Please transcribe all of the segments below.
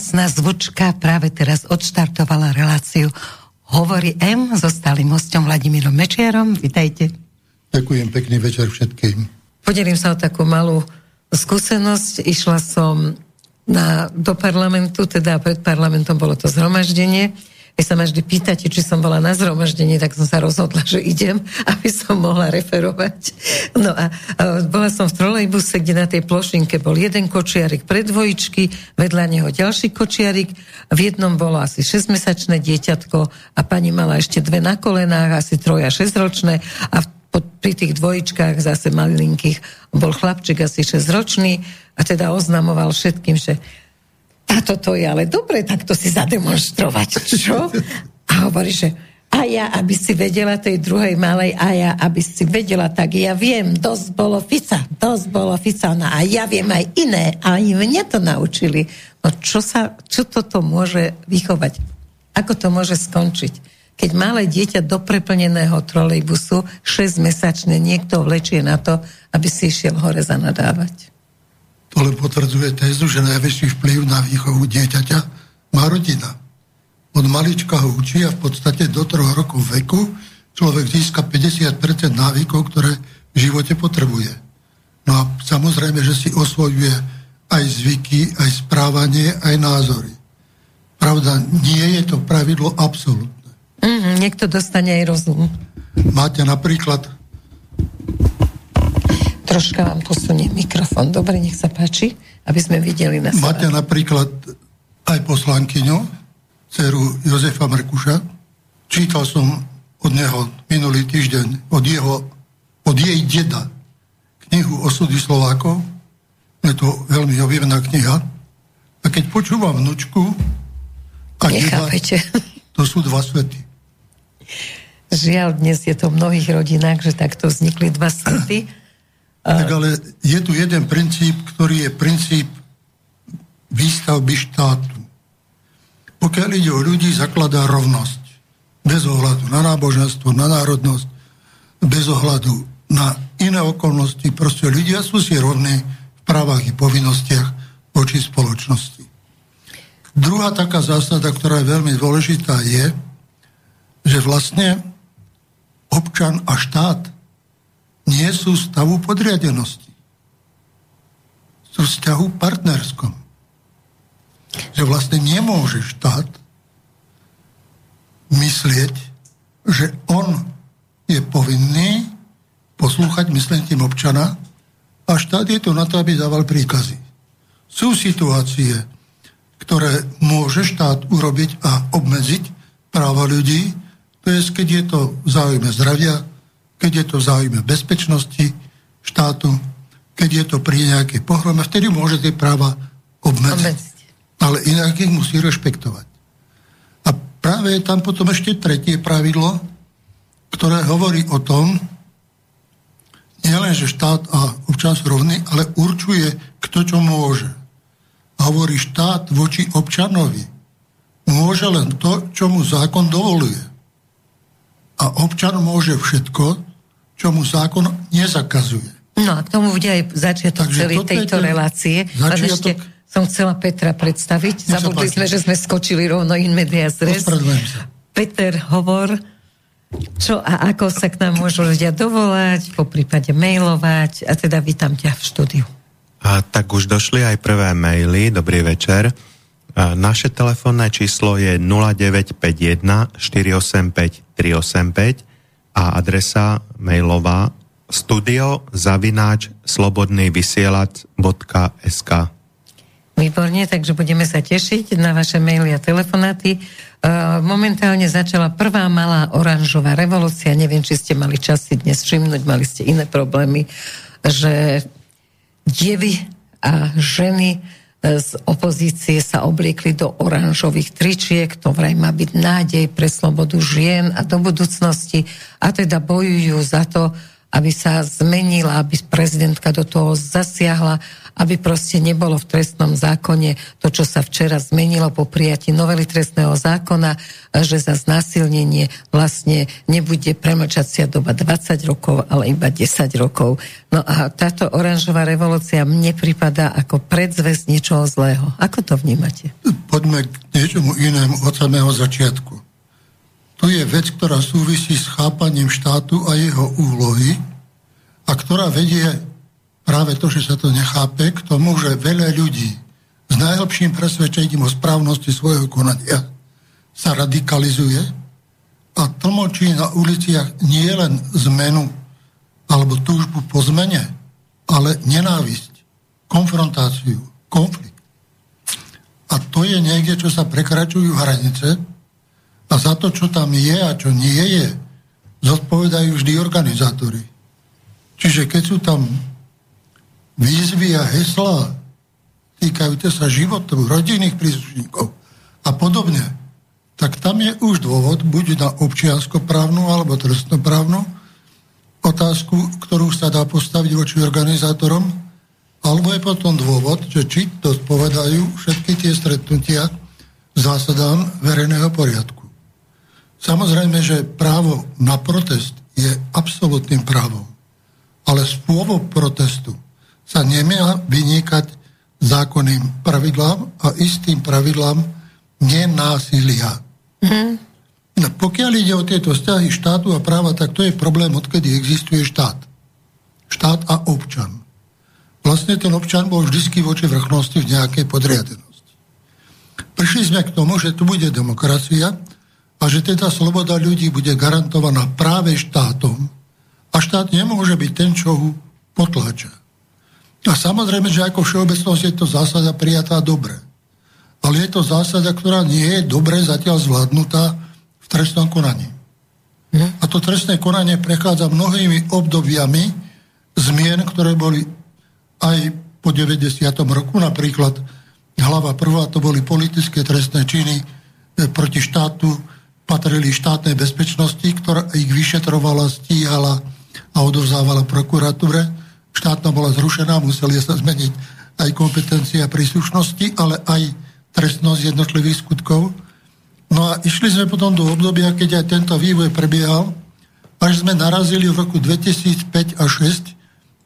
Prekrásna zvučka práve teraz odštartovala reláciu Hovorí M so stálym hostom Vladimírom Mečiarom. Vítajte. Ďakujem, pekný večer všetkým. Podelím sa o takú malú skúsenosť. Išla som na, do parlamentu, teda pred parlamentom bolo to zhromaždenie keď sa ma vždy pýtate, či som bola na zhromaždení, tak som sa rozhodla, že idem, aby som mohla referovať. No a, a bola som v trolejbuse, kde na tej plošinke bol jeden kočiarik pre dvojičky, vedľa neho ďalší kočiarik, v jednom bolo asi 6-mesačné dieťatko a pani mala ešte dve na kolenách, asi troja 6-ročné a pod, pri tých dvojičkách zase malinkých bol chlapček asi 6-ročný a teda oznamoval všetkým, že a toto je ale dobre takto si zademonstrovať. Čo? A hovorí, že a ja, aby si vedela tej druhej malej, a ja, aby si vedela, tak ja viem, dosť bolo Fica, dosť bolo Fica, no a ja viem aj iné, a aj mne to naučili. No čo, sa, čo toto môže vychovať? Ako to môže skončiť? Keď malé dieťa do preplneného trolejbusu 6-mesačne niekto vlečie na to, aby si išiel hore zanadávať. To len potvrdzuje tézu, že najväčší vplyv na výchovu dieťaťa má rodina. Od malička ho učí a v podstate do troch rokov veku človek získa 50% návykov, ktoré v živote potrebuje. No a samozrejme, že si osvojuje aj zvyky, aj správanie, aj názory. Pravda, nie je to pravidlo absolútne. Mm, niekto dostane aj rozum. Máte napríklad Troška vám posunie mikrofón. Dobre, nech sa páči, aby sme videli na seba. Máte napríklad aj poslankyňu, dceru Jozefa Mrkuša. Čítal som od neho minulý týždeň, od, jeho, od jej deda, knihu Osudy Slovákov. Je to veľmi objavná kniha. A keď počúvam vnúčku a deda, to sú dva svety. Žiaľ, dnes je to v mnohých rodinách, že takto vznikli dva svety. Tak ale je tu jeden princíp, ktorý je princíp výstavby štátu. Pokiaľ ide o ľudí, zakladá rovnosť. Bez ohľadu na náboženstvo, na národnosť, bez ohľadu na iné okolnosti. Proste ľudia sú si rovní v právach i povinnostiach voči spoločnosti. Druhá taká zásada, ktorá je veľmi dôležitá, je, že vlastne občan a štát nie sú stavu podriadenosti. Sú vzťahu partnerskom. Že vlastne nemôže štát myslieť, že on je povinný poslúchať myslím tým občana a štát je to na to, aby dával príkazy. Sú situácie, ktoré môže štát urobiť a obmedziť práva ľudí, to je, keď je to v záujme zdravia, keď je to v záujme bezpečnosti štátu, keď je to pri nejakej pohrome, vtedy môže tie práva obmedziť. Ale inak ich musí rešpektovať. A práve je tam potom ešte tretie pravidlo, ktoré hovorí o tom, nielen, že štát a občan sú rovní, ale určuje, kto čo môže. A hovorí štát voči občanovi. Môže len to, čo mu zákon dovoluje. A občan môže všetko, čo mu zákon nezakazuje. No a k tomu bude aj začiatok Takže celej tejto ten relácie. Začiatok... ešte som chcela Petra predstaviť. Zabudli sme, že sme skočili rovno in medias res. Peter, hovor, čo a ako sa k nám môžu ľudia dovolať, po prípade mailovať a teda vítam ťa v štúdiu. A tak už došli aj prvé maily. Dobrý večer. A naše telefónne číslo je 0951 485 385 a adresa mailová studio zavináč slobodnývysielac.sk Výborne, takže budeme sa tešiť na vaše maily a telefonáty. E, momentálne začala prvá malá oranžová revolúcia. Neviem, či ste mali čas si dnes všimnúť, mali ste iné problémy, že dievy a ženy z opozície sa obliekli do oranžových tričiek, to vraj má byť nádej pre slobodu žien a do budúcnosti. A teda bojujú za to, aby sa zmenila, aby prezidentka do toho zasiahla, aby proste nebolo v trestnom zákone to, čo sa včera zmenilo po prijatí novely trestného zákona, že za znásilnenie vlastne nebude premlčacia doba 20 rokov, ale iba 10 rokov. No a táto oranžová revolúcia mne pripadá ako predzvesť niečoho zlého. Ako to vnímate? Poďme k niečomu inému od samého začiatku. To je vec, ktorá súvisí s chápaním štátu a jeho úlohy a ktorá vedie práve to, že sa to nechápe, k tomu, že veľa ľudí s najlepším presvedčením o správnosti svojho konania sa radikalizuje a tlmočí na uliciach nie len zmenu alebo túžbu po zmene, ale nenávisť, konfrontáciu, konflikt. A to je niekde, čo sa prekračujú hranice a za to, čo tam je a čo nie je, zodpovedajú vždy organizátori. Čiže keď sú tam výzvy a heslá týkajúce sa životov, rodinných príslušníkov a podobne, tak tam je už dôvod buď na občianskoprávnu alebo trestnoprávnu otázku, ktorú sa dá postaviť voči organizátorom, alebo je potom dôvod, že či to spovedajú všetky tie stretnutia zásadám verejného poriadku. Samozrejme, že právo na protest je absolútnym právom. Ale spôsob protestu sa nemá vynikať zákonným pravidlám a istým pravidlám nenásilia. Mm. No, pokiaľ ide o tieto vzťahy štátu a práva, tak to je problém, odkedy existuje štát. Štát a občan. Vlastne ten občan bol vždy voči vrchnosti v nejakej podriadenosti. Prišli sme k tomu, že tu bude demokracia, a že teda sloboda ľudí bude garantovaná práve štátom a štát nemôže byť ten, čo ho potláča. A samozrejme, že ako všeobecnosť je to zásada prijatá dobre. Ale je to zásada, ktorá nie je dobre zatiaľ zvládnutá v trestnom konaní. A to trestné konanie prechádza mnohými obdobiami zmien, ktoré boli aj po 90. roku, napríklad hlava prvá, to boli politické trestné činy e, proti štátu, patrili štátnej bezpečnosti, ktorá ich vyšetrovala, stíhala a odovzávala prokuratúre. Štátna bola zrušená, museli sa zmeniť aj kompetencia príslušnosti, ale aj trestnosť jednotlivých skutkov. No a išli sme potom do obdobia, keď aj tento vývoj prebiehal, až sme narazili v roku 2005 a 2006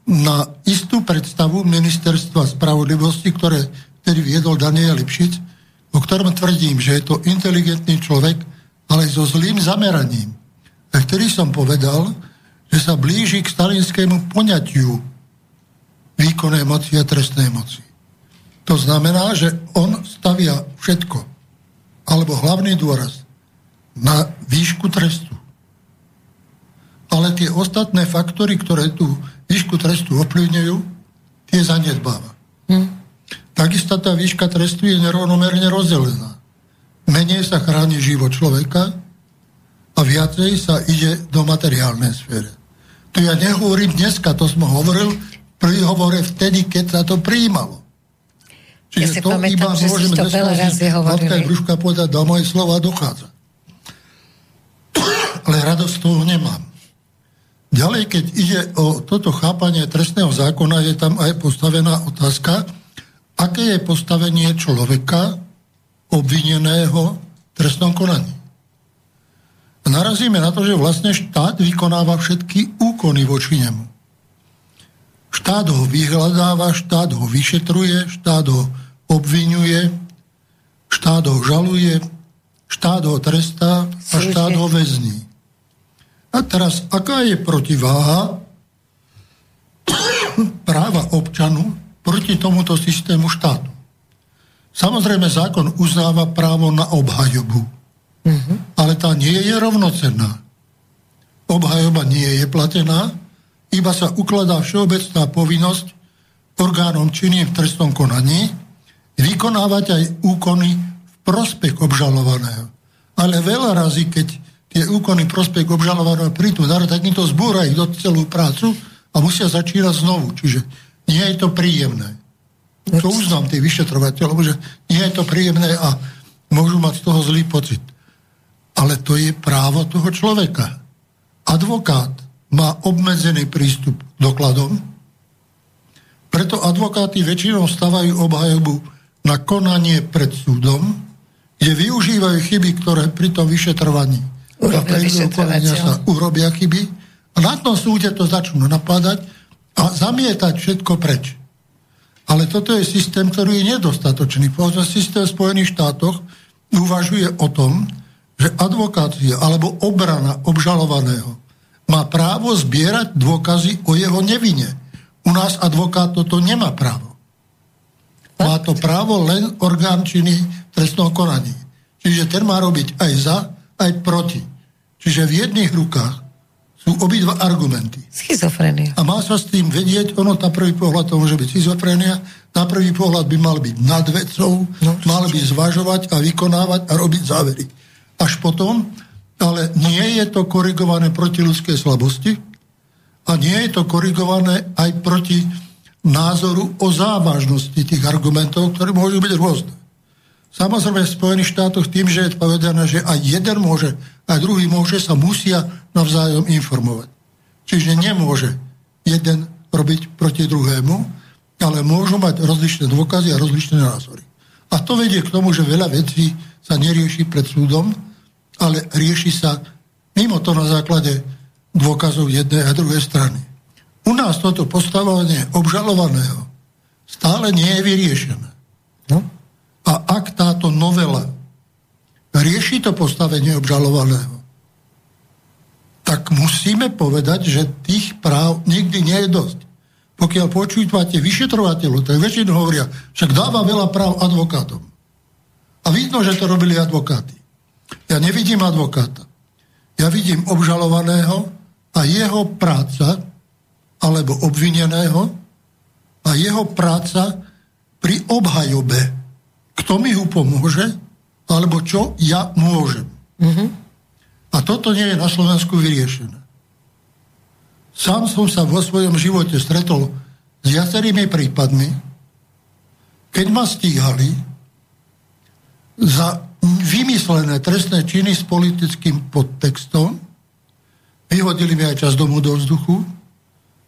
na istú predstavu ministerstva spravodlivosti, ktoré vtedy viedol Daniel Lipšic, o ktorom tvrdím, že je to inteligentný človek, ale so zlým zameraním. Vtedy som povedal, že sa blíži k stalinskému poňatiu výkonnej moci a trestnej moci. To znamená, že on stavia všetko, alebo hlavný dôraz, na výšku trestu. Ale tie ostatné faktory, ktoré tú výšku trestu ovplyvňujú, tie zanedbáva. Hm. Takisto tá výška trestu je nerovnomerne rozdelená menej sa chráni život človeka a viacej sa ide do materiálnej sfére. To ja nehovorím dneska, to som hovoril pri hovore vtedy, keď sa to prijímalo. Čiže ja si to pamätám, iba že môžeme to veľa razy hovorili. Brúška povedať, do moje slova dochádza. Ale radosť toho nemám. Ďalej, keď ide o toto chápanie trestného zákona, je tam aj postavená otázka, aké je postavenie človeka obvineného v trestnom konaní. Narazíme na to, že vlastne štát vykonáva všetky úkony voči nemu. Štát ho vyhľadáva, štát ho vyšetruje, štát ho obvinuje, štát ho žaluje, štát ho trestá a štát ho väzní. A teraz, aká je protiváha práva občanu proti tomuto systému štátu? Samozrejme, zákon uznáva právo na obhajobu. Uh-huh. Ale tá nie je rovnocenná. Obhajoba nie je platená, iba sa ukladá všeobecná povinnosť orgánom činným v trestnom konaní vykonávať aj úkony v prospech obžalovaného. Ale veľa razy, keď tie úkony prospech obžalovaného prídu tak im to zbúra ich do celú prácu a musia začínať znovu. Čiže nie je to príjemné. To uznám tých vyšetrovateľov, že nie je to príjemné a môžu mať z toho zlý pocit. Ale to je právo toho človeka. Advokát má obmedzený prístup k dokladom, preto advokáti väčšinou stavajú obhajobu na konanie pred súdom, kde využívajú chyby, ktoré pri tom vyšetrovaní sa urobia chyby a na tom súde to začnú napadať a zamietať všetko preč. Ale toto je systém, ktorý je nedostatočný. Povedzme, systém v Spojených štátoch uvažuje o tom, že advokácia alebo obrana obžalovaného má právo zbierať dôkazy o jeho nevine. U nás advokát toto nemá právo. Má to právo len orgán činy trestného konaní. Čiže ten má robiť aj za, aj proti. Čiže v jedných rukách sú obidva argumenty. Schizofrenia. A má sa s tým vedieť, ono na prvý pohľad to môže byť schizofrenia, na prvý pohľad by mal byť nad vecou, no, mal by zvažovať a vykonávať a robiť závery. Až potom, ale nie je to korigované proti ľudskej slabosti a nie je to korigované aj proti názoru o závažnosti tých argumentov, ktoré môžu byť rôzne. Samozrejme v Spojených štátoch tým, že je povedané, že aj jeden môže, aj druhý môže, sa musia navzájom informovať. Čiže nemôže jeden robiť proti druhému, ale môžu mať rozličné dôkazy a rozličné názory. A to vedie k tomu, že veľa vecí sa nerieši pred súdom, ale rieši sa mimo to na základe dôkazov jednej a druhej strany. U nás toto postavovanie obžalovaného stále nie je vyriešené. No? A ak táto novela rieši to postavenie obžalovaného, tak musíme povedať, že tých práv nikdy nie je dosť. Pokiaľ počúvate vyšetrovateľov, tak väčšinou hovoria, však dáva veľa práv advokátom. A vidno, že to robili advokáti. Ja nevidím advokáta. Ja vidím obžalovaného a jeho práca, alebo obvineného, a jeho práca pri obhajobe kto mi ju pomôže, alebo čo ja môžem. Mm-hmm. A toto nie je na Slovensku vyriešené. Sám som sa vo svojom živote stretol s viacerými prípadmi, keď ma stíhali za vymyslené trestné činy s politickým podtextom, vyhodili mi aj čas domu do vzduchu,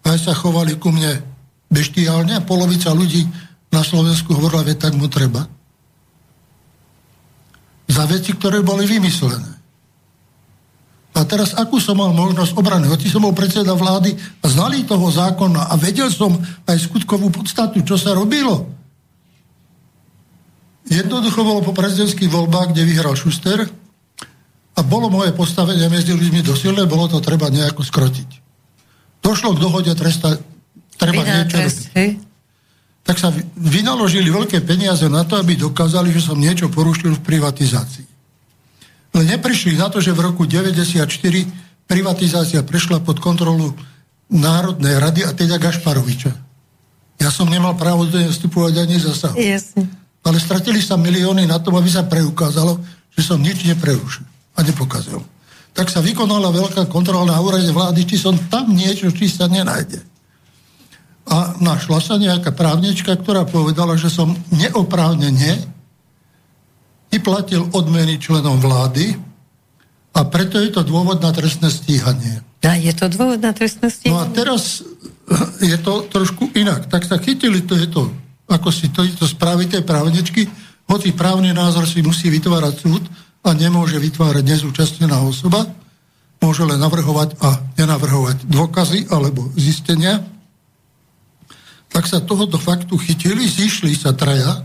aj sa chovali ku mne beštiálne polovica ľudí na Slovensku hovorila, že tak mu treba za veci, ktoré boli vymyslené. A teraz, akú som mal možnosť obrany? Hoci som bol predseda vlády a znali toho zákona a vedel som aj skutkovú podstatu, čo sa robilo. Jednoducho bolo po prezidentských voľbách, kde vyhral Šuster a bolo moje postavenie medzi ľuďmi dosilné, bolo to treba nejako skrotiť. Došlo k dohode tresta, treba Vina, niečo trest, robiť tak sa vynaložili veľké peniaze na to, aby dokázali, že som niečo porušil v privatizácii. Ale neprišli na to, že v roku 1994 privatizácia prešla pod kontrolu Národnej rady a teda Gašparoviča. Ja som nemal právo do nej vstupovať ani zasahovať. Jasne. Ale stratili sa milióny na tom, aby sa preukázalo, že som nič neprerušil a nepokazil. Tak sa vykonala veľká kontrola na úrade vlády, či som tam niečo, či sa nenájde. A našla sa nejaká právnička, ktorá povedala, že som neoprávnene vyplatil odmeny členom vlády a preto je to dôvod na trestné stíhanie. A je to dôvod na trestné stíhanie? No a teraz je to trošku inak. Tak sa chytili to, je to, ako si to, to spraví tej právničky, hoci právny názor si musí vytvárať súd a nemôže vytvárať nezúčastnená osoba, môže len navrhovať a nenavrhovať dôkazy alebo zistenia tak sa tohoto faktu chytili, zišli sa traja,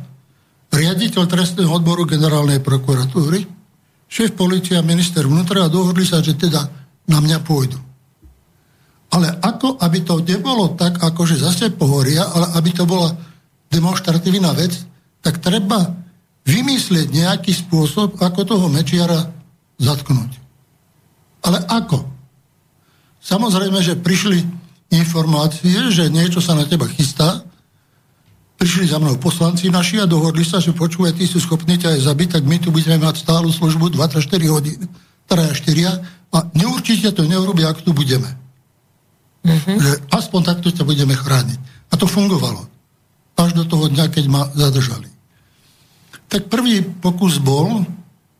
riaditeľ trestného odboru generálnej prokuratúry, šéf policia minister vnútra a dohodli sa, že teda na mňa pôjdu. Ale ako, aby to nebolo tak, ako že zase pohoria, ale aby to bola demonstratívna vec, tak treba vymyslieť nejaký spôsob, ako toho Mečiara zatknúť. Ale ako? Samozrejme, že prišli informácie, že niečo sa na teba chystá. Prišli za mnou poslanci naši a dohodli sa, že počúvaj, ty sú schopní ťa aj zabiť, tak my tu budeme mať stálu službu 24 hodín, 3 a 4 a neurčite to neurobia, ak tu budeme. Uh-huh. Že aspoň takto ťa budeme chrániť. A to fungovalo. Až do toho dňa, keď ma zadržali. Tak prvý pokus bol,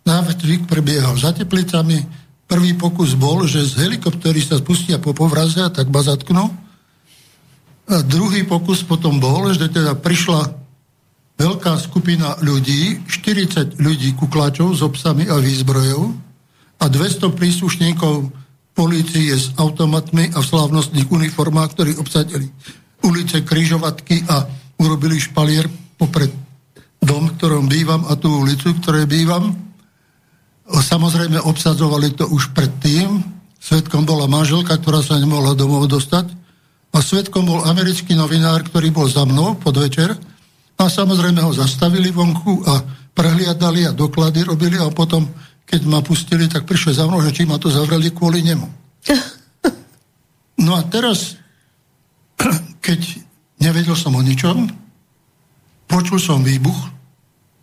návštyk prebiehal za teplicami, Prvý pokus bol, že z helikoptery sa spustia po povraze a tak ma zatknú. A druhý pokus potom bol, že teda prišla veľká skupina ľudí, 40 ľudí kukláčov s obsami a výzbrojou a 200 príslušníkov polície s automatmi a v slávnostných uniformách, ktorí obsadili ulice Kryžovatky a urobili špalier popred dom, ktorom bývam a tú ulicu, v ktorej bývam. Samozrejme obsadzovali to už predtým. Svetkom bola manželka, ktorá sa nemohla domov dostať. A svetkom bol americký novinár, ktorý bol za mnou podvečer. A samozrejme ho zastavili vonku a prehliadali a doklady robili a potom, keď ma pustili, tak prišli za mnou, že či ma to zavreli kvôli nemu. No a teraz keď nevedel som o ničom, počul som výbuch,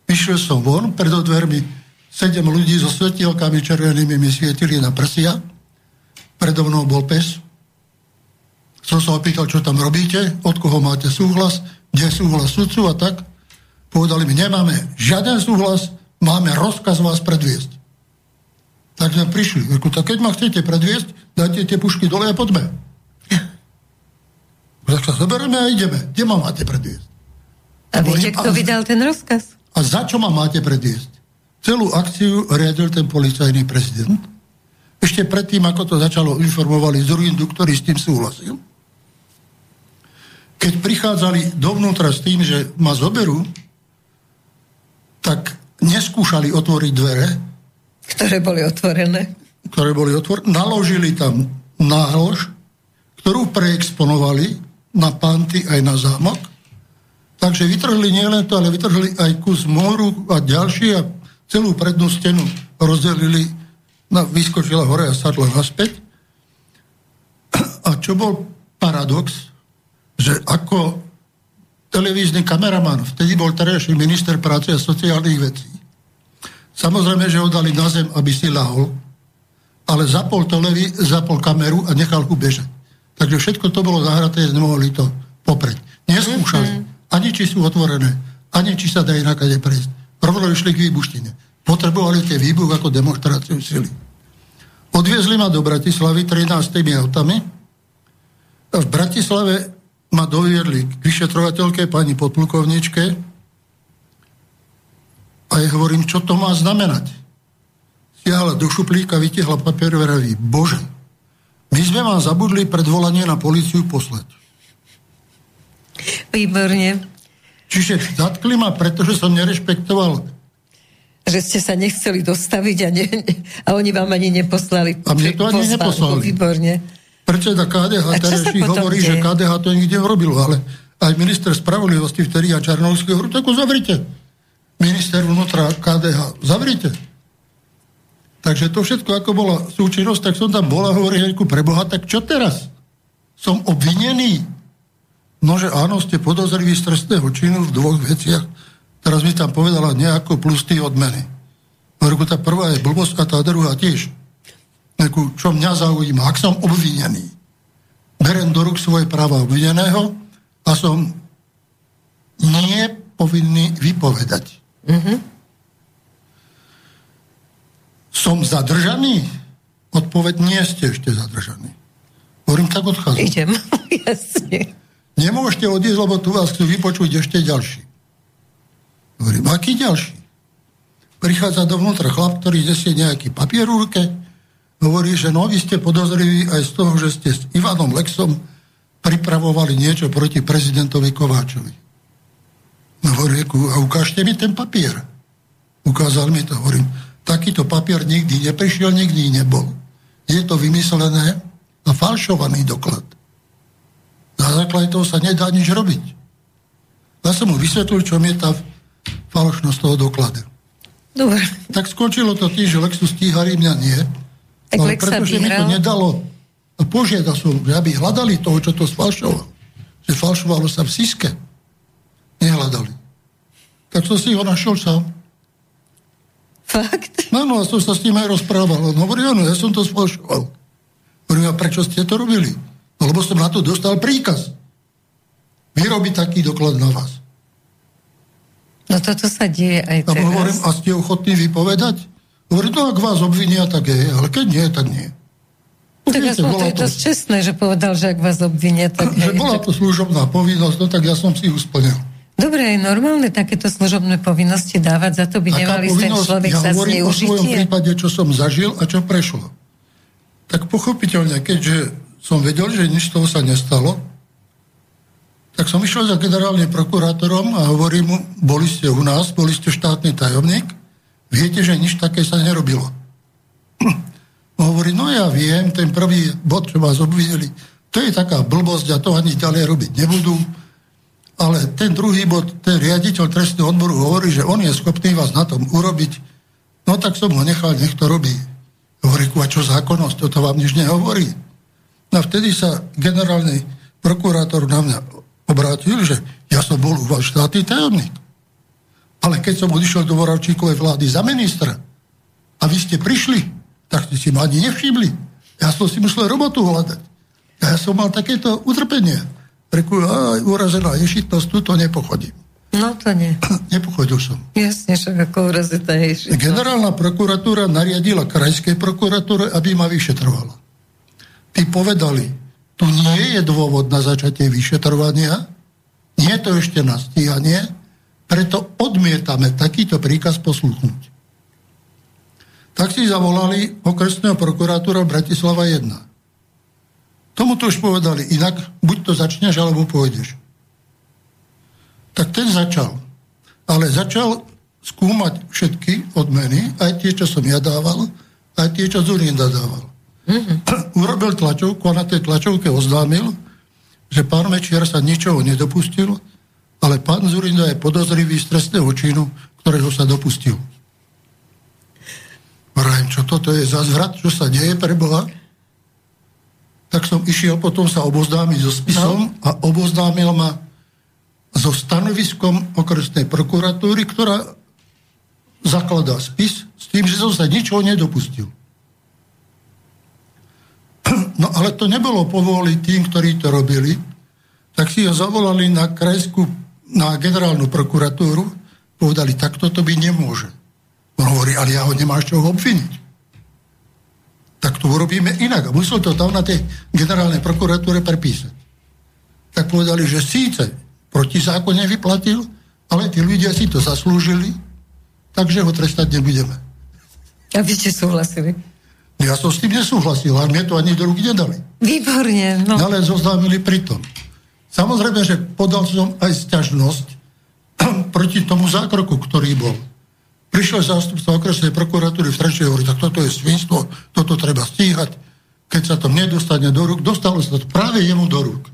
vyšiel som von, pred dvermi sedem ľudí so svetielkami červenými mi svietili na prsia, predo mnou bol pes. Som sa opýtal, čo tam robíte, od koho máte súhlas, kde je súhlas sudcu a tak. Povedali mi, nemáme žiaden súhlas, máme rozkaz vás predviesť. Tak sme prišli. Tak keď ma chcete predviesť, dajte tie pušky dole a poďme. Tak sa zoberieme a ideme. Kde ma máte predviesť? A viete, kto vydal ten rozkaz? A za čo ma máte predviesť? Celú akciu riadil ten policajný prezident. Ešte predtým, ako to začalo, informovali z Ruindu, ktorý s tým súhlasil. Keď prichádzali dovnútra s tým, že ma zoberú, tak neskúšali otvoriť dvere. Ktoré boli otvorené. Ktoré boli otvorené. Naložili tam nálož, ktorú preexponovali na panty aj na zámok. Takže vytrhli nielen to, ale vytrhli aj kus moru a ďalší a celú prednú stenu rozdelili, na, vyskočila hore a sadla naspäť. A čo bol paradox, že ako televízny kameraman, vtedy bol terajší minister práce a sociálnych vecí. Samozrejme, že ho dali na zem, aby si lahol, ale zapol, televí, zapol kameru a nechal ho bežať. Takže všetko to bolo zahraté, nemohli to popreť. Neskúšali. Mm-hmm. Ani či sú otvorené, ani či sa dá inakade prejsť. Rovno išli k výbuštine. Potrebovali tie výbuch ako demonstráciu sily. Odviezli ma do Bratislavy 13 autami v Bratislave ma doviedli k vyšetrovateľke pani podplukovničke a ja hovorím, čo to má znamenať. Stiahla do šuplíka, vytiahla papier a bože, my sme vám zabudli predvolanie na policiu poslať. Výborne. Čiže zatkli ma, pretože som nerešpektoval že ste sa nechceli dostaviť a, ne, a oni vám ani neposlali. A mne to ani neposlali. Výborne. Predseda KDH terejší hovorí, deje? že KDH to nikde urobilo, ale aj minister spravodlivosti vtedy a Čarnovský hovorí, tak ho zavrite. Minister vnútra KDH, zavrite. Takže to všetko, ako bola súčinnosť, tak som tam bola, hovorí preboha, tak čo teraz? Som obvinený? No, že áno, ste podozriví z trestného činu v dvoch veciach. Teraz mi tam povedala nejako plus tí odmeny. Hovorím, tá prvá je blbosť a tá druhá tiež. Nekú, čo mňa zaujíma, ak som obvinený, berem do rúk svoje práva obvineného a som nie povinný vypovedať. Mm-hmm. Som zadržaný? Odpoveď, nie ste ešte zadržaní. Hovorím, tak odchádzam. Idem, jasne. Nemôžete odísť, lebo tu vás chcú vypočuť ešte ďalší. Hovorím, aký ďalší? Prichádza dovnútra chlap, ktorý nesie nejaký papier v ruke, hovorí, že no, vy ste podozriví aj z toho, že ste s Ivanom Lexom pripravovali niečo proti prezidentovi Kováčovi. No, hovorí, a ukážte mi ten papier. Ukázal mi to, hovorím, takýto papier nikdy neprišiel, nikdy nebol. Je to vymyslené a falšovaný doklad. Na základe toho sa nedá nič robiť. Ja som mu vysvetlil, čo je tá falošnosť toho dokladu. Dobre. Tak skončilo to tým, že Lexus stíhali, mňa nie. Tak ale pretože mi to nedalo a požiadal som, aby hľadali toho, čo to sfalšoval. Že falšovalo sa v Siske. Nehľadali. Tak som si ho našiel sám. Fakt? Áno, a som sa s ním aj rozprával. On hovorí, áno, ja som to sfalšoval. Hovorím, a prečo ste to robili? Lebo som na to dostal príkaz. Vyrobiť taký doklad na vás. No toto sa deje aj teraz. A hovorím, a ste ochotní vypovedať? Hovorí, no ak vás obvinia, tak je, ale keď nie, tak nie. Tak Viete, aspoň to je dosť čestné, že povedal, že ak vás obvinia, tak Že bola to služobná povinnosť, no tak ja som si ju splnil. Dobre, je normálne takéto služobné povinnosti dávať, za to by nemali ten človek ja sa zneužitie. o svojom prípade, čo som zažil a čo prešlo. Tak pochopiteľne, keďže som vedel, že nič toho sa nestalo, tak som išiel za generálnym prokurátorom a hovorím mu, boli ste u nás, boli ste štátny tajomník, viete, že nič také sa nerobilo. hovorí, no ja viem, ten prvý bod, čo vás obvinili, to je taká blbosť a to ani ďalej robiť nebudú. Ale ten druhý bod, ten riaditeľ trestného odboru hovorí, že on je schopný vás na tom urobiť. No tak som ho nechal, nech to robí. Hovorí, a čo zákonnosť, toto vám nič nehovorí. No vtedy sa generálny prokurátor na mňa obrátil, že ja som bol u vás štátny tajomník. Ale keď som odišiel do Voravčíkovej vlády za ministra a vy ste prišli, tak ste si ma ani nevšimli. Ja som si musel robotu hľadať. A ja som mal takéto utrpenie. Reku, aj urazená ješitnosť, tu to nepochodím. No to nie. Nepochodil som. Jasne, však ako urazená ješitnosť. Generálna prokuratúra nariadila krajskej prokuratúre, aby ma vyšetrovala. Tí povedali, tu nie je dôvod na začatie vyšetrovania, nie je to ešte na stíhanie, preto odmietame takýto príkaz posluchnúť. Tak si zavolali okresného prokurátora Bratislava 1. Tomu to už povedali, inak buď to začneš, alebo pôjdeš. Tak ten začal. Ale začal skúmať všetky odmeny, aj tie, čo som ja dával, aj tie, čo Zurinda dával. Mm-hmm. Urobil tlačovku a na tej tlačovke oznámil, že pán Mečiar sa ničoho nedopustil, ale pán Zurinda je podozrivý z trestného činu, ktorého sa dopustil. Vrajem, čo toto je za zvrat, čo sa deje pre Boha? Tak som išiel potom sa oboznámiť so spisom no. a oboznámil ma so stanoviskom okresnej prokuratúry, ktorá zakladá spis s tým, že som sa ničoho nedopustil. No ale to nebolo povoli tým, ktorí to robili, tak si ho zavolali na krajskú, na generálnu prokuratúru, povedali, tak toto by nemôže. On hovorí, ale ja ho nemám čo obviniť. Tak to urobíme inak. A musel to tam na tej generálnej prokuratúre prepísať. Tak povedali, že síce proti zákone vyplatil, ale tí ľudia si to zaslúžili, takže ho trestať nebudeme. A vy ste súhlasili? Ja som s tým nesúhlasil, ale mne to ani do ruky nedali. Výborne. No. Ale zoznámili pritom. Samozrejme, že podal som aj sťažnosť proti tomu zákroku, ktorý bol. Prišiel zástupca okresnej prokuratúry v Trenčej hovorí, tak toto je svinstvo, toto treba stíhať. Keď sa to nedostane do rúk, dostalo sa to práve jemu do rúk.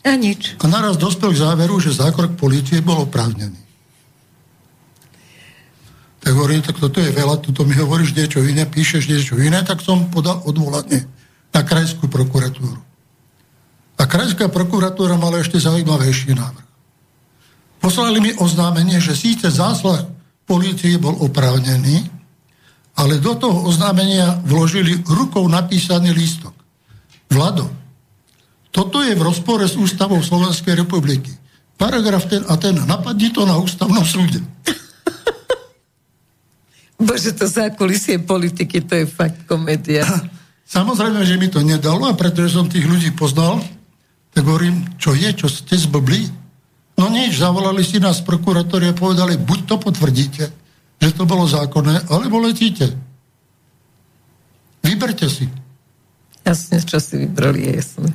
A nič. A naraz dospel k záveru, že zákrok policie bol oprávnený. Tak hovorím, tak toto je veľa, toto mi hovoríš niečo iné, píšeš niečo iné, tak som podal odvolanie na krajskú prokuratúru. A krajská prokuratúra mala ešte zaujímavejší návrh. Poslali mi oznámenie, že síce záslah policie bol oprávnený, ale do toho oznámenia vložili rukou napísaný lístok. Vlado, toto je v rozpore s ústavou Slovenskej republiky. Paragraf ten a ten, napadni to na ústavnom súde. Bože, to zákulisie politiky, to je fakt komédia. Samozrejme, že mi to nedalo a pretože som tých ľudí poznal, tak hovorím, čo je, čo ste zblbli? No nič, zavolali si nás prokurátori a povedali, buď to potvrdíte, že to bolo zákonné, alebo letíte. Vyberte si. Jasne, čo si vybrali, je jasné.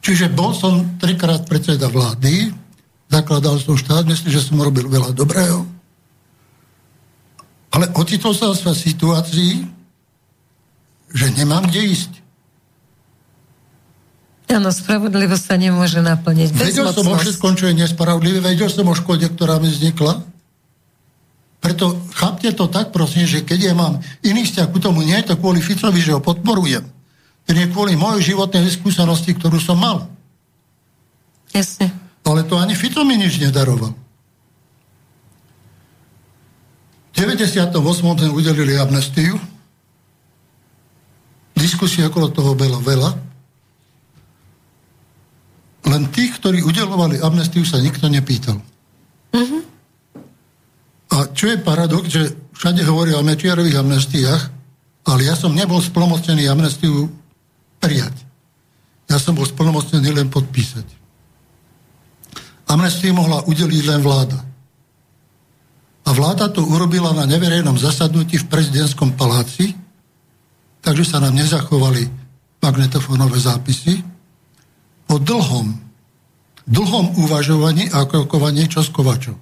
Čiže bol som trikrát predseda vlády, zakladal som štát, myslím, že som robil veľa dobrého, ale ocitol sa v situácii, že nemám kde ísť. Áno, spravodlivosť sa nemôže naplniť. Vedel som o všetkom, čo je nespravodlivé, vedel som o škode, ktorá mi vznikla. Preto chápte to tak, prosím, že keď ja mám iný vzťah k tomu, nie je to kvôli Ficovi, že ho podporujem. To je kvôli mojej životnej skúsenosti, ktorú som mal. Jasne. Ale to ani Fico mi nič nedaroval. 98. sme udelili amnestiu. Diskusie okolo toho bolo veľa. Len tých, ktorí udelovali amnestiu, sa nikto nepýtal. Uh-huh. A čo je paradox, že všade hovoria o Mečiarových amnestiách, ale ja som nebol splnomocnený amnestiu prijať. Ja som bol splnomocnený len podpísať. Amnestiu mohla udeliť len vláda. A vláda to urobila na neverejnom zasadnutí v prezidentskom paláci, takže sa nám nezachovali magnetofónové zápisy. Po dlhom, dlhom uvažovaní a krokovaní čo s Kovačom.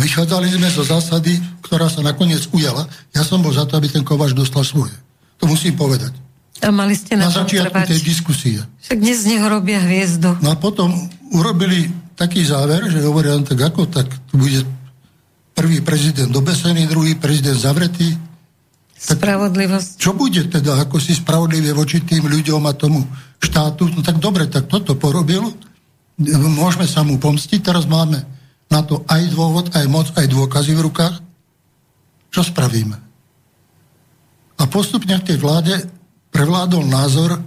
Vychádzali sme zo zásady, ktorá sa nakoniec ujala. Ja som bol za to, aby ten Kovač dostal svoje. To musím povedať. A mali ste na, na začiatku trvať. tej diskusie. Však dnes z neho robia hviezdu. No a potom urobili taký záver, že hovoria tak ako, tak tu bude prvý prezident dobesený, druhý prezident zavretý. Tak Spravodlivosť. Čo bude teda, ako si spravodlivé voči tým ľuďom a tomu štátu? No tak dobre, tak toto porobil. Môžeme sa mu pomstiť, teraz máme na to aj dôvod, aj moc, aj dôkazy v rukách. Čo spravíme? A postupne v tej vláde prevládol názor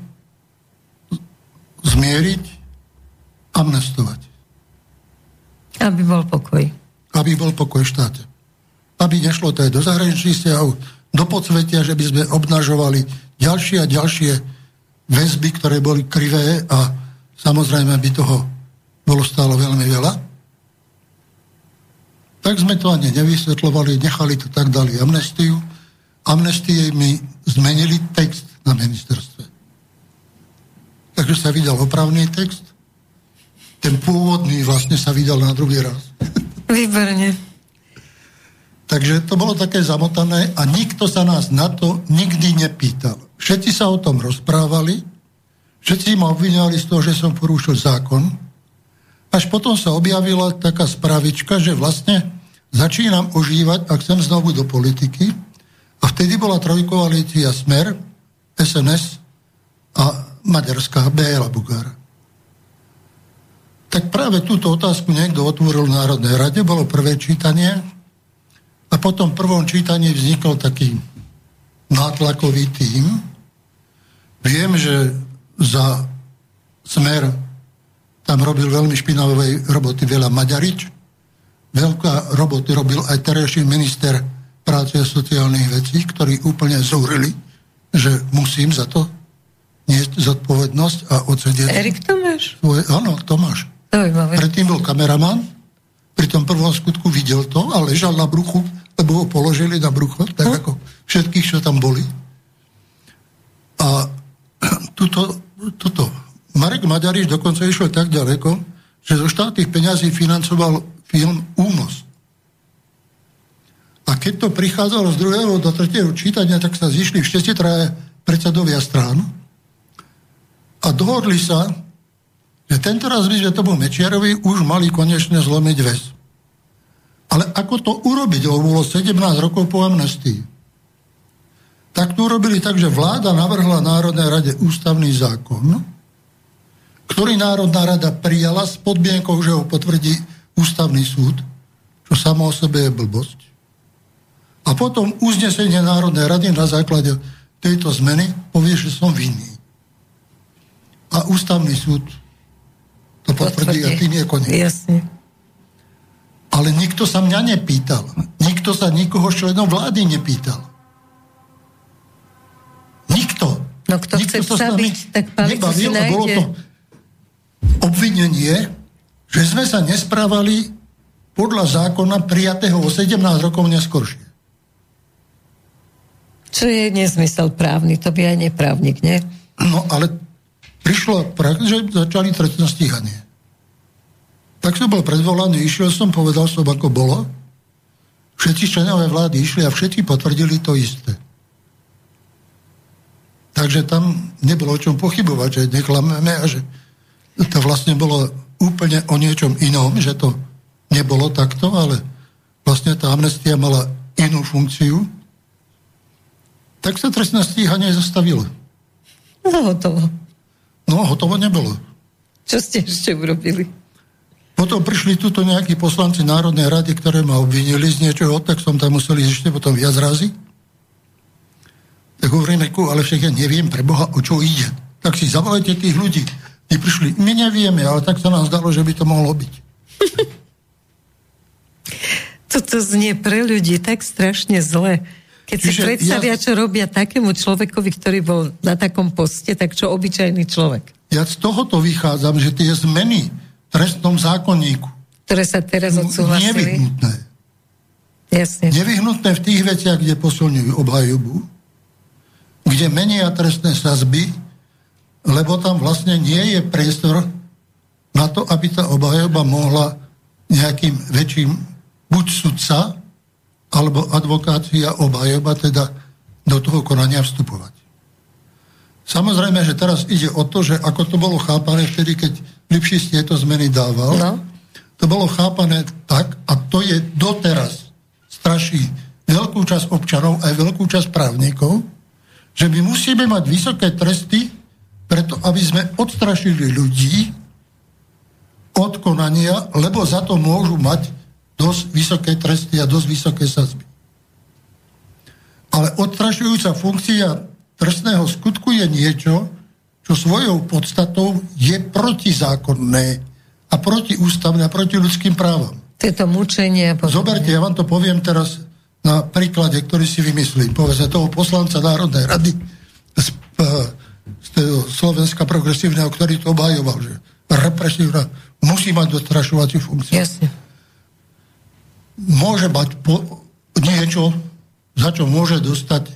zmieriť, amnestovať. Aby bol pokoj. Aby bol pokoj v štáte. Aby nešlo to aj do zahraničných vzťahov, do podsvetia, že by sme obnažovali ďalšie a ďalšie väzby, ktoré boli krivé a samozrejme by toho bolo stálo veľmi veľa. Tak sme to ani nevysvetľovali, nechali to tak, dali amnestiu. Amnestie mi zmenili text na ministerstve. Takže sa vydal opravný text. Ten pôvodný vlastne sa vydal na druhý raz. Výborne. Takže to bolo také zamotané a nikto sa nás na to nikdy nepýtal. Všetci sa o tom rozprávali, všetci ma obvinali z toho, že som porušil zákon, až potom sa objavila taká spravička, že vlastne začínam užívať a chcem znovu do politiky. A vtedy bola trojkoalícia Smer, SNS a Maďarská BL Bugár. Tak práve túto otázku niekto otvoril v Národnej rade, bolo prvé čítanie a potom v prvom čítaní vznikol taký nátlakový tým. Viem, že za Smer tam robil veľmi špinavé roboty veľa Maďarič. Veľká roboty robil aj terajší minister práce a sociálnych vecí, ktorí úplne zúrili, že musím za to niesť zodpovednosť a odsedieť. Erik Tomáš? Svoje, áno, Tomáš. Zaujímavé. Predtým bol kameraman, pri tom prvom skutku videl to a ležal na bruchu, lebo ho položili na brucho, tak hm? ako všetkých, čo tam boli. A tuto, toto Marek Maďariš dokonca išiel tak ďaleko, že zo štátnych peňazí financoval film Únos. A keď to prichádzalo z druhého do tretieho čítania, tak sa zišli všetci traje predsedovia strán a dohodli sa, že tento raz by sme tomu Mečiarovi už mali konečne zlomiť väz. Ale ako to urobiť, lebo bolo 17 rokov po amnestii? Tak to urobili tak, že vláda navrhla Národnej rade ústavný zákon, ktorý Národná rada prijala s podmienkou, že ho potvrdí ústavný súd, čo samo o sebe je blbosť. A potom uznesenie Národnej rady na základe tejto zmeny povie, že som vinný. A ústavný súd to potvrdí, potvrdí. a tým je koniec. Jasne. Ale nikto sa mňa nepýtal. Nikto sa nikoho členom vlády nepýtal. Nikto. No kto nikto chce sa byť, tak palicu si nájde. Bolo to, obvinenie, že sme sa nesprávali podľa zákona prijatého o 17 rokov neskôršie. Čo je nezmysel právny, to by aj neprávnik, nie? No ale prišlo prax, že začali trestné stíhanie. Tak som bol predvolaný, išiel som, povedal som, ako bolo. Všetci členové vlády išli a všetci potvrdili to isté. Takže tam nebolo o čom pochybovať, že neklameme a že to vlastne bolo úplne o niečom inom, že to nebolo takto, ale vlastne tá amnestia mala inú funkciu, tak sa trestné stíhanie zastavilo. No hotovo. No hotovo nebolo. Čo ste ešte urobili? Potom prišli tuto nejakí poslanci Národnej rady, ktoré ma obvinili z niečoho, tak som tam museli ešte potom viac razy. Tak hovoríme, ale však ja neviem pre Boha, o čo ide. Tak si zavolajte tých ľudí. Tí prišli, my nevieme, ale tak sa nám zdalo, že by to mohlo byť. Toto znie pre ľudí tak strašne zle. Keď Čiže si predstavia, ja... čo robia takému človekovi, ktorý bol na takom poste, tak čo obyčajný človek. Ja z tohoto vychádzam, že tie zmeny v trestnom zákonníku ktoré sa teraz odsúhlasili. Nevyhnutné. Jasne. Nevyhnutné v tých veciach, kde posilňujú obhajobu, kde menia trestné sazby, lebo tam vlastne nie je priestor na to, aby tá obhajoba mohla nejakým väčším buď sudca, alebo advokácia obhajoba teda do toho konania vstupovať. Samozrejme, že teraz ide o to, že ako to bolo chápané vtedy, keď Lipšist tieto zmeny dával, no. to bolo chápané tak, a to je doteraz straší veľkú časť občanov aj veľkú časť právnikov, že my musíme mať vysoké tresty, preto aby sme odstrašili ľudí od konania, lebo za to môžu mať dosť vysoké tresty a dosť vysoké sazby. Ale odstrašujúca funkcia trestného skutku je niečo, čo svojou podstatou je protizákonné a protiústavné a proti ľudským právam. Tieto mučenie. Zoberte, ja vám to poviem teraz na príklade, ktorý si vymyslím. Povedzme toho poslanca Národnej rady z, z Slovenska progresívneho, ktorý to obhajoval, že represívna musí mať dostrašovaciu funkciu. Jasne môže mať po, niečo, za čo môže dostať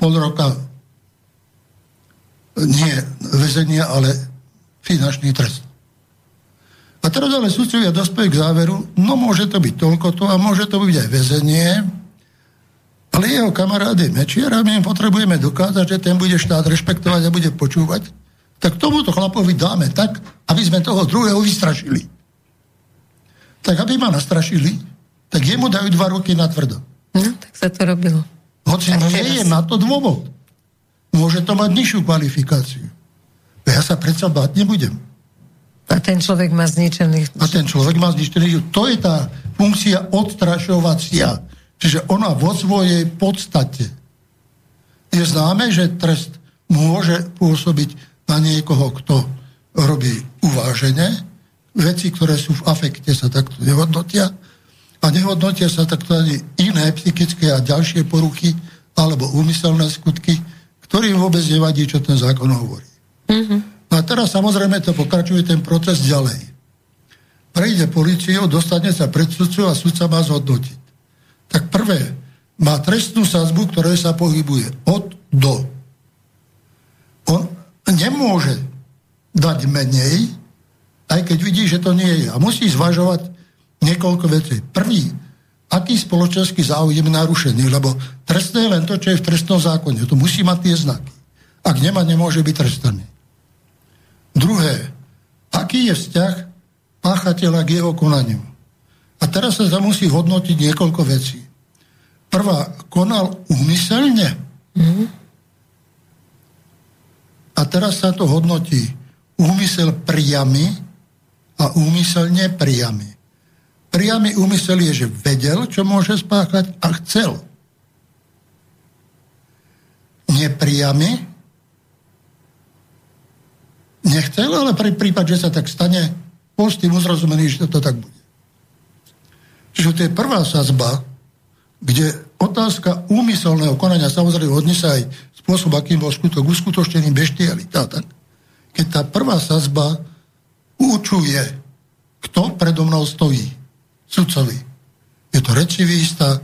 pol roka nie väzenia, ale finančný trest. A teraz ale sudcovia dospejú k záveru, no môže to byť toľko to a môže to byť aj väzenie, ale jeho kamarád je Mečiar a my potrebujeme dokázať, že ten bude štát rešpektovať a bude počúvať, tak tomuto chlapovi dáme tak, aby sme toho druhého vystrašili. Tak aby ma nastrašili, tak jemu dajú dva roky na tvrdo. No, tak sa to robilo. Hoci nie je na to dôvod. Môže to mať nižšiu kvalifikáciu. Ja sa predsa báť nebudem. A ten človek má zničený... A ten človek má zničený... To je tá funkcia odstrašovacia. Čiže ona vo svojej podstate je známe, že trest môže pôsobiť na niekoho, kto robí uváženie. Veci, ktoré sú v afekte, sa takto nehodnotia a nehodnotia sa takto ani iné psychické a ďalšie poruchy alebo úmyselné skutky, ktorým vôbec nevadí, čo ten zákon hovorí. Mm-hmm. A teraz samozrejme to pokračuje ten proces ďalej. Prejde policiou, dostane sa pred sudcu a sudca má zhodnotiť. Tak prvé, má trestnú sazbu, ktoré sa pohybuje od do. On nemôže dať menej, aj keď vidí, že to nie je. A musí zvažovať niekoľko vecí. Prvý, aký spoločenský záujem je narušený, lebo trestné je len to, čo je v trestnom zákone. To musí mať tie znaky. Ak nemá, nemôže byť trestaný. Druhé, aký je vzťah páchateľa k jeho konaniu. A teraz sa musí hodnotiť niekoľko vecí. Prvá, konal úmyselne. Mm-hmm. A teraz sa to hodnotí úmysel priamy a úmysel nepriamy. Priamy úmysel je, že vedel, čo môže spáchať a chcel. Nepriamy nechcel, ale pri prípad, že sa tak stane, bol s tým uzrozumený, že to tak bude. Čiže to je prvá sazba, kde otázka úmyselného konania samozrejme hodne aj spôsob, akým bol skutok uskutočnený beštialita. Tak? Keď tá prvá sazba učuje, kto predo mnou stojí sudcovi. Je to recivista,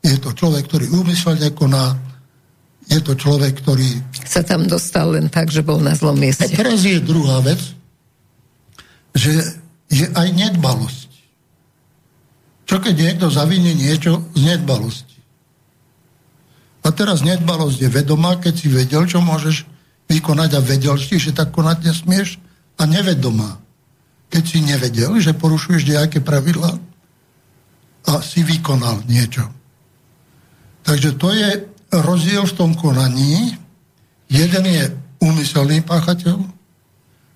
je to človek, ktorý úmyselne koná, je to človek, ktorý... Sa tam dostal len tak, že bol na zlom mieste. A teraz je druhá vec, že je aj nedbalosť. Čo keď niekto zavinie niečo z nedbalosti? A teraz nedbalosť je vedomá, keď si vedel, čo môžeš vykonať a vedel si, že tak konať nesmieš a nevedomá. Keď si nevedel, že porušuješ nejaké pravidla, a si vykonal niečo. Takže to je rozdiel v tom konaní. Jeden je úmyselný páchateľ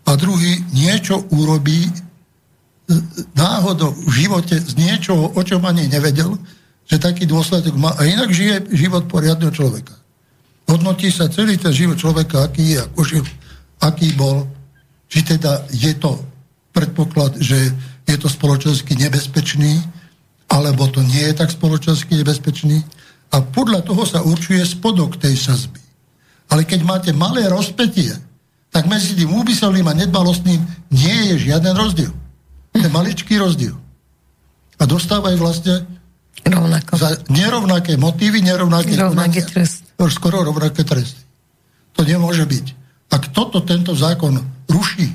a druhý niečo urobí náhodou v živote z niečoho, o čom ani nevedel, že taký dôsledok má. A inak žije život poriadneho človeka. Hodnotí sa celý ten život človeka, aký je, ako žil, aký bol. Či teda je to predpoklad, že je to spoločensky nebezpečný, alebo to nie je tak spoločensky nebezpečný. A podľa toho sa určuje spodok tej sazby. Ale keď máte malé rozpetie, tak medzi tým úmyselným a nedbalostným nie je žiaden rozdiel. To je maličký rozdiel. A dostávajú vlastne Rovnako. za nerovnaké motívy, nerovnaké Rovnaké trest. skoro rovnaké tresty. To nemôže byť. Ak toto tento zákon ruší,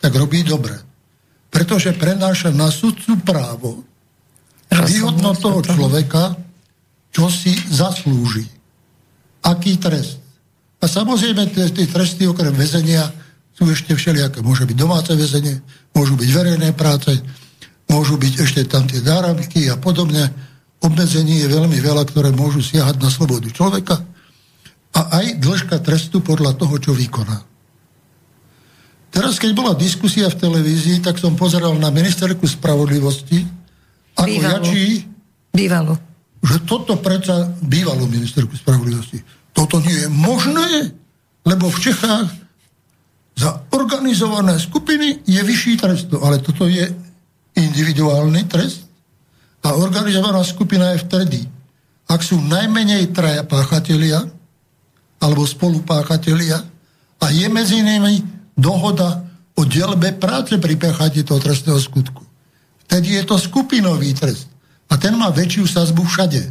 tak robí dobre. Pretože prenáša na sudcu právo výhodno toho človeka, čo si zaslúži. Aký trest. A samozrejme, tie tresty okrem väzenia sú ešte všelijaké. Môže byť domáce väzenie, môžu byť verejné práce, môžu byť ešte tam tie dáramky a podobne. Obmedzení je veľmi veľa, ktoré môžu siahať na slobodu človeka a aj dĺžka trestu podľa toho, čo vykoná. Teraz, keď bola diskusia v televízii, tak som pozeral na ministerku spravodlivosti, ako Bývalo. jačí, Bývalo. že toto predsa bývalo ministerku spravodlivosti. Toto nie je možné, lebo v Čechách za organizované skupiny je vyšší trest. Ale toto je individuálny trest a organizovaná skupina je vtedy, ak sú najmenej traja páchatelia alebo spolupáchatelia a je medzi nimi dohoda o delbe práce pri páchatí toho trestného skutku. Vtedy je to skupinový trest. A ten má väčšiu sazbu všade.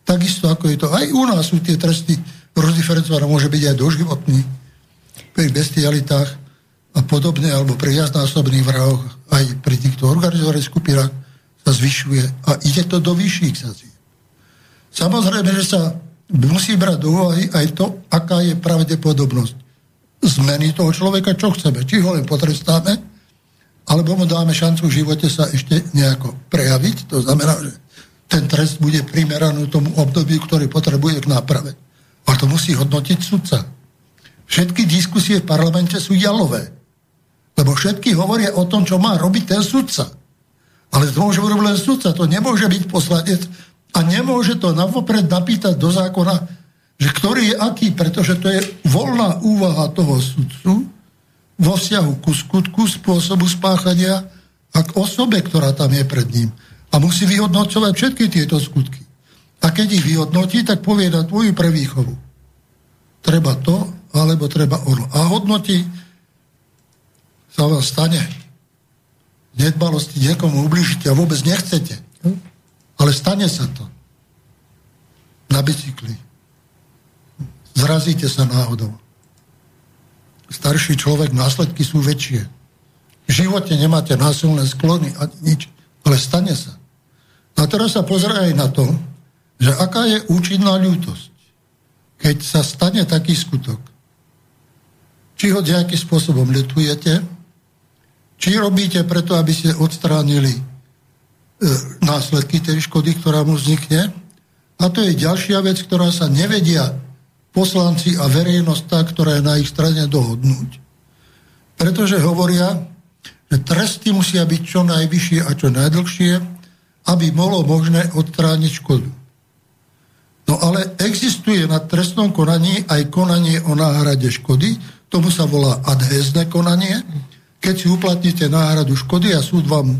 Takisto ako je to. Aj u nás sú tie tresty rozdiferencované, môže byť aj doživotný pri bestialitách a podobne, alebo pri jazdnásobných vrahoch, aj pri týchto organizovaných skupinách sa zvyšuje a ide to do vyšších sadzieb. Samozrejme, že sa musí brať do úvahy aj to, aká je pravdepodobnosť zmeny toho človeka, čo chceme. Či ho len potrestáme, alebo mu dáme šancu v živote sa ešte nejako prejaviť. To znamená, že ten trest bude primeraný tomu obdobiu, ktorý potrebuje k náprave. A to musí hodnotiť sudca. Všetky diskusie v parlamente sú jalové. Lebo všetky hovoria o tom, čo má robiť ten sudca. Ale to môže urobiť len sudca, to nemôže byť poslanec a nemôže to navopred napýtať do zákona, že ktorý je aký, pretože to je voľná úvaha toho sudcu vo vzťahu ku skutku, spôsobu spáchania a k osobe, ktorá tam je pred ním. A musí vyhodnocovať všetky tieto skutky. A keď ich vyhodnotí, tak povie na tvoju prevýchovu. Treba to, alebo treba ono. A hodnotí, sa vám stane nedbalosti niekomu ubližíte a vôbec nechcete. Ale stane sa to. Na bicykli. Zrazíte sa náhodou. Starší človek, následky sú väčšie. V živote nemáte násilné sklony a nič, ale stane sa. A teraz sa pozrie aj na to, že aká je účinná ľútosť, keď sa stane taký skutok. Či ho nejakým spôsobom ľutujete, či robíte preto, aby ste odstránili e, následky tej škody, ktorá mu vznikne. A to je ďalšia vec, ktorá sa nevedia poslanci a verejnosť tá, ktorá je na ich strane dohodnúť. Pretože hovoria, že tresty musia byť čo najvyššie a čo najdlhšie, aby bolo možné odstrániť škodu. No ale existuje na trestnom konaní aj konanie o náhrade škody, tomu sa volá adhézne konanie, keď si uplatníte náhradu škody a súd vám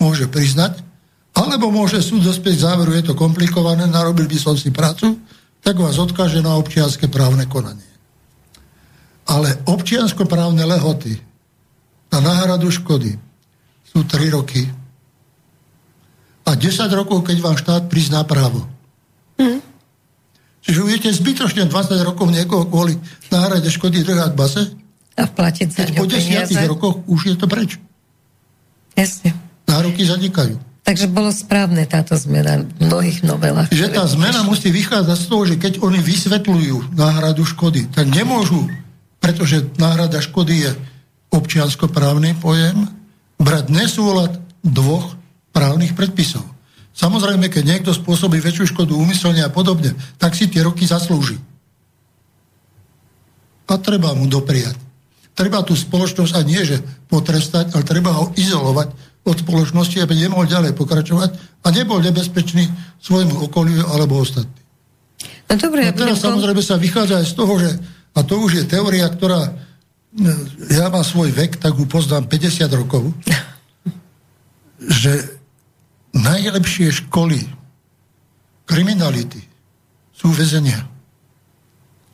môže priznať, alebo môže súd dospieť záveru, je to komplikované, narobil by som si prácu, tak vás odkáže na občianske právne konanie. Ale občiansko-právne lehoty na náhradu škody sú 3 roky a 10 rokov, keď vám štát prizná právo. Mm. Čiže budete zbytočne 20 rokov niekoho kvôli náhrade škody držať base, A platiť za keď po 10 peniaze. rokoch už je to preč. Jasne. Nároky zanikajú. Takže bolo správne táto zmena v mnohých novelách. Že tá zmena musí vychádzať z toho, že keď oni vysvetľujú náhradu škody, tak nemôžu, pretože náhrada škody je občianskoprávny pojem, brať nesúlad dvoch právnych predpisov. Samozrejme, keď niekto spôsobí väčšiu škodu úmyselne a podobne, tak si tie roky zaslúži. A treba mu dopriať. Treba tú spoločnosť a nie, že potrestať, ale treba ho izolovať od spoločnosti, aby nemohol ďalej pokračovať a nebol nebezpečný svojmu okoliu alebo ostatným. No dobre, No teraz budem... samozrejme sa vychádza aj z toho, že, a to už je teória, ktorá, e, ja mám svoj vek, tak ju poznám 50 rokov, že najlepšie školy kriminality sú väzenia.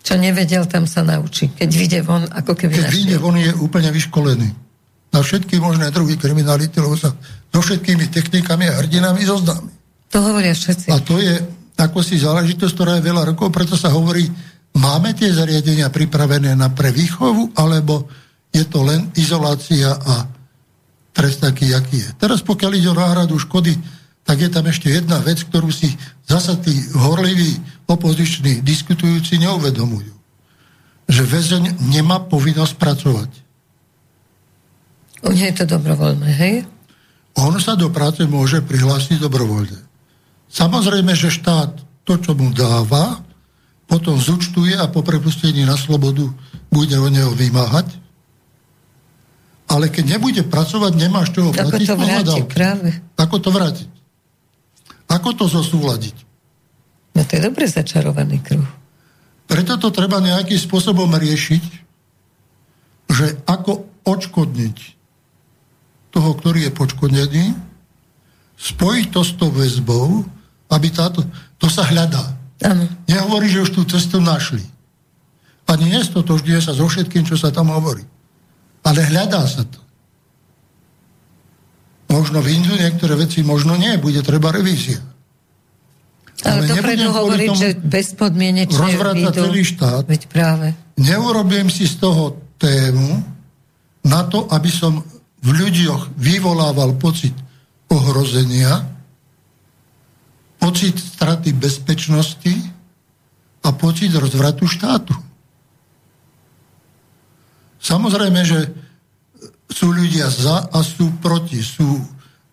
Čo nevedel, tam sa naučí. Keď vyjde von, ako keby Keď vyjde von, je úplne vyškolený. Na všetky možné druhy kriminality, lebo sa so všetkými technikami a hrdinami zoznámi. To hovoria všetci. A to je ako si záležitosť, ktorá je veľa rokov, preto sa hovorí, máme tie zariadenia pripravené na prevýchovu, alebo je to len izolácia a trest taký, aký je. Teraz pokiaľ ide o náhradu škody, tak je tam ešte jedna vec, ktorú si zasa tí horliví opoziční diskutujúci neuvedomujú. Že väzeň nemá povinnosť pracovať. U nej je to dobrovoľné, hej? On sa do práce môže prihlásiť dobrovoľne. Samozrejme, že štát to, čo mu dáva, potom zúčtuje a po prepustení na slobodu bude o neho vymáhať. Ale keď nebude pracovať, nemáš čoho platiť. Ako to vrátiť, práve. Ako to vrátiť? Ako to zosúľadiť? No to je dobre začarovaný kruh. Preto to treba nejakým spôsobom riešiť, že ako odškodniť toho, ktorý je počkodnený, spojiť to s tou väzbou, aby táto, to sa hľadá. Ano. Nehovorí, že už tú cestu našli. Ani nestotožňuje sa so všetkým, čo sa tam hovorí. Ale hľadá sa to. Možno vyjdú niektoré veci, možno nie, bude treba revízia. Ale, Ale dopredu hovoriť, že bezpodmienečne rozvráca celý štát. Veď práve. Neurobím si z toho tému na to, aby som v ľuďoch vyvolával pocit ohrozenia, pocit straty bezpečnosti a pocit rozvratu štátu. Samozrejme, že sú ľudia za a sú proti. Sú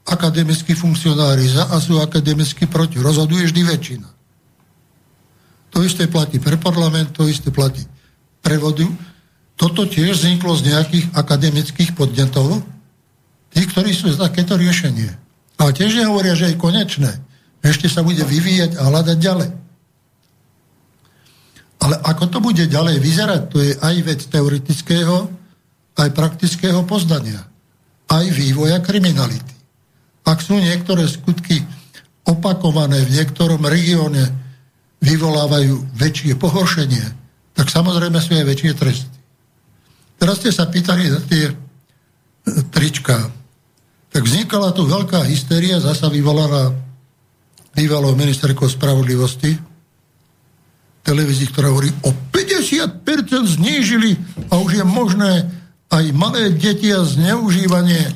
akademickí funkcionári za a sú akademickí proti. Rozhoduje vždy väčšina. To isté platí pre parlament, to isté platí pre vodu. Toto tiež vzniklo z nejakých akademických podnetov, tí, ktorí sú za takéto riešenie. Ale tiež nehovoria, že je konečné. Ešte sa bude vyvíjať a hľadať ďalej. Ale ako to bude ďalej vyzerať, to je aj vec teoretického, aj praktického poznania, aj vývoja kriminality. Ak sú niektoré skutky opakované v niektorom regióne, vyvolávajú väčšie pohoršenie, tak samozrejme sú aj väčšie tresty. Teraz ste sa pýtali za tie trička. Tak vznikala tu veľká hysteria, zasa vyvolaná bývalou ministerkou spravodlivosti, televízii, ktorá hovorí o 50% znížili a už je možné aj malé deti a zneužívanie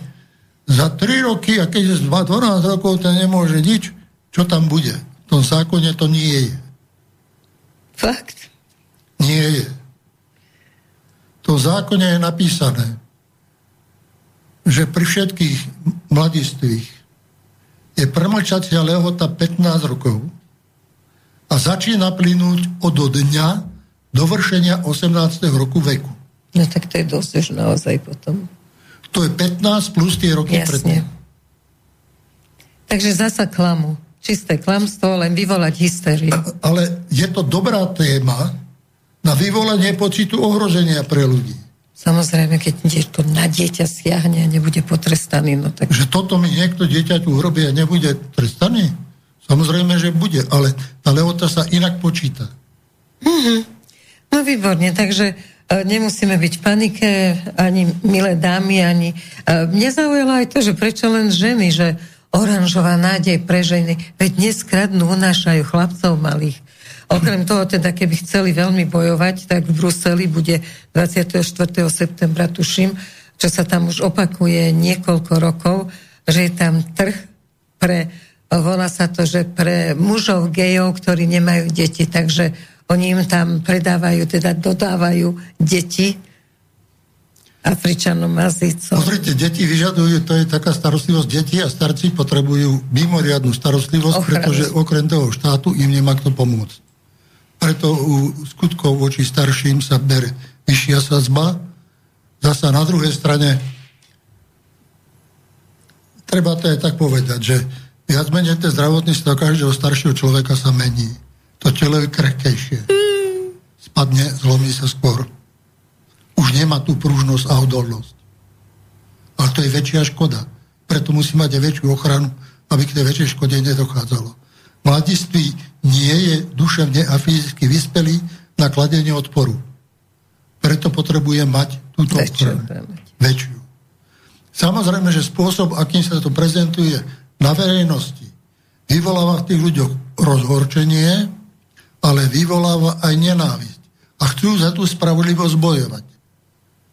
za 3 roky a keď je 12 rokov, to nemôže nič, čo tam bude. V tom zákone to nie je. Fakt? Nie je. V tom zákone je napísané, že pri všetkých mladistvých je premlčacia lehota 15 rokov a začína plynúť od dňa dovršenia 18. roku veku. No tak to je dosť už naozaj potom. To je 15 plus tie roky Jasne. predtým. Takže zasa klamu. Čisté klamstvo, len vyvolať hysteriu. Ale je to dobrá téma na vyvolanie pocitu ohrozenia pre ľudí. Samozrejme, keď to na dieťa siahne a nebude potrestaný, no tak... Že toto mi niekto dieťaťu urobí a nebude trestaný? Samozrejme, že bude, ale tá lehota sa inak počíta. Mm-hmm. No výborne, takže E, nemusíme byť v panike, ani milé dámy, ani... E, mne zaujalo aj to, že prečo len ženy, že oranžová nádej pre ženy, veď dnes kradnú, unášajú chlapcov malých. Okrem toho, teda, keby chceli veľmi bojovať, tak v Bruseli bude 24. septembra, tuším, čo sa tam už opakuje niekoľko rokov, že je tam trh pre, volá sa to, že pre mužov gejov, ktorí nemajú deti, takže oni im tam predávajú, teda dodávajú deti Afričanom, Azícom. Pozrite, deti vyžadujú, to je taká starostlivosť. Deti a starci potrebujú mimoriadnú starostlivosť, Ochranu. pretože okrem toho štátu im nemá kto pomôcť. Preto u skutkov voči starším sa bere vyššia sadzba. Zasa na druhej strane treba to aj tak povedať, že viac menej ten zdravotníctvo každého staršieho človeka sa mení to telo je krehkejšie. Spadne, zlomí sa skôr. Už nemá tú pružnosť a odolnosť. Ale to je väčšia škoda. Preto musí mať aj väčšiu ochranu aby k tej väčšej škode nedochádzalo. Mladiství nie je duševne a fyzicky vyspelý na kladenie odporu. Preto potrebuje mať túto Väčšiu. Väčšiu. Samozrejme, že spôsob, akým sa to prezentuje na verejnosti, vyvoláva v tých ľuďoch rozhorčenie, ale vyvoláva aj nenávisť. A chcú za tú spravodlivosť bojovať.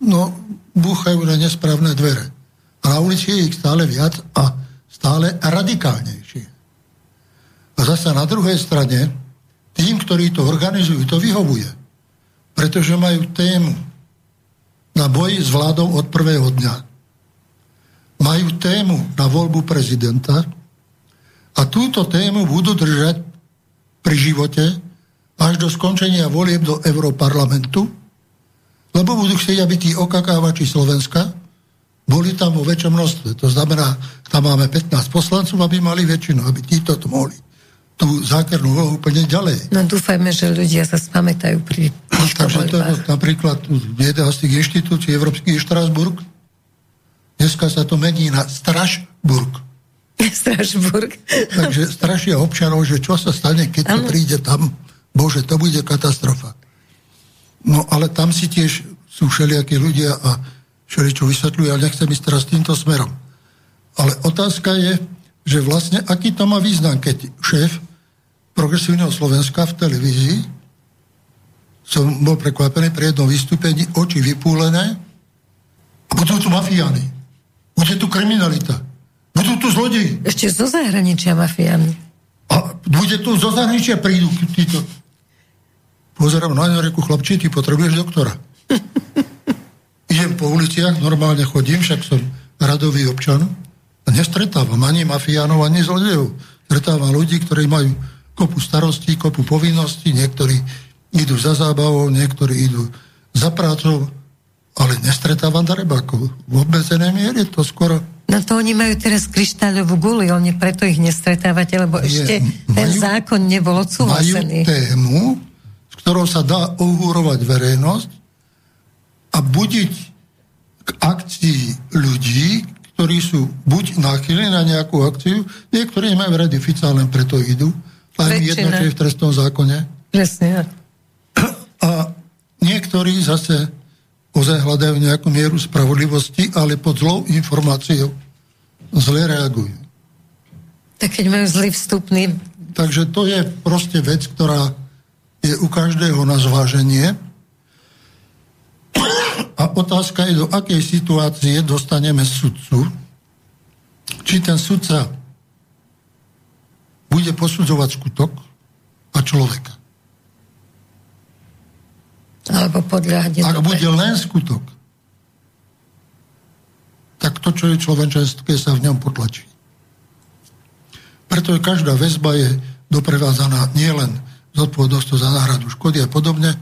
No, búchajú na nesprávne dvere. A na ulici je ich stále viac a stále radikálnejšie. A zase na druhej strane, tým, ktorí to organizujú, to vyhovuje. Pretože majú tému na boji s vládou od prvého dňa. Majú tému na voľbu prezidenta a túto tému budú držať pri živote až do skončenia volieb do Európarlamentu, lebo budú chcieť, aby tí okakávači Slovenska boli tam vo väčšom množstve. To znamená, tam máme 15 poslancov, aby mali väčšinu, aby títo to mohli tú zákernú úlohu úplne ďalej. No dúfajme, že ľudia sa spamätajú pri no, Takže to je napríklad jedna z tých inštitúcií Európsky Štrasburg. Dneska sa to mení na Strašburg. Strašburg. Takže strašia občanov, že čo sa stane, keď to príde tam. Bože, to bude katastrofa. No ale tam si tiež sú všelijakí ľudia a všeličo vysvetľujú, ale nechcem ísť teraz týmto smerom. Ale otázka je, že vlastne aký to má význam, keď šéf progresívneho Slovenska v televízii som bol prekvapený pri jednom vystúpení, oči vypúlené budú tu mafiány. Bude tu kriminalita. Budú tu zlodeji. Ešte zo zahraničia mafiány. A bude tu zo zahraničia prídu títo Pozerám na ňu reku, chlapči, ty potrebuješ doktora. Idem po uliciach, normálne chodím, však som radový občan a nestretávam ani mafiánov, ani zlodejov. Stretávam ľudí, ktorí majú kopu starostí, kopu povinností, niektorí idú za zábavou, niektorí idú za prácou, ale nestretávam darebákov. V obmedzenej miere to skoro... No to oni majú teraz kryštáľovú guli, oni preto ich nestretávate, lebo Je, ešte majú, ten zákon nebol odsúhlasený. Majú tému, ktorou sa dá ohúrovať verejnosť a budiť k akcii ľudí, ktorí sú buď náchylní na nejakú akciu, niektorí majú radi Fica, len preto idú, len jedno, čo je v trestnom zákone. Presne. A niektorí zase ozaj hľadajú nejakú mieru spravodlivosti, ale pod zlou informáciou zle reagujú. Tak keď majú zlý vstupný... Takže to je proste vec, ktorá je u každého na zváženie. A otázka je, do akej situácie dostaneme sudcu. Či ten sudca bude posudzovať skutok a človeka. Alebo podľahne Ak bude len skutok, tak to, čo je človečenské, sa v ňom potlačí. Preto každá väzba je doprevádzaná nielen zodpovednosťou za náhradu škody a podobne,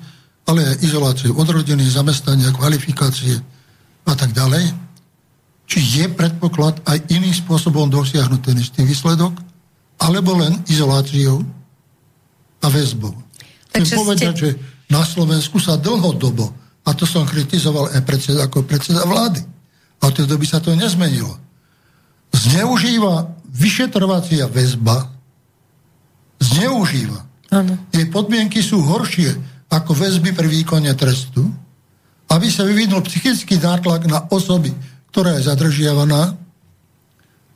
ale aj izoláciu od rodiny, zamestnania, kvalifikácie a tak ďalej. Či je predpoklad aj iným spôsobom dosiahnuť ten istý výsledok, alebo len izoláciou a väzbou. Chcem povedať, ste... že na Slovensku sa dlhodobo, a to som kritizoval aj predseda, ako predseda vlády, a od tej doby sa to nezmenilo, zneužíva vyšetrovacia väzba, zneužíva Ano. Jej podmienky sú horšie ako väzby pri výkone trestu, aby sa vyvinul psychický nátlak na osoby, ktorá je zadržiavaná,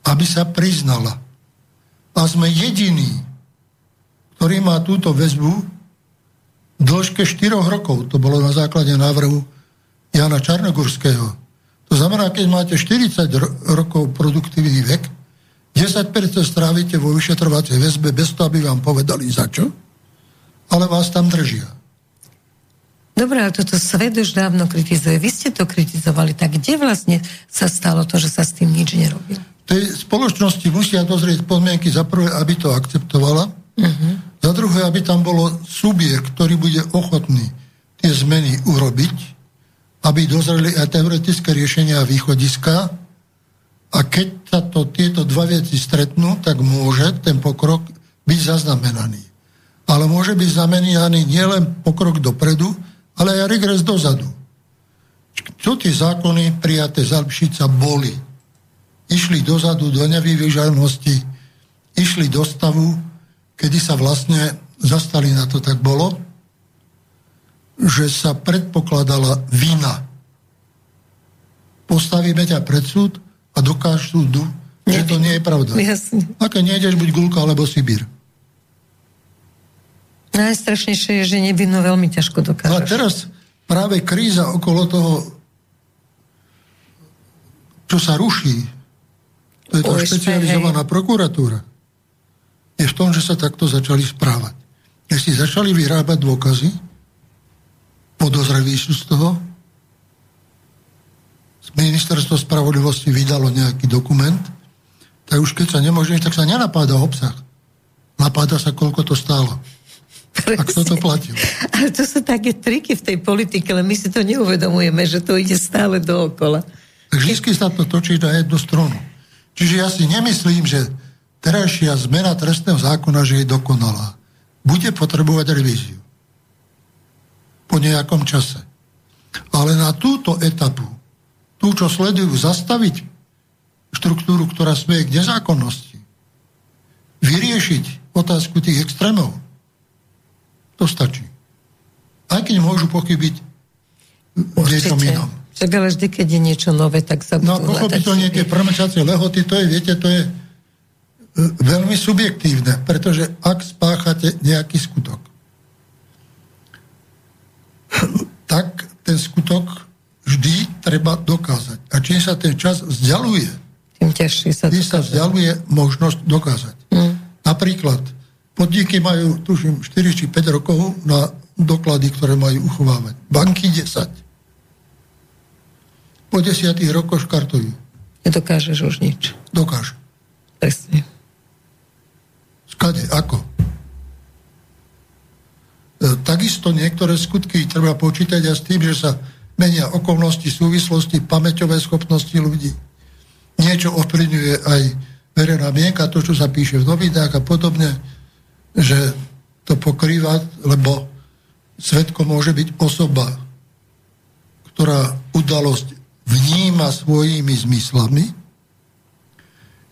aby sa priznala. A sme jediní, ktorý má túto väzbu v dĺžke 4 rokov. To bolo na základe návrhu Jana Čarnogurského. To znamená, keď máte 40 rokov produktívny vek, 10% strávite vo vyšetrovacej väzbe bez toho, aby vám povedali za čo ale vás tam držia. Dobre, ale toto svet už dávno kritizuje. Vy ste to kritizovali, tak kde vlastne sa stalo to, že sa s tým nič nerobilo? Tej spoločnosti musia dozrieť podmienky za prvé, aby to akceptovala, uh-huh. za druhé, aby tam bolo subjekt, ktorý bude ochotný tie zmeny urobiť, aby dozreli aj teoretické riešenia a východiska a keď sa to, tieto dva veci stretnú, tak môže ten pokrok byť zaznamenaný ale môže byť znamenaný nielen pokrok dopredu, ale aj regres dozadu. Čo tie zákony prijaté za Lpšica boli? Išli dozadu do nevyvyžanosti išli do stavu, kedy sa vlastne zastali na to tak bolo, že sa predpokladala vina. Postavíme ťa pred súd a dokáž súdu, že to nie je pravda. Jasne. Aké nejdeš buď Gulka alebo Sibír. Najstrašnejšie je, že nevinno veľmi ťažko dokážeš. No a teraz práve kríza okolo toho, čo sa ruší, to je tá špecializovaná prokuratúra, je v tom, že sa takto začali správať. Keď si začali vyrábať dôkazy, podozreví sú z toho, ministerstvo spravodlivosti vydalo nejaký dokument, tak už keď sa nemôže, tak sa nenapáda obsah. Napáda sa, koľko to stálo. A kto to platil? Ale to sú také triky v tej politike, ale my si to neuvedomujeme, že to ide stále dookola. Tak vždy sa to točí na jednu stranu. Čiže ja si nemyslím, že terajšia zmena trestného zákona, že je dokonalá. Bude potrebovať revíziu. Po nejakom čase. Ale na túto etapu, tú, čo sledujú, zastaviť štruktúru, ktorá smeje k nezákonnosti, vyriešiť otázku tých extrémov, to stačí. Aj keď môžu pochybiť niečom inom. Však ale vždy, keď je niečo nové, tak sa No, pochopiteľne tie promlčacie lehoty, to je, viete, to je e, veľmi subjektívne, pretože ak spáchate nejaký skutok, tak ten skutok vždy treba dokázať. A čím sa ten čas vzdialuje, tým ťažšie sa tým sa vzdialuje možnosť dokázať. Mm. Napríklad, podniky majú, tuším, 4 či 5 rokov na doklady, ktoré majú uchovávať. Banky 10. Po 10 rokoch škartujú. Nedokážeš už nič. Dokáže. Presne. Skade, ako? E, takisto niektoré skutky treba počítať aj s tým, že sa menia okolnosti, súvislosti, pamäťové schopnosti ľudí. Niečo ovplyvňuje aj verejná mienka, to, čo sa píše v novinách a podobne, že to pokrýva, lebo svetko môže byť osoba, ktorá udalosť vníma svojimi zmyslami,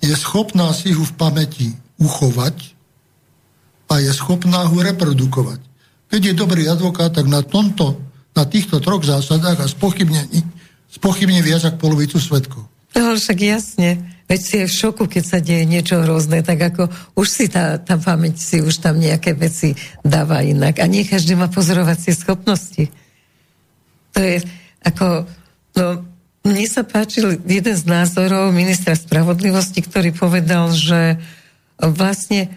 je schopná si ju v pamäti uchovať a je schopná ho reprodukovať. Keď je dobrý advokát, tak na, tomto, na týchto troch zásadách a spochybnení spochybne viac ako polovicu svetkov. No, však jasne. Veď si je v šoku, keď sa deje niečo hrozné, tak ako už si tá, tá pamäť si už tam nejaké veci dáva inak. A nie každý má pozorovacie schopnosti. To je ako, no, mne sa páčil jeden z názorov ministra spravodlivosti, ktorý povedal, že vlastne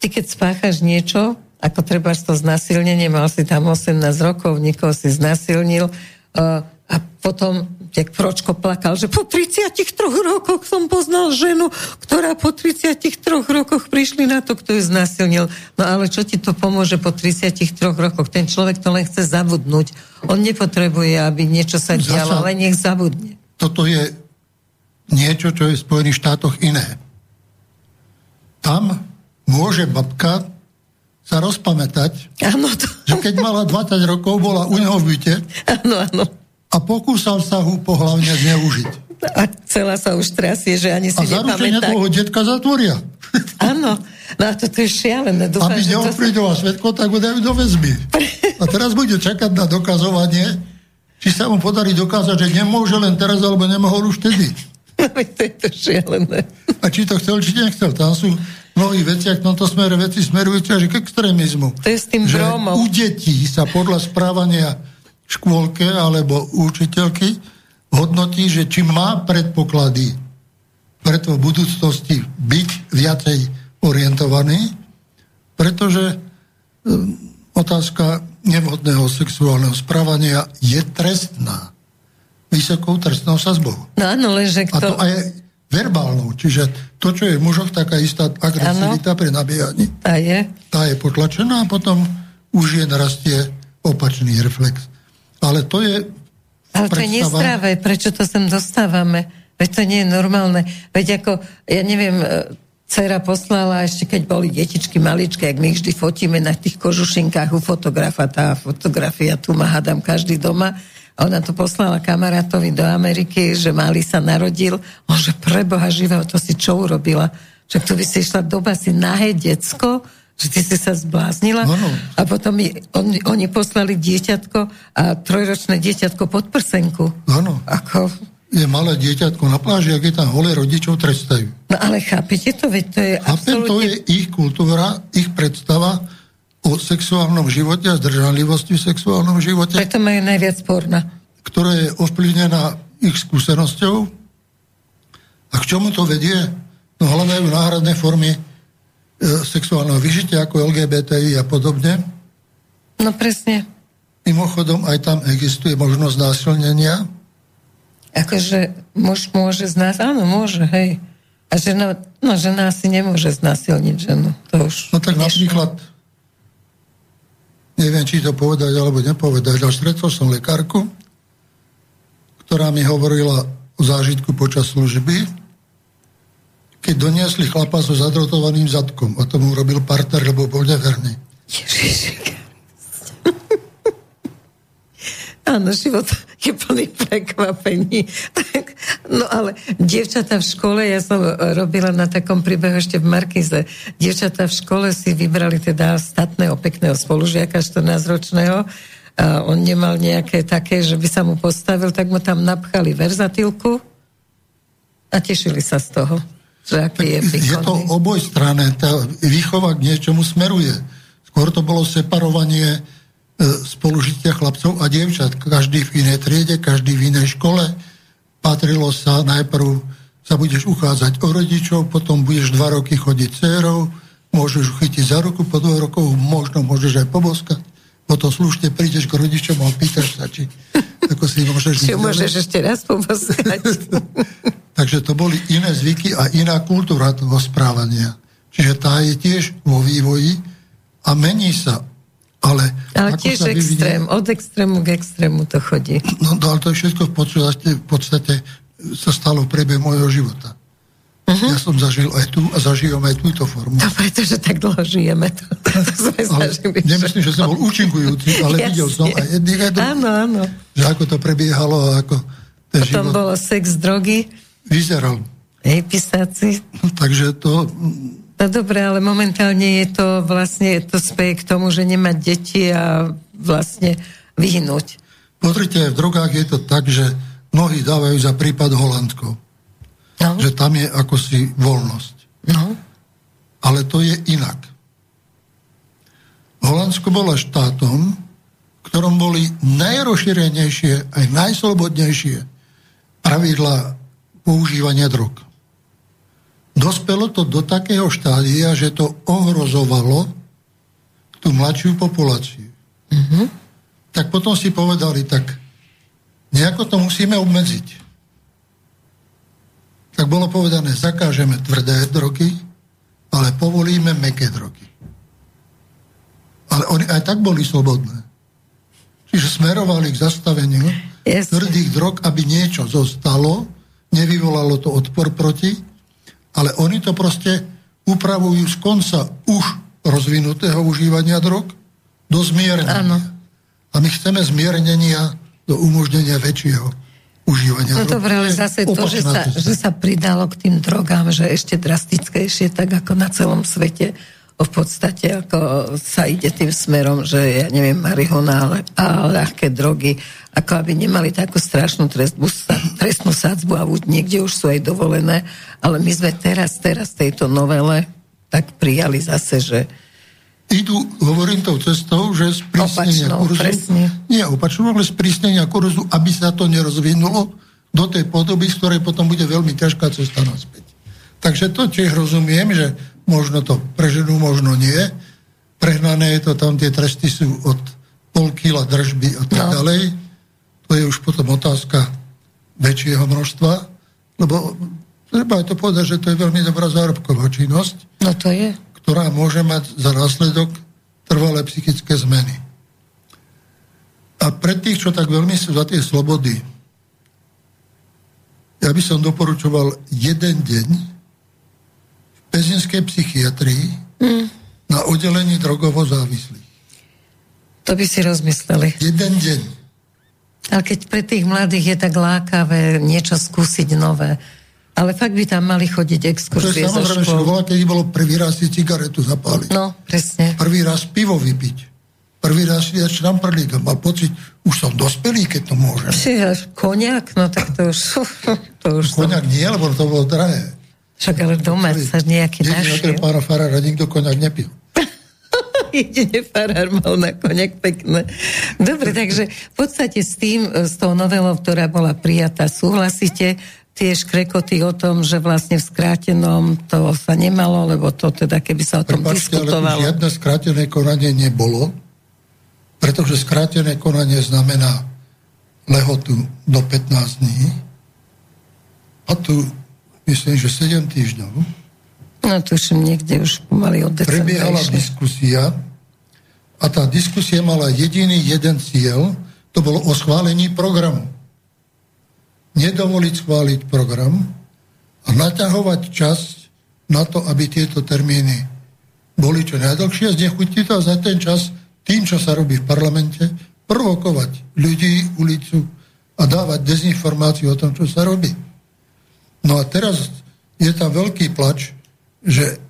ty keď spáchaš niečo, ako treba to znasilnenie, mal si tam 18 rokov, niekoho si znasilnil uh, a potom jak Pročko plakal, že po 33 rokoch som poznal ženu, ktorá po 33 rokoch prišli na to, kto ju znasilnil. No ale čo ti to pomôže po 33 rokoch? Ten človek to len chce zabudnúť. On nepotrebuje, aby niečo sa dialo, ale nech zabudne. Toto je niečo, čo je v Spojených štátoch iné. Tam môže babka sa rozpamätať, ano, to... že keď mala 20 rokov, bola u neho v byte. Áno, áno a pokúsal sa ho pohľavne zneužiť. A celá sa už trasie, že ani si a zaručenie toho detka zatvoria. Áno, no a toto je šialené. Dúfam, Aby neovplyvňoval to... svetko, tak ho dajú do väzby. A teraz bude čakať na dokazovanie, či sa mu podarí dokázať, že nemôže len teraz, alebo nemohol už vtedy. to je to šialené. A či to chcel, či nechcel. Tam sú mnohí veci, v tomto smere veci smerujúce až k extrémizmu. To je s tým že bromom. u detí sa podľa správania škôlke alebo učiteľky hodnotí, že či má predpoklady preto v budúcnosti byť viacej orientovaný, pretože um, otázka nevhodného sexuálneho správania je trestná. Vysokou trestnou sazbou. No áno, lenže kto... A to aj verbálnou. Čiže to, čo je v mužoch, taká istá agresivita ano. pri nabíjaní. Tá je. Tá je potlačená a potom už je narastie opačný reflex. Ale to je... Ale to je nestravé, prečo to sem dostávame? Veď to nie je normálne. Veď ako, ja neviem, e, dcera poslala, ešte keď boli detičky maličké, ak my vždy fotíme na tých kožušinkách u fotografa, tá fotografia tu má, hádam, každý doma, a ona to poslala kamarátovi do Ameriky, že malý sa narodil. On, že preboha živého, to si čo urobila? Však to by si išla do basy nahé decko, že ty si sa zbláznila Ano. a potom mi, on, oni poslali dieťatko a trojročné dieťatko pod prsenku. Áno. Ako, Je malé dieťatko na pláži, ak je tam holé, rodičov trestajú. no ale chápete to, veď to je to absolútne... je ich kultúra, ich predstava o sexuálnom živote a zdržanlivosti v sexuálnom živote, Preto majú najviac porna. ktorá je ovplyvnená ich skúsenosťou. A k čomu to vedie? No hľadajú náhradné formy sexuálneho vyžitia ako LGBTI a podobne. No presne. Mimochodom, aj tam existuje možnosť násilnenia. Akože muž môže z nás, áno, môže, hej. A žena, no žena asi nemôže znásilniť ženu. To už No tak nešlo. napríklad, neviem, či to povedať alebo nepovedať, ale stretol som lekárku, ktorá mi hovorila o zážitku počas služby, keď doniesli chlapa so zadrotovaným zadkom a tomu urobil partner, lebo bol neverný. Áno, život je plný prekvapení. No ale dievčatá v škole, ja som robila na takom príbehu ešte v Markize, dievčatá v škole si vybrali teda statného, pekného spolužiaka, 14-ročného, a on nemal nejaké také, že by sa mu postavil, tak mu tam napchali verzatilku a tešili sa z toho, je Je to výkonný. oboj strane, tá výchova k niečomu smeruje. Skôr to bolo separovanie e, spolužitia chlapcov a dievčat. Každý v inej triede, každý v inej škole. Patrilo sa najprv, sa budeš uchádzať o rodičov, potom budeš dva roky chodiť dcerou, môžeš chytiť za ruku, po dvoch rokov možno môžeš aj poboskať. Potom slušne prídeš k rodičom a pýtaš sa, či ako si môžeš... Či môžeš ešte raz poboskať. Takže to boli iné zvyky a iná kultúra toho správania. Čiže tá je tiež vo vývoji a mení sa. Ale, Ale tiež sa vyvinie- extrém, od extrému k extrému to chodí. No, no ale to je všetko v podstate, v podstate sa stalo v priebehu môjho života. Mhm. Ja som zažil aj tu a zažijem aj túto formu. No pretože tak dlho žijeme. To, to sme Ale zažili. nemyslím, že som bol účinkujúci, ale Jasne. videl som aj jedných aj druhých, Áno, áno. že ako to prebiehalo a ako ten Potom život bolo sex, drogy, vyzeral. hej, pisáci. Takže to No dobre, ale momentálne je to vlastne, to speje k tomu, že nemať deti a vlastne vyhnúť. Pozrite, v drogách je to tak, že mnohí dávajú za prípad Holandsko. No, Že tam je ako si voľnosť. no, Ale to je inak. Holandsko bolo štátom, v ktorom boli najrozšírenejšie, aj najslobodnejšie pravidla používania drog. Dospelo to do takého štádia, že to ohrozovalo tú mladšiu populáciu. Mm-hmm. Tak potom si povedali, tak nejako to musíme obmedziť. Tak bolo povedané, zakážeme tvrdé drogy, ale povolíme meké drogy. Ale oni aj tak boli slobodné. Čiže smerovali k zastaveniu Jasne. tvrdých drog, aby niečo zostalo, nevyvolalo to odpor proti, ale oni to proste upravujú z konca už rozvinutého užívania drog do zmiernenia. Áno. A my chceme zmiernenia do umožnenia väčšieho užívania no dobre, ale zase to, že sa, že sa pridalo k tým drogám, že ešte drastickejšie, tak ako na celom svete, v podstate ako sa ide tým smerom, že ja neviem, marihona ale, a ľahké drogy, ako aby nemali takú strašnú trestnú, sa- trestnú sadzbu a niekde už sú aj dovolené, ale my sme teraz, teraz tejto novele tak prijali zase, že idú, hovorím tou cestou, že sprísnenia Opačnou, kurzu, presne. nie opačnou, ale sprísnenia kurzu, aby sa to nerozvinulo do tej podoby, z ktorej potom bude veľmi ťažká cesta naspäť. Takže to tiež rozumiem, že možno to preženú, možno nie. Prehnané je to, tam tie tresty sú od pol kila držby a tak No. ďalej. To je už potom otázka väčšieho množstva, lebo treba aj to povedať, že to je veľmi dobrá zárobková činnosť no to je. Ktorá môže mať za následok trvalé psychické zmeny. A pre tých, čo tak veľmi sú za tie slobody, ja by som doporučoval jeden deň v pezinskej psychiatrii mm. na oddelení drogovo závislých. To by si rozmysleli. Jeden deň. Ale keď pre tých mladých je tak lákavé niečo skúsiť nové, Ale fakt by tam mali chodiť exkurzie je samozrejme škôl. keď bolo prvý raz si cigaretu zapáliť. No, presne. Prvý raz pivo vypiť. Prvý raz si dať šramprlík. Mal pocit, už som dospelý, keď to môžem. Si koniak, no tak to už... To už koniak som... nie, lebo to bolo drahé. Však ale doma sa nejaký našiel. Jedine pána Farára nikto koniak nepil. Jedine farár mal na koniak pekné. Dobre, takže v podstate s tým, s tou novelou, ktorá bola prijatá, súhlasíte? Tie škrekoty o tom, že vlastne v skrátenom to sa nemalo, lebo to teda, keby sa o tom Prepačte, diskutovalo. Ale žiadne skrátené konanie nebolo, pretože skrátené konanie znamená lehotu do 15 dní a tu myslím, že 7 týždňov. No tuším, niekde už pomaly od decembra Prebiehala išli. diskusia a tá diskusia mala jediný jeden cieľ, to bolo o schválení programu nedovoliť schváliť program a naťahovať čas na to, aby tieto termíny boli čo najdlhšie znechutiť to a za ten čas tým, čo sa robí v parlamente, provokovať ľudí, ulicu a dávať dezinformáciu o tom, čo sa robí. No a teraz je tam veľký plač, že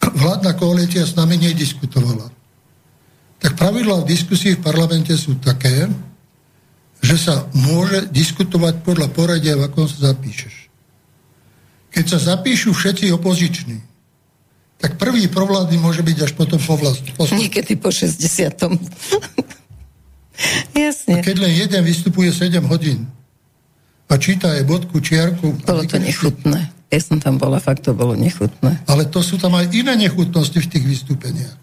vládna koalícia s nami nediskutovala. Tak pravidlá v diskusii v parlamente sú také, že sa môže diskutovať podľa poradia, v akom sa zapíšeš. Keď sa zapíšu všetci opoziční, tak prvý provládny môže byť až potom po vlastní. Niekedy po 60. Jasne. A keď len jeden vystupuje 7 hodín a číta aj bodku, čiarku... Bolo to nechutné. Ja som tam bola, fakt to bolo nechutné. Ale to sú tam aj iné nechutnosti v tých vystúpeniach.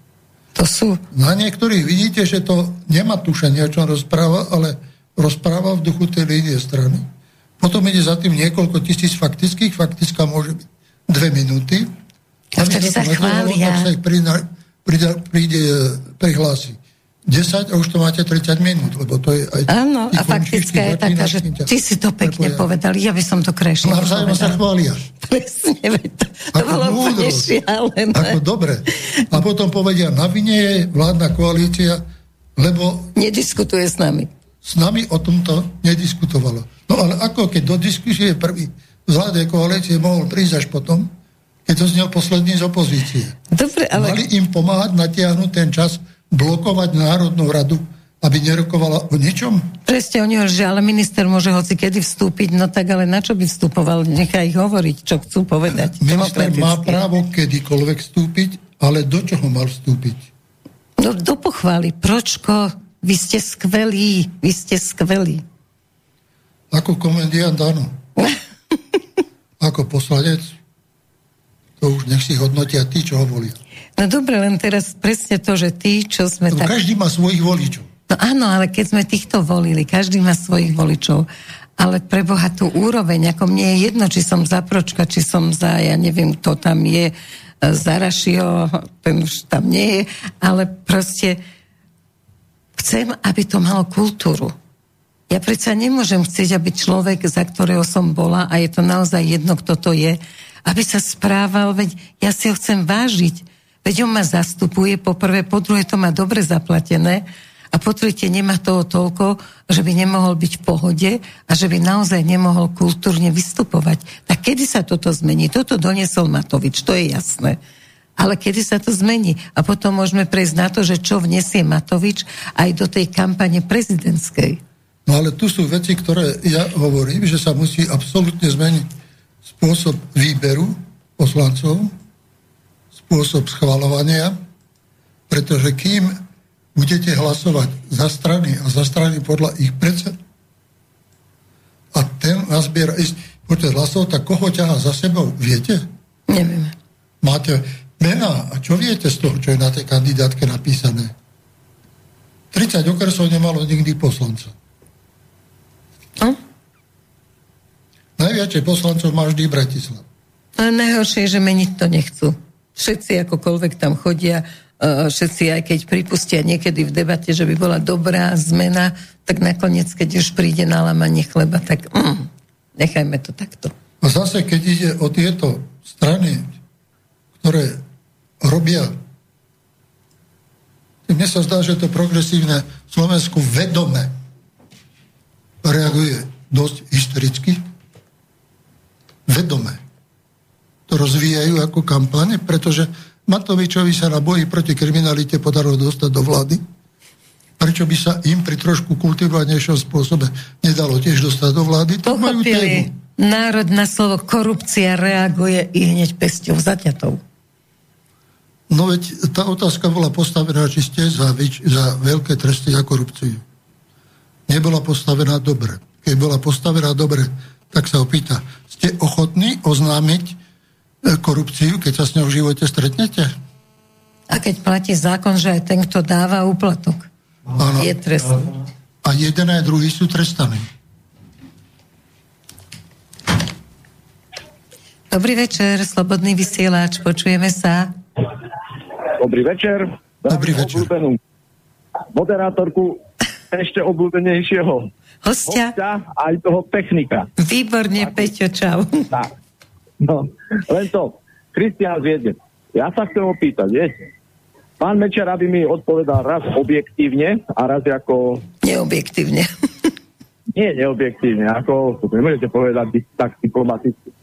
To sú... Na niektorých vidíte, že to nemá tušenie, o čom rozpráva, ale rozpráva v duchu tej línie strany. Potom ide za tým niekoľko tisíc faktických, faktická môže byť dve minúty. A vtedy sa chvália. Sa ich príde, príde, prihlási. 10 a už to máte 30 minút, lebo to je aj... Áno, a faktická je taká, že ty si to pekne povedal, ja by som to krajšie Navzájom sa chvália. Presne, to, to bolo úplne šialené. Ako dobre. A potom povedia, na vine je vládna koalícia, lebo... Nediskutuje s nami s nami o tomto nediskutovalo. No ale ako keď do diskusie prvý z vládnej koalície mohol prísť až potom, keď to znel posledný z opozície. Dobre, ale... Mali im pomáhať natiahnuť ten čas, blokovať Národnú radu, aby nerokovala o ničom? Presne, oni že ale minister môže hoci kedy vstúpiť, no tak ale na čo by vstupoval? Nechaj ich hovoriť, čo chcú povedať. Minister má právo kedykoľvek vstúpiť, ale do čoho mal vstúpiť? No do pochvály. Pročko, vy ste skvelí, vy ste skvelí. Ako komendiant, áno. Ako poslanec, to už nech si hodnotia tí, čo ho volia. No dobre, len teraz presne to, že tí, čo sme... tak... Každý má svojich voličov. No áno, ale keď sme týchto volili, každý má svojich voličov, ale pre Boha tú úroveň, ako mne je jedno, či som za Pročka, či som za, ja neviem, to tam je, e, za Rašio, ten už tam nie je, ale proste Chcem, aby to malo kultúru. Ja predsa nemôžem chcieť, aby človek, za ktorého som bola, a je to naozaj jedno, kto to je, aby sa správal, veď ja si ho chcem vážiť. Veď on ma zastupuje, po prvé, po druhé to má dobre zaplatené a po tretie nemá toho toľko, že by nemohol byť v pohode a že by naozaj nemohol kultúrne vystupovať. Tak kedy sa toto zmení? Toto doniesol Matovič, to je jasné ale kedy sa to zmení. A potom môžeme prejsť na to, že čo vnesie Matovič aj do tej kampane prezidentskej. No ale tu sú veci, ktoré ja hovorím, že sa musí absolútne zmeniť spôsob výberu poslancov, spôsob schvalovania, pretože kým budete hlasovať za strany a za strany podľa ich predsed a ten nazbiera ísť počet hlasov, tak koho ťaha za sebou, viete? Nevieme. Máte mená. A čo viete z toho, čo je na tej kandidátke napísané? 30 okresov nemalo nikdy poslanca. No? Najviacej poslancov má vždy Bratislav. A najhoršie je, že meniť to nechcú. Všetci akokoľvek tam chodia, e, všetci aj keď pripustia niekedy v debate, že by bola dobrá zmena, tak nakoniec, keď už príde na lamanie chleba, tak mm, nechajme to takto. A zase, keď ide o tieto strany, ktoré robia. Mne sa zdá, že to progresívne Slovensku vedome reaguje dosť hystericky. Vedome. ako kampane, pretože Matovičovi sa na boji proti kriminalite podarilo dostať do vlády. Prečo by sa im pri trošku kultivovanejšom spôsobe nedalo tiež dostať do vlády? To majú tému. Národ na slovo korupcia reaguje i hneď pesťou zaťatou. No veď tá otázka bola postavená, či ste za, za veľké tresty a korupciu. Nebola postavená dobre. Keď bola postavená dobre, tak sa opýta, ste ochotní oznámiť E, korupciu, keď sa s ňou v živote stretnete? A keď platí zákon, že aj ten, kto dáva úplatok, ano. je trestný. A jeden aj druhý sú trestaní. Dobrý večer, Slobodný vysielač, počujeme sa. Dobrý večer. Dobrý večer. Obľúbenú moderátorku ešte obľúbenejšieho hostia. hostia aj toho technika. Výborne, Peťo, čau. Tak. No, len to. Kristián Viedne. Ja sa chcem opýtať, viete, pán Mečer, aby mi odpovedal raz objektívne a raz ako... Neobjektívne. Nie, neobjektívne, ako, to nemôžete povedať tak diplomaticky.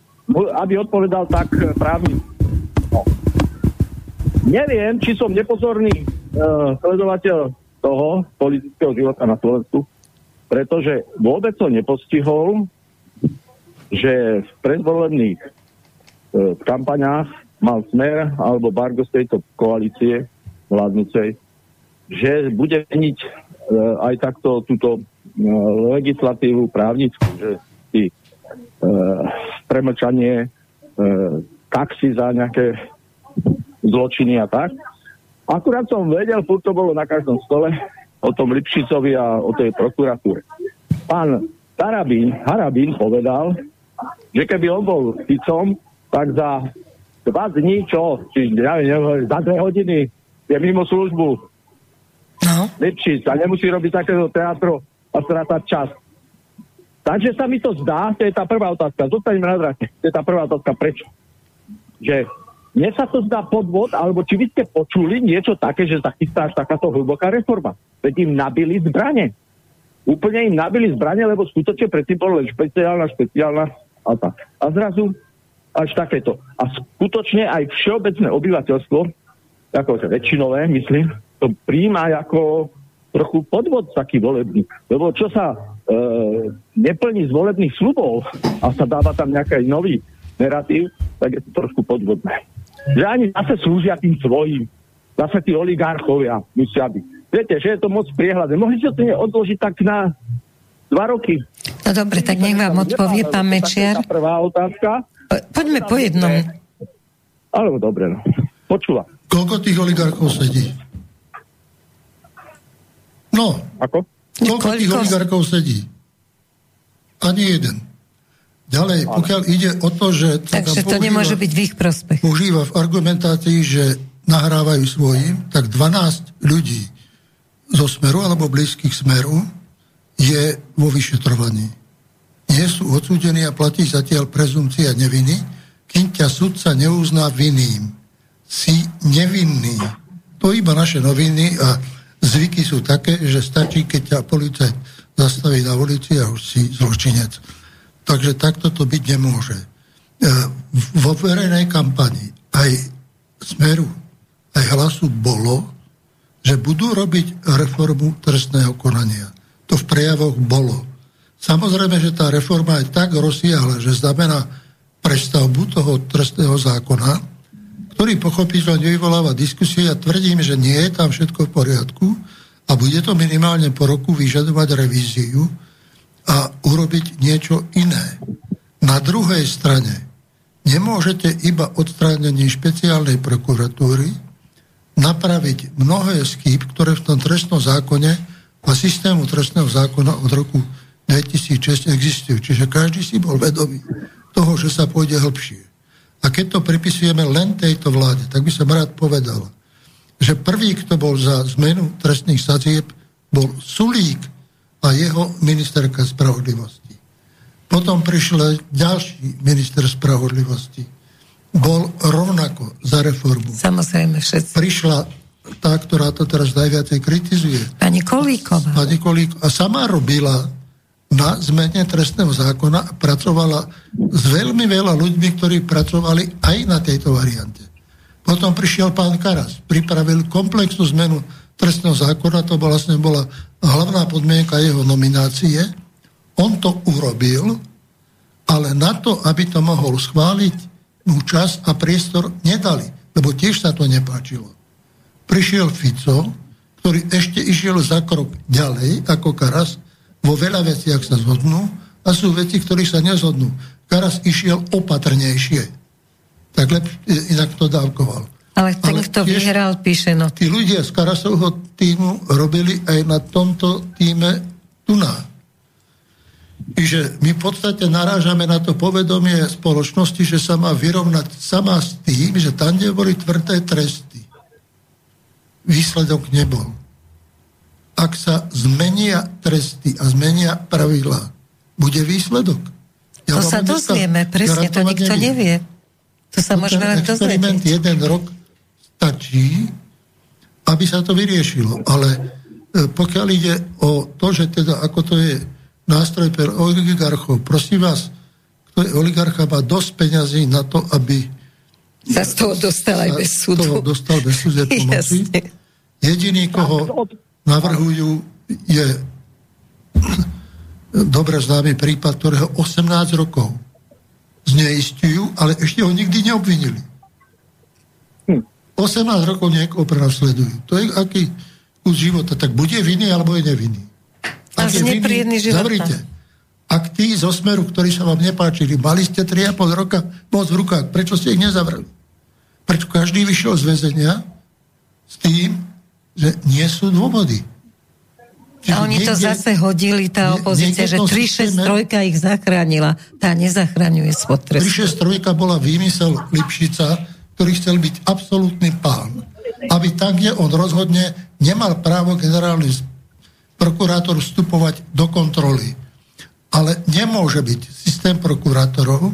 Aby odpovedal tak právny. No. Neviem, či som nepozorný uh, sledovateľ toho politického života na Slovensku, pretože vôbec som nepostihol, že v predvolebných v kampaňách mal smer alebo Bargo z tejto koalície vládnicej, že bude meniť e, aj takto túto e, legislatívu právnickú, že si e, premlčanie e, taxi za nejaké zločiny a tak. Akurát som vedel, furt to bolo na každom stole, o tom Lipšicovi a o tej prokuratúre. Pán Harabín, Harabín povedal, že keby on bol Ficom, tak za dva dní, čo, či ja neviem, za dve hodiny je mimo službu. No. Lepší sa nemusí robiť takéto teatro a strácať čas. Takže sa mi to zdá, to je tá prvá otázka. Zostaneme na drate. To je tá prvá otázka. Prečo? Že mne sa to zdá podvod, alebo či vy ste počuli niečo také, že sa chystá až takáto hlboká reforma. Veď im nabili zbranie. Úplne im nabili zbranie, lebo skutočne predtým bolo len špeciálna, špeciálna a tak. A zrazu až takéto. A skutočne aj všeobecné obyvateľstvo, ako väčšinové, myslím, to príjma ako trochu podvod taký volebný. Lebo čo sa e, neplní z volebných slubov a sa dáva tam nejaký nový narratív, tak je to trošku podvodné. Že ani zase slúžia tým svojim. Zase tí oligarchovia musia byť. Viete, že je to moc priehľadné. Mohli ste to odložiť tak na dva roky. No dobre, tak nech vám odpovie pán Mečiar. Prvá otázka. Poďme po jednom. Alebo dobre, no. Počúva. Koľko tých oligarchov sedí? No. Ako? Koľko, Koľko tých oligarchov sedí? Ani jeden. Ďalej, pokiaľ ide o to, že... Takže to používa, nemôže byť v ich prospech. Používa v argumentácii, že nahrávajú svojim, tak 12 ľudí zo Smeru alebo blízkych Smeru je vo vyšetrovaní nie sú odsúdení a platí zatiaľ prezumcia neviny, kým ťa sudca neuzná vinným. Si nevinný. To iba naše noviny a zvyky sú také, že stačí, keď ťa policajt zastaví na ulici a už si zločinec. Takže takto to byť nemôže. E, vo verejnej kampani aj Smeru, aj hlasu bolo, že budú robiť reformu trestného konania. To v prejavoch bolo Samozrejme, že tá reforma je tak rozsiahla, že znamená prestavbu toho trestného zákona, ktorý pochopiteľne vyvoláva diskusie a tvrdím, že nie je tam všetko v poriadku a bude to minimálne po roku vyžadovať revíziu a urobiť niečo iné. Na druhej strane nemôžete iba odstránením špeciálnej prokuratúry napraviť mnohé skýb, ktoré v tom trestnom zákone a systému trestného zákona od roku 2006 existujú. Čiže každý si bol vedomý toho, že sa pôjde hlbšie. A keď to pripisujeme len tejto vláde, tak by som rád povedal, že prvý, kto bol za zmenu trestných sadzieb, bol Sulík a jeho ministerka spravodlivosti. Potom prišiel ďalší minister spravodlivosti. Bol rovnako za reformu. Samozrejme, všetci. Prišla tá, ktorá to teraz najviacej kritizuje. Pani Kolíková. Pani Kolíková. A sama robila na zmene trestného zákona a pracovala s veľmi veľa ľuďmi, ktorí pracovali aj na tejto variante. Potom prišiel pán Karas, pripravil komplexnú zmenu trestného zákona, to vlastne bola hlavná podmienka jeho nominácie. On to urobil, ale na to, aby to mohol schváliť, mu čas a priestor nedali, lebo tiež sa to nepáčilo. Prišiel Fico, ktorý ešte išiel za krok ďalej ako Karas, vo veľa veciach sa zhodnú a sú veci, ktorých sa nezhodnú. Karas išiel opatrnejšie tak lep, inak to dávkoval. Ale ten, Ale kto tiež, vyhral, píše no. Tí ľudia z Karasovho týmu robili aj na tomto týme Tuná. Čiže my v podstate narážame na to povedomie spoločnosti, že sa má vyrovnať sama s tým, že tam, kde boli tvrdé tresty, výsledok nebol. Ak sa zmenia tresty a zmenia pravidlá, bude výsledok. Ja to sa dozvieme, presne, to nikto nevie. nevie. To sa môžeme len dozvedieť. jeden rok stačí, aby sa to vyriešilo. Ale e, pokiaľ ide o to, že teda ako to je nástroj pre oligarchov, prosím vás, kto je oligarcha, má dosť peňazí na to, aby sa z toho dostal aj bez súdu. Z toho dostal bez súdu pomoci. Jediný, koho navrhujú, je dobre známy prípad, ktorého 18 rokov zneistujú, ale ešte ho nikdy neobvinili. 18 hm. rokov niekoho prenasledujú. To je aký kus života. Tak bude vinný, alebo je nevinný. Ak je vinný, zavrite. Ak tí zo Smeru, ktorí sa vám nepáčili, mali ste 3,5 roka moc v rukách, prečo ste ich nezavreli? Prečo každý vyšiel z väzenia s tým, že nie sú dôvody? A oni niekde, to zase hodili, tá opozícia, že 363 ich zachránila. Tá nezachraňuje spod trestu. 363 bola výmysel Lipšica, ktorý chcel byť absolútny pán. Aby tam, kde on rozhodne, nemal právo generálny prokurátor vstupovať do kontroly. Ale nemôže byť systém prokurátorov,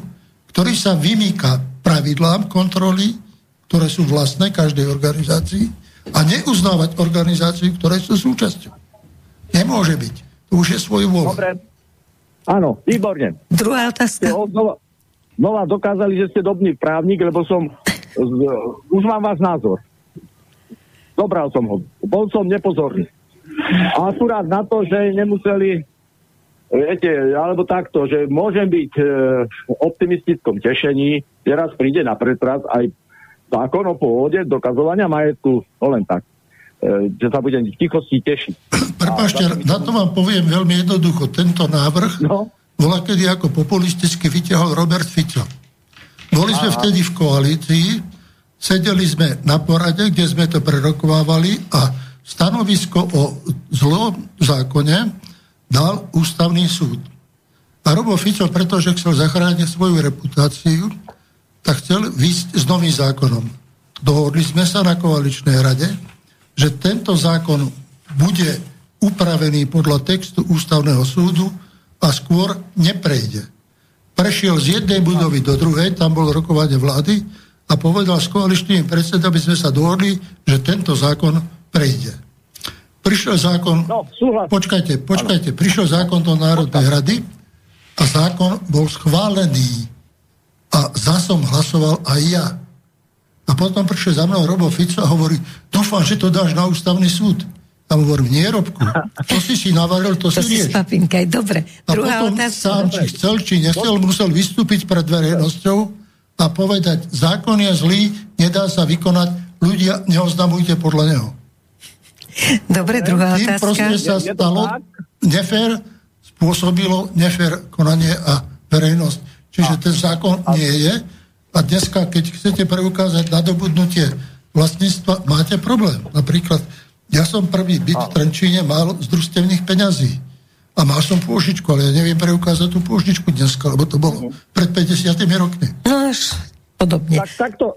ktorý sa vymýka pravidlám kontroly, ktoré sú vlastné každej organizácii a neuznávať organizácií, ktoré sú súčasťou. Nemôže byť. To už je svoj vôľ. Dobre. Áno, výborne. Druhá otázka. Znova, znova dokázali, že ste dobný právnik, lebo som... Už mám váš názor. Dobral som ho. Bol som nepozorný. A akurát na to, že nemuseli Viete, alebo takto, že môžem byť e, v optimistickom tešení, teraz príde na pretras aj zákon o pôvode dokazovania majetku, to len tak. E, že sa budem v tichosti tešiť. Prepašte, na to vám poviem veľmi jednoducho. Tento návrh no? bola kedy ako populisticky vyťahol Robert Fico. Boli sme vtedy v koalícii, sedeli sme na porade, kde sme to prerokovávali a stanovisko o zlom zákone dal ústavný súd. A Robo Fico, pretože chcel zachrániť svoju reputáciu, tak chcel výsť s novým zákonom. Dohodli sme sa na koaličnej rade, že tento zákon bude upravený podľa textu ústavného súdu a skôr neprejde. Prešiel z jednej budovy do druhej, tam bolo rokovanie vlády a povedal s koaličnými predsedami sme sa dohodli, že tento zákon prejde. Prišiel zákon... No, počkajte, počkajte. Prišiel zákon do Národnej rady a zákon bol schválený. A za som hlasoval aj ja. A potom prišiel za mnou Robo Fico a hovorí, dúfam, že to dáš na ústavný súd. A hovorím, nie, Robku, to si si navaril, to, to si rieš. Papinkaj, dobre. A Druhá potom otázka. sám, či chcel, či nechcel, musel vystúpiť pred verejnosťou a povedať, zákon je zlý, nedá sa vykonať, ľudia, neoznamujte podľa neho. Dobre, druhá Tým otázka. proste sa stalo nefér, spôsobilo nefér konanie a verejnosť. Čiže ten zákon nie je, a dneska, keď chcete preukázať nadobudnutie vlastníctva, máte problém. Napríklad, ja som prvý byt v Trenčíne mal z družstevných peňazí. A mal som pôžičku, ale ja neviem preukázať tú pôžičku dneska, lebo to bolo pred 50 rokmi. No až podobne. Tak, takto,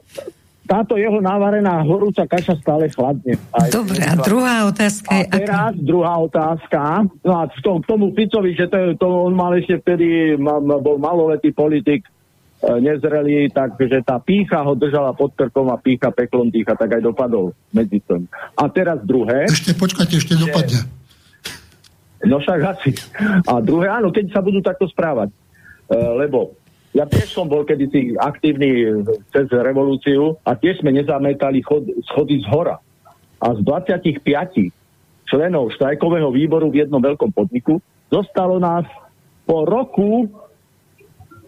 táto jeho návarená horúca kaša stále chladne. Aj Dobre, a druhá otázka je... A teraz ako... druhá otázka. No a k tomu, k tomu Ficovi, že to, to on mal ešte vtedy, mal, bol maloletý politik, nezrelý, takže tá pícha ho držala pod krkom a pícha peklom dýcha, tak aj dopadol medzi tým. A teraz druhé. Ešte počkajte, ešte dopadne. No však asi. A druhé, áno, keď sa budú takto správať. E, lebo ja tiež som bol kedysi aktívny cez revolúciu a tiež sme nezametali chod, schody z hora. A z 25 členov štrajkového výboru v jednom veľkom podniku zostalo nás po roku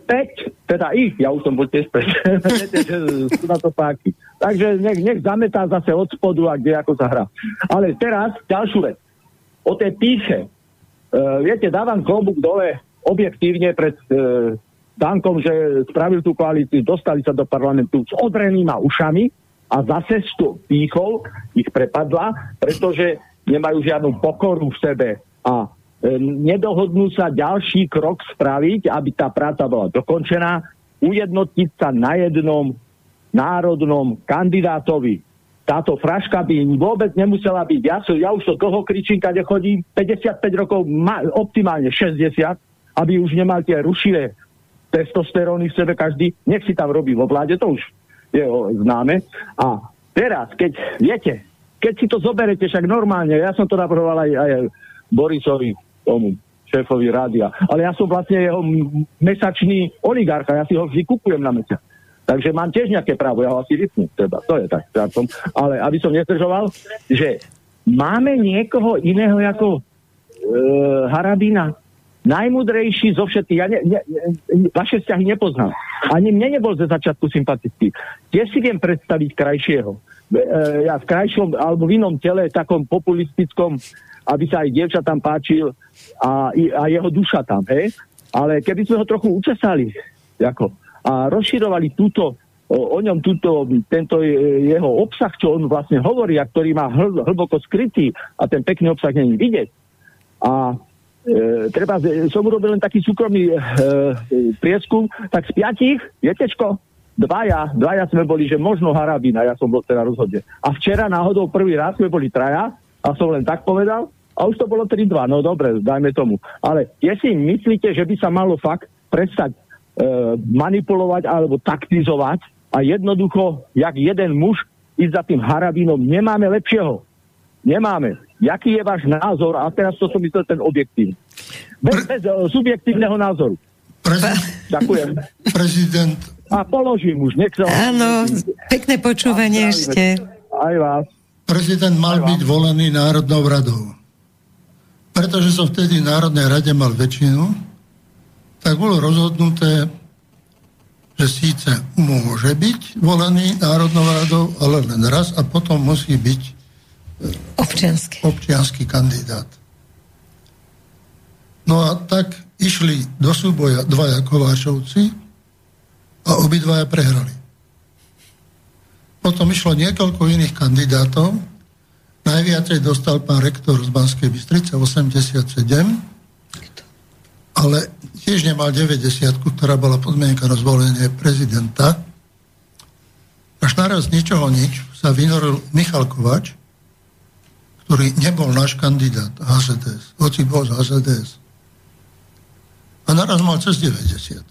5, teda ich, ja už som bol tiež 5, viete, že sú na to páky. Takže nech, nech zametá zase od spodu a kde ako sa hrá. Ale teraz ďalšiu vec. O tej píše. Uh, viete, dávam klobúk dole objektívne pred uh, Dankom, že spravil tú koalíciu, dostali sa do parlamentu s odrenýma ušami a zase to pýchol, ich prepadla, pretože nemajú žiadnu pokoru v sebe a E, nedohodnú sa ďalší krok spraviť, aby tá práca bola dokončená, ujednotiť sa na jednom národnom kandidátovi. Táto fraška by vôbec nemusela byť. Ja, ja už to dlho kričím, kde chodím, 55 rokov, ma, optimálne 60, aby už nemal tie rušivé testosteróny v sebe každý, nech si tam robí vo vláde, to už je známe. A teraz, keď viete, keď si to zoberete, však normálne, ja som to navrhoval aj, aj Borisovi, tomu šéfovi rádia. Ale ja som vlastne jeho mesačný oligarcha, ja si ho vždy kupujem na mesiac. Takže mám tiež nejaké právo, ja ho asi vypnú, treba. To je tak. Ale aby som nezdržoval, že máme niekoho iného ako e, Harabina, najmudrejší zo všetkých. Ja ne, ne, vaše vzťahy nepoznám. Ani mne nebol ze začiatku sympatický. Tiež si viem predstaviť krajšieho. E, ja v krajšom alebo v inom tele, takom populistickom, aby sa aj dievča tam páčil a, a jeho duša tam, hej? Ale keby sme ho trochu učesali, ako, a rozširovali túto, o, o ňom túto, tento jeho obsah, čo on vlastne hovorí a ktorý má hl, hlboko skrytý a ten pekný obsah není vidieť. A e, treba, som urobil len taký súkromný e, prieskum, tak z piatich, viete čo, dvaja, dvaja sme boli, že možno Harabina, ja som bol teda rozhodne. A včera náhodou prvý raz sme boli traja a som len tak povedal a už to bolo 3-2, no dobre, dajme tomu. Ale si myslíte, že by sa malo fakt prestať e, manipulovať alebo taktizovať a jednoducho, jak jeden muž ísť za tým harabínom, nemáme lepšieho. Nemáme. Jaký je váš názor? A teraz to som myslel ten objektív. Bez, bez uh, subjektívneho názoru. Prezident, Ďakujem. Prezident. A položím už, nech sa... Áno, pekné počúvanie ešte. Aj vás. Prezident mal byť volený Národnou radou. Pretože som vtedy v Národnej rade mal väčšinu, tak bolo rozhodnuté, že síce môže byť volený Národnou radou, ale len raz a potom musí byť e, občiansky, občiansky kandidát. No a tak išli do súboja dvaja Kováčovci a obidvaja prehrali. Potom išlo niekoľko iných kandidátov, Najviacej dostal pán rektor z Banskej Bystrice, 87, ale tiež nemal 90, ktorá bola podmienka na zvolenie prezidenta. Až naraz ničoho nič sa vynoril Michal Kovač, ktorý nebol náš kandidát HZDS, hoci bol z HZDS. A naraz mal cez 90.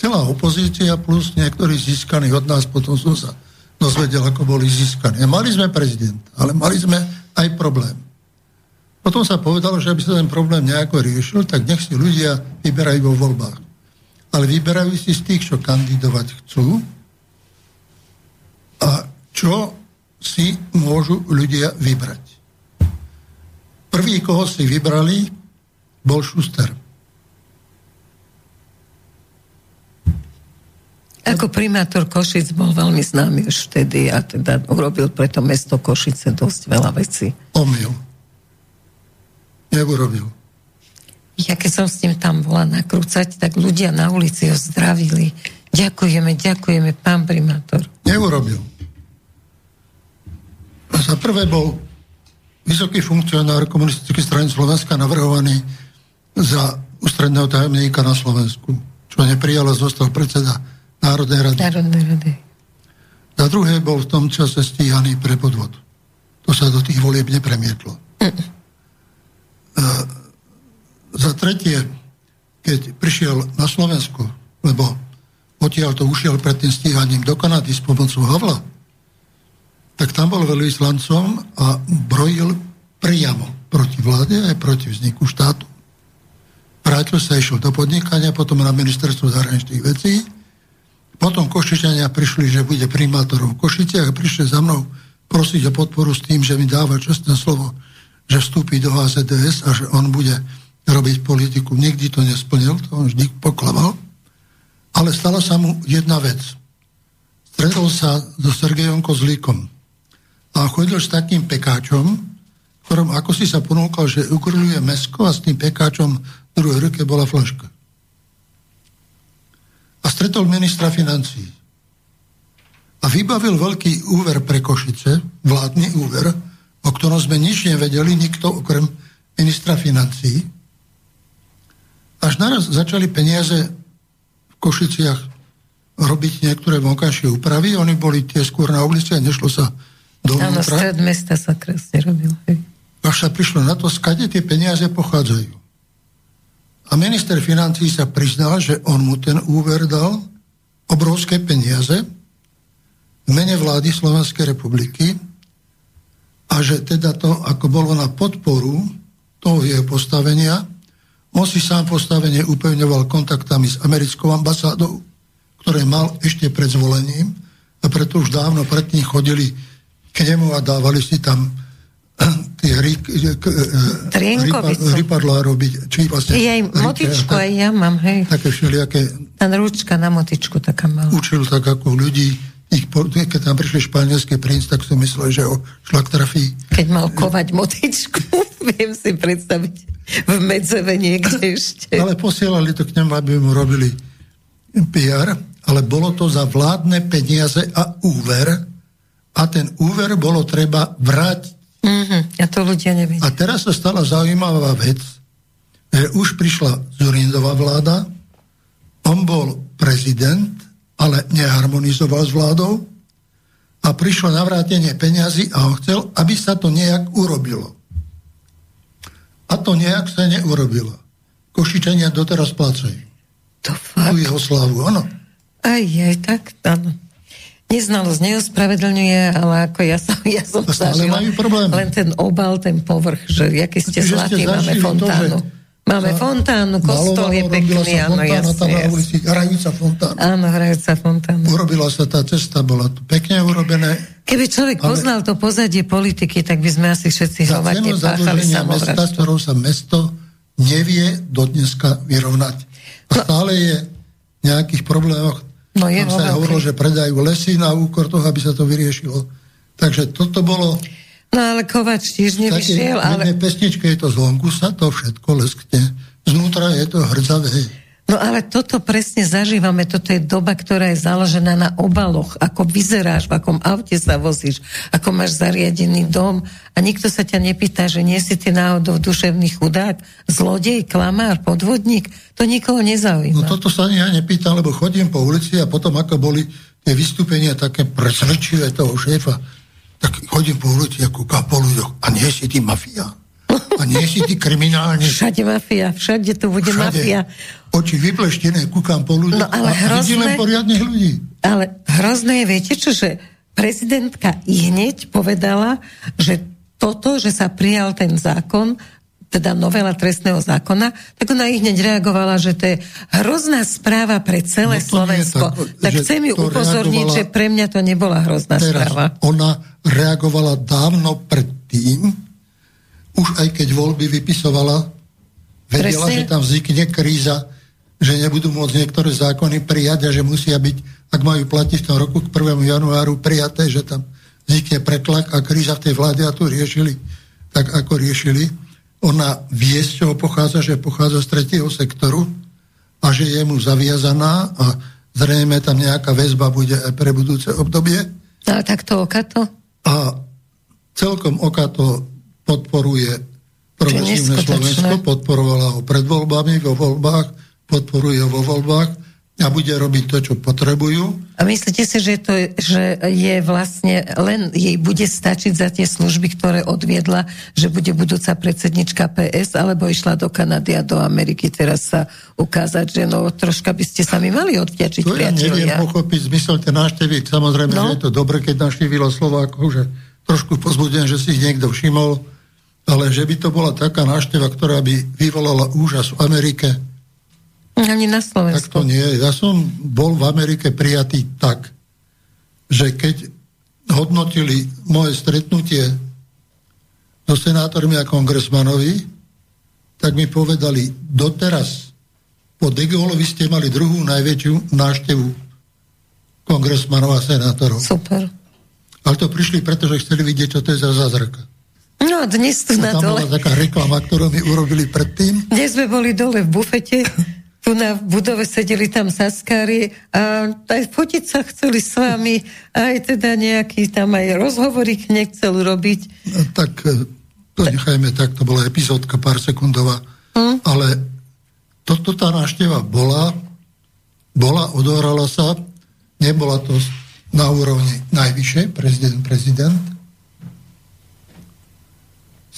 Celá opozícia plus niektorí získaní od nás, potom som sa dozvedel, ako boli získaní. A mali sme prezident, ale mali sme aj problém. Potom sa povedalo, že aby sa ten problém nejako riešil, tak nech si ľudia vyberajú vo voľbách. Ale vyberajú si z tých, čo kandidovať chcú a čo si môžu ľudia vybrať. Prvý, koho si vybrali, bol Šuster. Ako primátor Košic bol veľmi známy už vtedy a teda urobil preto mesto Košice dosť veľa vecí. Omyl. Neurobil. Ja keď som s ním tam bola nakrúcať, tak ľudia na ulici ho zdravili. Ďakujeme, ďakujeme, pán primátor. Neurobil. A za prvé bol vysoký funkcionár komunistickej strany Slovenska navrhovaný za ústredného tajomníka na Slovensku, čo neprijala, zostal predseda Národnej rady. Národnej rady. Za druhé bol v tom čase stíhaný pre podvod. To sa do tých volieb nepremietlo. Mm. Za tretie, keď prišiel na Slovensku, lebo odtiaľ to ušiel pred tým stíhaním do Kanady s pomocou Havla, tak tam bol veľvyslancom a brojil priamo proti vláde, aj proti vzniku štátu. Vrátil sa, išiel do podnikania, potom na ministerstvo zahraničných vecí. Potom Košičania prišli, že bude primátorom v Košiciach a prišli za mnou prosiť o podporu s tým, že mi dáva čestné slovo, že vstúpi do HZDS a že on bude robiť politiku. Nikdy to nesplnil, to on vždy poklamal. Ale stala sa mu jedna vec. Stretol sa so Sergejom Kozlíkom a chodil s takým pekáčom, ktorom ako si sa ponúkal, že ukrľuje mesko a s tým pekáčom v druhej ruke bola flaška. A stretol ministra financí. A vybavil veľký úver pre Košice, vládny úver, o ktorom sme nič nevedeli, nikto okrem ministra financí. Až naraz začali peniaze v Košiciach robiť niektoré vonkajšie úpravy. Oni boli tie skôr na ulici a nešlo sa do Áno, stred mesta sa krásne robil. Až sa prišlo na to, skade tie peniaze pochádzajú. A minister financí sa priznal, že on mu ten úver dal obrovské peniaze v mene vlády Slovenskej republiky a že teda to, ako bolo na podporu toho jeho postavenia, on si sám postavenie upevňoval kontaktami s americkou ambasádou, ktoré mal ešte pred zvolením a preto už dávno predtým chodili k nemu a dávali si tam rypadlá robiť. Či vlastne, jej motičku aj ja mám, hej. Také všelijaké... Tá ručka na motičku taká malá. Učil tak ako ľudí, ich, keď tam prišli španielský princ, tak som myslel, že ho šlak trafí. Keď mal kovať motičku, viem si predstaviť v medzeve niekde ešte. Ale posielali to k nemu, aby mu robili PR, ale bolo to za vládne peniaze a úver a ten úver bolo treba vrátiť. Mm-hmm, ja to ľudia nevidia. A teraz sa stala zaujímavá vec, že už prišla Zurindová vláda, on bol prezident, ale neharmonizoval s vládou a prišlo navrátenie peňazí a on chcel, aby sa to nejak urobilo. A to nejak sa neurobilo. Košičania doteraz plácajú. To fakt? Jeho slávu, áno. Aj, aj, tak, áno. Neznalosť neospravedlňuje, ale ako ja som, ja som zažila len ten obal, ten povrch, že aké ste zlatí, máme fontánu. To, Máme fontánu, kostol je pekný, áno, jasne. Tam na ulici, hranica fontána. Áno, hranica fontána. Urobila sa tá cesta, bola tu pekne urobené. Keby človek ale... poznal to pozadie politiky, tak by sme asi všetci hromadne páchali mesta, s ktorou sa mesto nevie do dneska vyrovnať. A no. stále je nejakých problémoch. No je Tam sa hovorilo, že predajú lesy na úkor toho, aby sa to vyriešilo. Takže toto bolo No ale Kovač tiež nevyšiel, ale... V pesničke je to zvonku sa to všetko leskne, znútra je to hrdzavé. No ale toto presne zažívame, toto je doba, ktorá je založená na obaloch, ako vyzeráš, v akom aute sa vozíš, ako máš zariadený dom a nikto sa ťa nepýta, že nie si ty náhodou duševný chudák, zlodej, klamár, podvodník, to nikoho nezaujíma. No toto sa ani ja nepýtam, lebo chodím po ulici a potom ako boli tie vystúpenia také presvedčivé toho šéfa tak chodím po ulici ako po ľuďoch. A nie si ty mafia? A nie si ty kriminálny? Všade mafia, všade to bude všade. mafia. Oči vypleštené, kúkam po ľuďoch no, ale a hrozné, len poriadnych ľudí. Ale hrozné je, viete čo, že prezidentka hneď povedala, že toto, že sa prijal ten zákon, teda novela trestného zákona, tak ona ich hneď reagovala, že to je hrozná správa pre celé no Slovensko. Tak, tak chcem ju upozorniť, že pre mňa to nebola hrozná teraz správa. Ona reagovala dávno predtým, už aj keď voľby vypisovala, vedela, Presne? že tam vznikne kríza, že nebudú môcť niektoré zákony prijať a že musia byť, ak majú platiť v tom roku k 1. januáru prijaté, že tam vznikne pretlak a kríza v tej vláde a tu riešili tak, ako riešili ona vie, z čoho pochádza, že pochádza z tretieho sektoru a že je mu zaviazaná a zrejme tam nejaká väzba bude aj pre budúce obdobie. Ale tak to Okato? A celkom Okato podporuje progresívne Slovensko, podporovala ho pred voľbami, vo voľbách, podporuje ho vo voľbách a bude robiť to, čo potrebujú. A myslíte si, že, to, že je vlastne len jej bude stačiť za tie služby, ktoré odviedla, že bude budúca predsednička PS, alebo išla do Kanady a do Ameriky teraz sa ukázať, že no troška by ste sa mi mali odvďačiť, to ja neviem pochopiť zmysel tej návštevy. Samozrejme, no? že je to dobre, keď navštívilo Slovákov, že trošku pozbudujem, že si ich niekto všimol. Ale že by to bola taká návšteva, ktorá by vyvolala úžas v Amerike, ani na Slovensku. Tak to nie. Ja som bol v Amerike prijatý tak, že keď hodnotili moje stretnutie so senátormi a kongresmanovi, tak mi povedali, doteraz po De Gaulleovi ste mali druhú najväčšiu návštevu kongresmanov a senátorov. Super. Ale to prišli, pretože chceli vidieť, čo to je za zázraka. No dnes tu na dole. Tam bola taká reklama, ktorú mi urobili predtým. Dnes sme boli dole v bufete tu na budove sedeli tam saskári a aj fotiť sa chceli s vami, aj teda nejaký tam aj rozhovory nechcel robiť. No, tak e, to nechajme tak, to bola epizódka pár sekundová, hm? ale toto tá návšteva bola, bola, odohrala sa, nebola to na úrovni najvyššie, prezident, prezident.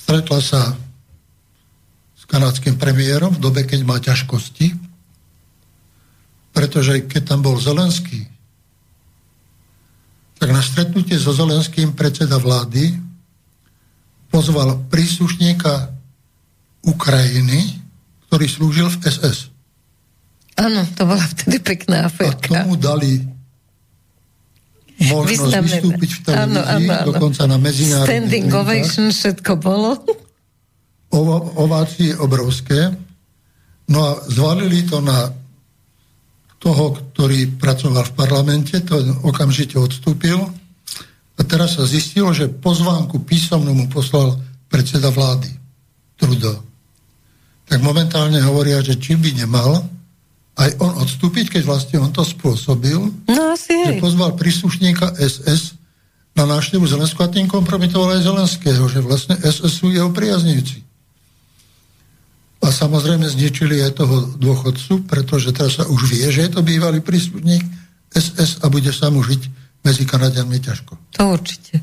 Stretla sa s kanadským premiérom v dobe, keď má ťažkosti, pretože keď tam bol Zelenský, tak na stretnutie so Zelenským predseda vlády pozval príslušníka Ukrajiny, ktorý slúžil v SS. Áno, to bola vtedy pekná aférka. A tomu dali možnosť Významné. vystúpiť v televízii, áno, áno, áno. dokonca na medzinárodných Standing ovation, všetko bolo. ovácie obrovské. No a zvalili to na toho, ktorý pracoval v parlamente, to okamžite odstúpil. A teraz sa zistilo, že pozvánku písomnú mu poslal predseda vlády Trudo. Tak momentálne hovoria, že či by nemal aj on odstúpiť, keď vlastne on to spôsobil, no, asi že pozval príslušníka SS na návštevu Zelenského a tým kompromitoval aj Zelenského, že vlastne SS sú jeho priaznivci. A samozrejme zničili aj toho dôchodcu, pretože teraz sa už vie, že je to bývalý príslušník SS a bude sa mu žiť medzi Kanadianmi ťažko. To určite.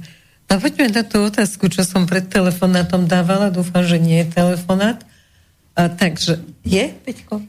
No poďme na tú otázku, čo som pred telefonátom dávala. Dúfam, že nie je telefonát. A, takže je, Peťko?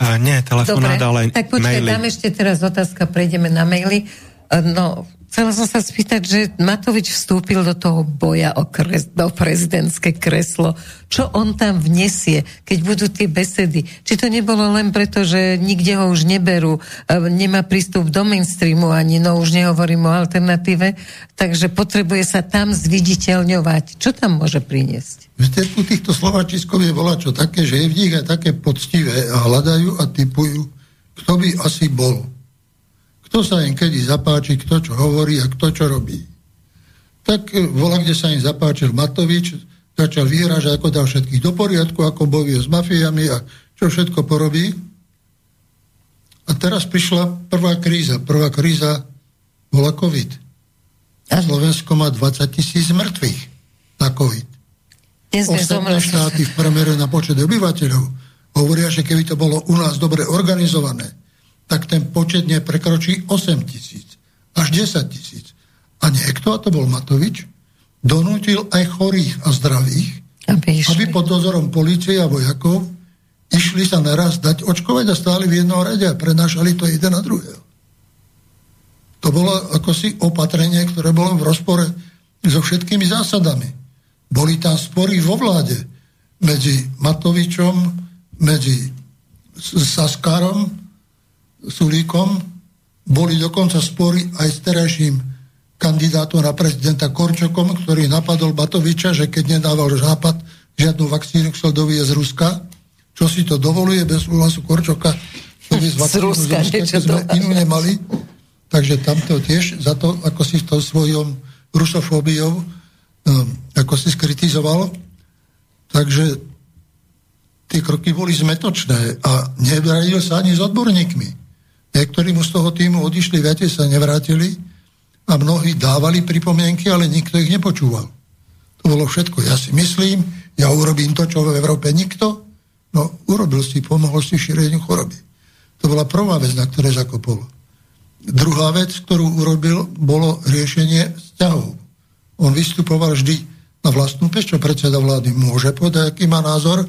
A, nie, telefonát, Dobre, ale tak počkaj, maily. dám ešte teraz otázka, prejdeme na maily. No, Chcela som sa spýtať, že Matovič vstúpil do toho boja o kres, do prezidentské kreslo. Čo on tam vnesie, keď budú tie besedy? Či to nebolo len preto, že nikde ho už neberú, nemá prístup do mainstreamu ani, no už nehovorím o alternatíve, takže potrebuje sa tam zviditeľňovať. Čo tam môže priniesť? Viete, u týchto slovačiskov je čo také, že je v nich aj také poctivé a hľadajú a typujú, kto by asi bol kto sa im kedy zapáči, kto čo hovorí a kto čo robí. Tak e, vola, kde sa im zapáčil Matovič, začal vyhrážať, ako dal všetkých do poriadku, ako bojuje s mafiami a čo všetko porobí. A teraz prišla prvá kríza. Prvá kríza bola COVID. Slovensko má 20 tisíc mŕtvych na COVID. Ostatné štáty v premere na počet obyvateľov hovoria, že keby to bolo u nás dobre organizované, tak ten počet neprekročí 8 tisíc, až 10 tisíc. A niekto, a to bol Matovič, donútil aj chorých a zdravých, aby, aby pod dozorom policie a vojakov išli sa naraz dať očkovať a stáli v jednom rade a prenášali to jeden na druhého. To bolo ako si opatrenie, ktoré bolo v rozpore so všetkými zásadami. Boli tam spory vo vláde medzi Matovičom, medzi Saskarom Sulíkom. Boli dokonca spory aj s terajším kandidátom na prezidenta Korčokom, ktorý napadol Batoviča, že keď nedával západ žiadnu vakcínu chcel doviezť z Ruska, čo si to dovoluje bez súhlasu Korčoka, z vakcínu z Ruska, z Ruska sme inú nemali. Takže tamto tiež za to, ako si to svojom rusofóbiou um, ako si skritizoval. Takže tie kroky boli zmetočné a nebradil sa ani s odborníkmi. Niektorí mu z toho týmu odišli, viete, sa nevrátili a mnohí dávali pripomienky, ale nikto ich nepočúval. To bolo všetko. Ja si myslím, ja urobím to, čo v Európe nikto. No, urobil si, pomohol si šíreniu choroby. To bola prvá vec, na ktoré zakopol. Druhá vec, ktorú urobil, bolo riešenie vzťahov. On vystupoval vždy na vlastnú peš, čo predseda vlády môže povedať, aký má názor,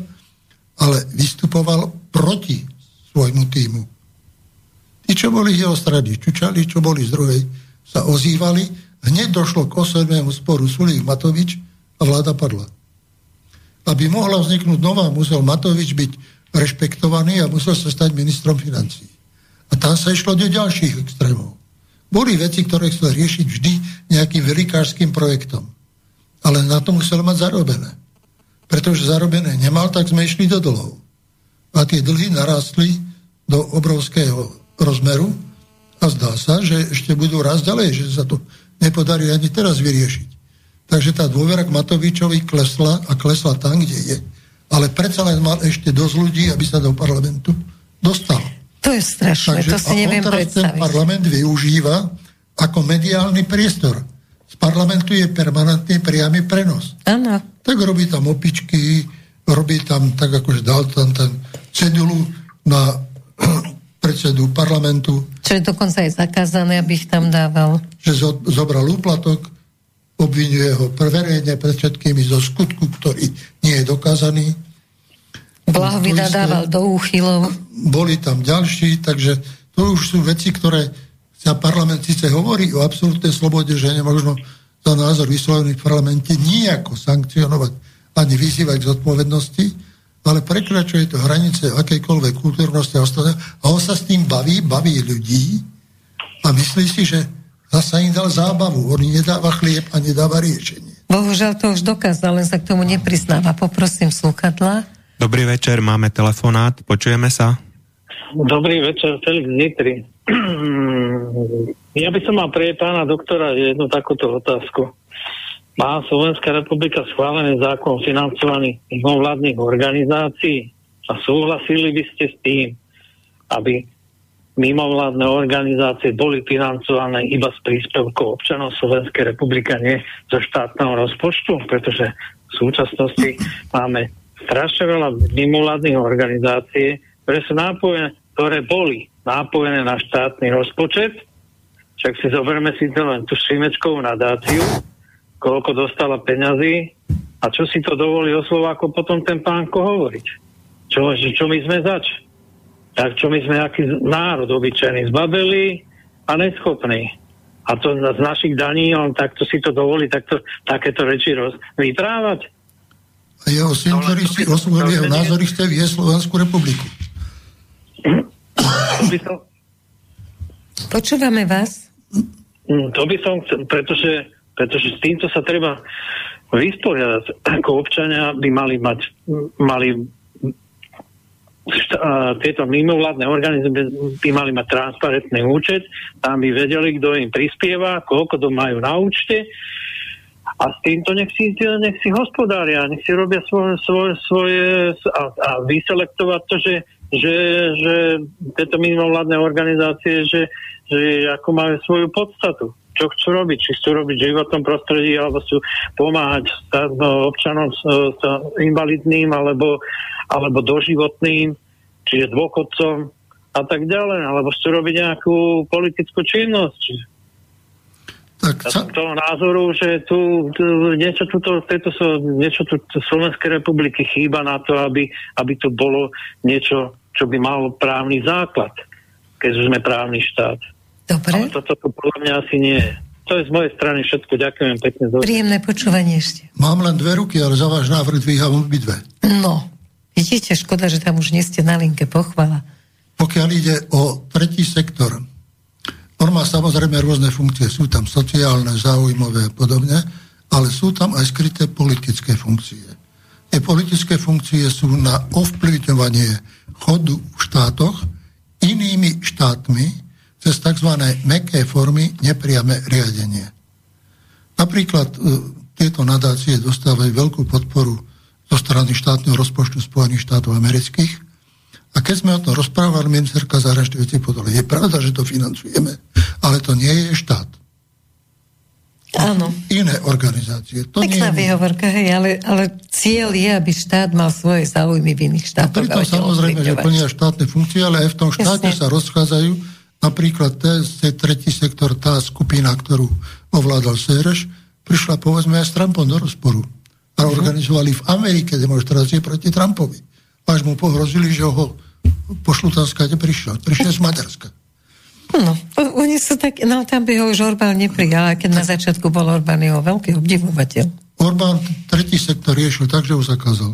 ale vystupoval proti svojmu týmu. Tí, čo boli z jeho strany, čučali, čo boli z druhej, sa ozývali. Hneď došlo k osobnému sporu Sulík Matovič a vláda padla. Aby mohla vzniknúť nová, musel Matovič byť rešpektovaný a musel sa stať ministrom financí. A tam sa išlo do ďalších extrémov. Boli veci, ktoré chceli riešiť vždy nejakým velikárským projektom. Ale na to musel mať zarobené. Pretože zarobené nemal, tak sme išli do dlhov. A tie dlhy narastli do obrovského rozmeru a zdá sa, že ešte budú raz ďalej, že sa to nepodarí ani teraz vyriešiť. Takže tá dôvera k Matovičovi klesla a klesla tam, kde je. Ale predsa len mal ešte dosť ľudí, aby sa do parlamentu dostal. To je strašné, Takže, to si neviem predstaviť. ten parlament využíva ako mediálny priestor. Z parlamentu je permanentný priamy prenos. Áno. Tak robí tam opičky, robí tam, tak akože dal tam ten cedulu na predsedu parlamentu. Čo je dokonca aj zakázané, aby ich tam dával. Že zobral úplatok, obvinuje ho verejne pred všetkými zo skutku, ktorý nie je dokázaný. Blahovi nadával do úchylov. Boli tam ďalší, takže to už sú veci, ktoré sa parlament síce hovorí o absolútnej slobode, že nemožno za názor vyslovený v parlamente nijako sankcionovať ani vyzývať k zodpovednosti, ale prekračuje to hranice akejkoľvek kultúrnosti a ostatného. A on sa s tým baví, baví ľudí a myslí si, že Zasa im dal zábavu, on nedáva chlieb a nedáva riešenie. Bohužiaľ to už dokázal, len sa k tomu nepriznáva. Poprosím slúchadla. Dobrý večer, máme telefonát, počujeme sa. Dobrý večer, Felix Nitri. ja by som mal pre pána doktora jednu takúto otázku. Má Slovenská republika schválený zákon o financovaní mimovládnych organizácií? A súhlasili by ste s tým, aby mimovládne organizácie boli financované iba z príspevkov občanov Slovenskej republiky, nie zo štátneho rozpočtu, pretože v súčasnosti máme strašne veľa mimovládnych organizácií, ktoré sú nápojené, ktoré boli nápojené na štátny rozpočet. Však si zoberme si to len tú šimečkovú nadáciu, koľko dostala peňazí a čo si to dovolí o Slováko potom ten pánko hovoriť. Čo, čo my sme zač? Tak čo my sme aký národ obyčajný zbabeli a neschopný. A to z našich daní, on takto si to dovolí takto, takéto reči roz, vytrávať. A jeho syn, no, ktorý si osvojil jeho názory, chce vie Slovenskú republiku. Počúvame vás. Mm, to by som chcel, pretože, pretože s týmto sa treba vysporiadať. Ako občania by mali mať, mali tieto mimovládne organizácie by mali mať transparentný účet, tam by vedeli, kto im prispieva, koľko to majú na účte a s týmto nech si, nech si hospodária, nech si robia svoje, svoje, svoje a, a vyselektovať to, že, že, že tieto mimovládne organizácie, že, že ako majú svoju podstatu čo chcú robiť, či chcú robiť v životnom prostredí, alebo chcú pomáhať no, občanom invalidným, alebo, alebo doživotným, čiže dôchodcom a tak ďalej, alebo chcú robiť nejakú politickú činnosť. Tak ja som toho názoru, že tu, tu niečo, tuto, tejto, niečo tu Slovenskej republiky chýba na to, aby, aby to bolo niečo, čo by malo právny základ, keď sme právny štát. Dobre. Ale toto to podľa mňa asi nie je. To je z mojej strany všetko. Ďakujem pekne. Dobre. Príjemné počúvanie ešte. Mám len dve ruky, ale za váš návrh dvíham obidve. No, vidíte, škoda, že tam už nie ste na linke. Pochvala. Pokiaľ ide o tretí sektor, on má samozrejme rôzne funkcie. Sú tam sociálne, záujmové a podobne, ale sú tam aj skryté politické funkcie. Tie politické funkcie sú na ovplyvňovanie chodu v štátoch inými štátmi, cez tzv. meké formy nepriame riadenie. Napríklad e, tieto nadácie dostávajú veľkú podporu zo strany štátneho rozpočtu Spojených štátov amerických. A keď sme o tom rozprávali, ministerka zahraničných vecí povedala, je pravda, že to financujeme, ale to nie je štát. Áno. Iné organizácie. To Pekná nie hej, ale, ale cieľ je, aby štát mal svoje záujmy v iných štátoch. A pritom samozrejme, že plnia štátne funkcie, ale aj v tom štáte Jasne. sa rozchádzajú Napríklad ten, tretí sektor, tá skupina, ktorú ovládal Sereš, prišla povedzme aj s Trumpom do rozporu. A mhm. organizovali v Amerike demonstrácie proti Trumpovi. Až mu pohrozili, že ho pošlu tam skáde prišiel. Prišiel z Maďarska. No, oni sú tak, no tam by ho už Orbán neprijal, keď na začiatku bol Orbán jeho veľký obdivovateľ. Orbán tretí sektor riešil tak, že ho zakázal.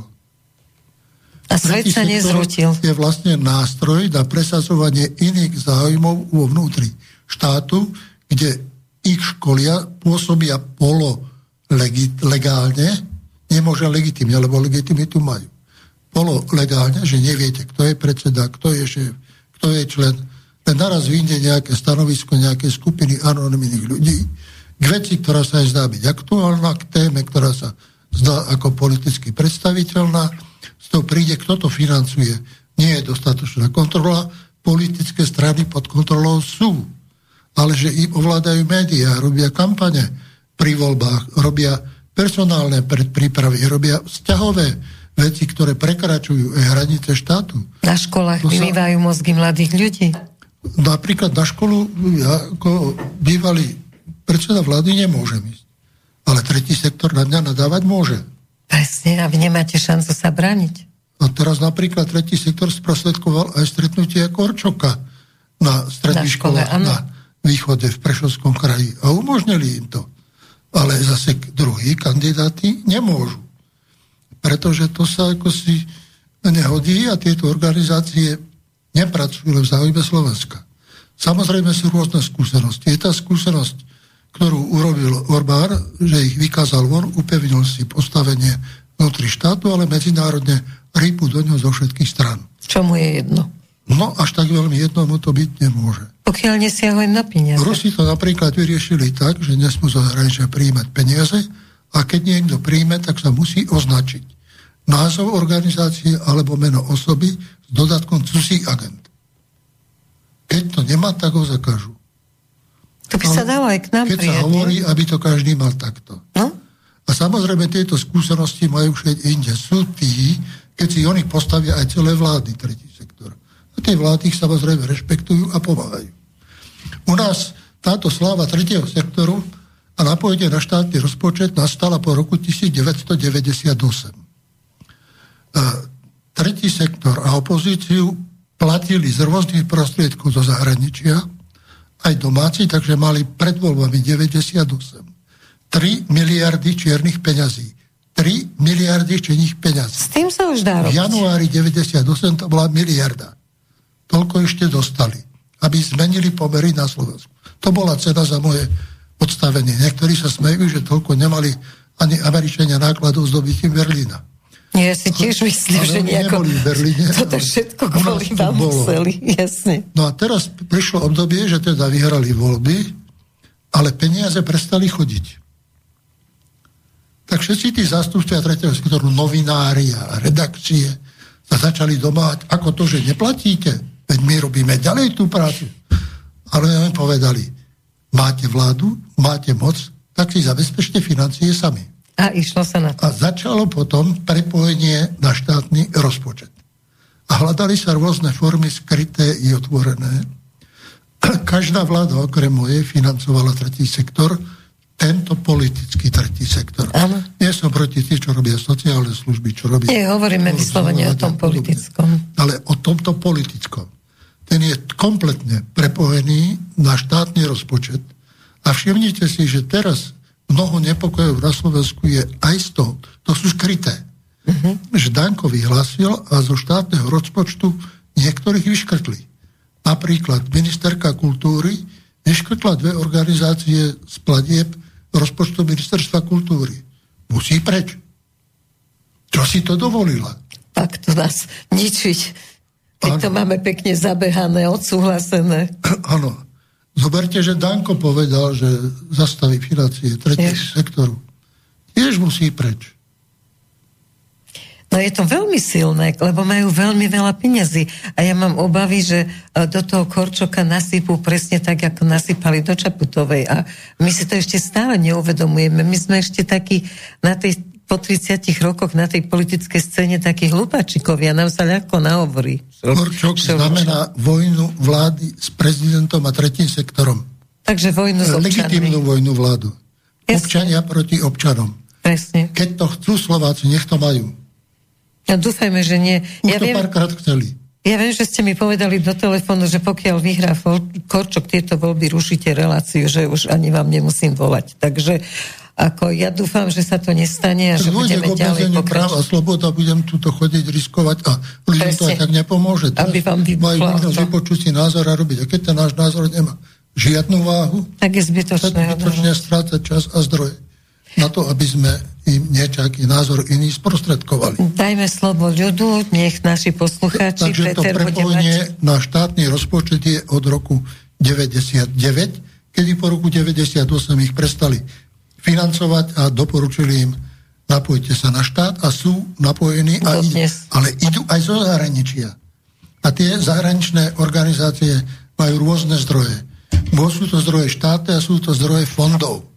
A svet sa nezrutil. Je vlastne nástroj na presadzovanie iných záujmov vo vnútri štátu, kde ich školia pôsobia polo legálne, nemôže legitimne, lebo legitimitu majú. Polo legálne, že neviete, kto je predseda, kto je šéf, kto je člen. Len naraz vyjde nejaké stanovisko nejakej skupiny anonimných ľudí k veci, ktorá sa aj zdá byť aktuálna, k téme, ktorá sa zdá ako politicky predstaviteľná, z toho príde, kto to financuje. Nie je dostatočná kontrola, politické strany pod kontrolou sú, ale že im ovládajú médiá, robia kampane pri voľbách, robia personálne predprípravy, robia vzťahové veci, ktoré prekračujú hranice štátu. Na školách to sa... mozgy mladých ľudí. Napríklad na školu ja ako bývalý predseda vlády nemôžem ísť. Ale tretí sektor na mňa nadávať môže. Presne, a vy nemáte šancu sa braniť. A teraz napríklad tretí sektor sprostredkoval aj stretnutie Korčoka na stredných školách na východe v Prešovskom kraji. A umožnili im to. Ale zase druhí kandidáti nemôžu. Pretože to sa ako si nehodí a tieto organizácie nepracujú v záujme Slovenska. Samozrejme sú rôzne skúsenosti. Je tá skúsenosť ktorú urobil Orbán, že ich vykázal von, upevnil si postavenie vnútri štátu, ale medzinárodne rýpu do ňo zo všetkých stran. Čo mu je jedno? No, až tak veľmi jedno mu to byť nemôže. Pokiaľ nesiahujem na peniaze. Rusi to napríklad vyriešili tak, že nesmú zahraničia príjmať peniaze a keď niekto príjme, tak sa musí označiť názov organizácie alebo meno osoby s dodatkom cudzí agent. Keď to nemá, tak ho zakážu. To by sa dalo aj k nám Keď prijať, sa hovorí, aby to každý mal takto. No? A samozrejme tieto skúsenosti majú všetci inde. Sú tí, keď si oni postavia aj celé vlády, tretí sektor. A tie vlády ich samozrejme rešpektujú a pomáhajú. U nás táto sláva tretieho sektoru a napojenie na štátny rozpočet nastala po roku 1998. Tretí sektor a opozíciu platili z rôznych prostriedkov zo zahraničia, aj domáci, takže mali pred voľbami 98. 3 miliardy čiernych peňazí. 3 miliardy čiernych peňazí. S tým sa už dá robiť. V januári 98 to bola miliarda. Toľko ešte dostali, aby zmenili pomery na Slovensku. To bola cena za moje odstavenie. Niektorí sa smejú, že toľko nemali ani Američania nákladov s dobytím Berlína. Ja si tiež myslím, že nejako... Berlíne, toto všetko kvôli vám museli, jasne. No a teraz prišlo obdobie, že teda vyhrali voľby, ale peniaze prestali chodiť. Tak všetci tí zástupcovia tretieho sektoru, novinári a redakcie sa začali domáhať, ako to, že neplatíte, veď my robíme ďalej tú prácu. Ale oni povedali, máte vládu, máte moc, tak si zabezpečte financie sami. A išlo sa na to. A začalo potom prepojenie na štátny rozpočet. A hľadali sa rôzne formy skryté i otvorené. Každá vláda okrem mojej financovala tretí sektor, tento politický tretí sektor. Áno. Nie som proti tým, čo robia sociálne služby, čo robia... Nie, hovoríme vyslovene o tom politickom. Ale o tomto politickom. Ten je kompletne prepojený na štátny rozpočet. A všimnite si, že teraz mnoho nepokojov na Slovensku je aj z toho. To sú skryté. Uh-huh. Že Danko vyhlásil a zo štátneho rozpočtu niektorých vyškrtli. Napríklad ministerka kultúry vyškrtla dve organizácie z platieb rozpočtu ministerstva kultúry. Musí preč. Čo si to dovolila? Tak to nás ničiť. Keď ano. to máme pekne zabehané, odsúhlasené. Áno. Zoberte, že Danko povedal, že zastaví financie tretieho sektoru. Tiež musí preč. No je to veľmi silné, lebo majú veľmi veľa peniazy. A ja mám obavy, že e, do toho Korčoka nasypú presne tak, ako nasypali do Čaputovej. A my si to ešte stále neuvedomujeme. My sme ešte takí na tej po 30 rokoch na tej politickej scéne takí hlupačikovia, nám sa ľahko nahovorí. Korčok čo, znamená vojnu vlády s prezidentom a tretím sektorom. Takže vojnu s občanmi. Legitímnu vojnu vládu. Jasne. Občania proti občanom. Presne. Keď to chcú Slováci, nech to majú. Ja dúfajme, že nie. Už ja to viem, párkrát chceli. Ja viem, že ste mi povedali do telefónu, že pokiaľ vyhrá Korčok tieto voľby, rušíte reláciu, že už ani vám nemusím volať. Takže ako ja dúfam, že sa to nestane a že budeme ďalej práv a sloboda, budem tuto chodiť, riskovať a ľuďom to aj tak nepomôže. Aby vám Majú možnosť vypočuť si názor a robiť. A keď ten náš názor nemá žiadnu váhu, tak je zbytočné. Zbytočne strácať čas a zdroje na to, aby sme im niečaký názor iný sprostredkovali. Dajme slovo ľudu, nech naši poslucháči... Takže Peter to prepojenie mať... na štátny rozpočet je od roku 99, kedy po roku 98 ich prestali financovať a doporučili im napojte sa na štát a sú napojení, a idú, ale idú aj zo zahraničia. A tie zahraničné organizácie majú rôzne zdroje. Bo sú to zdroje štáty a sú to zdroje fondov.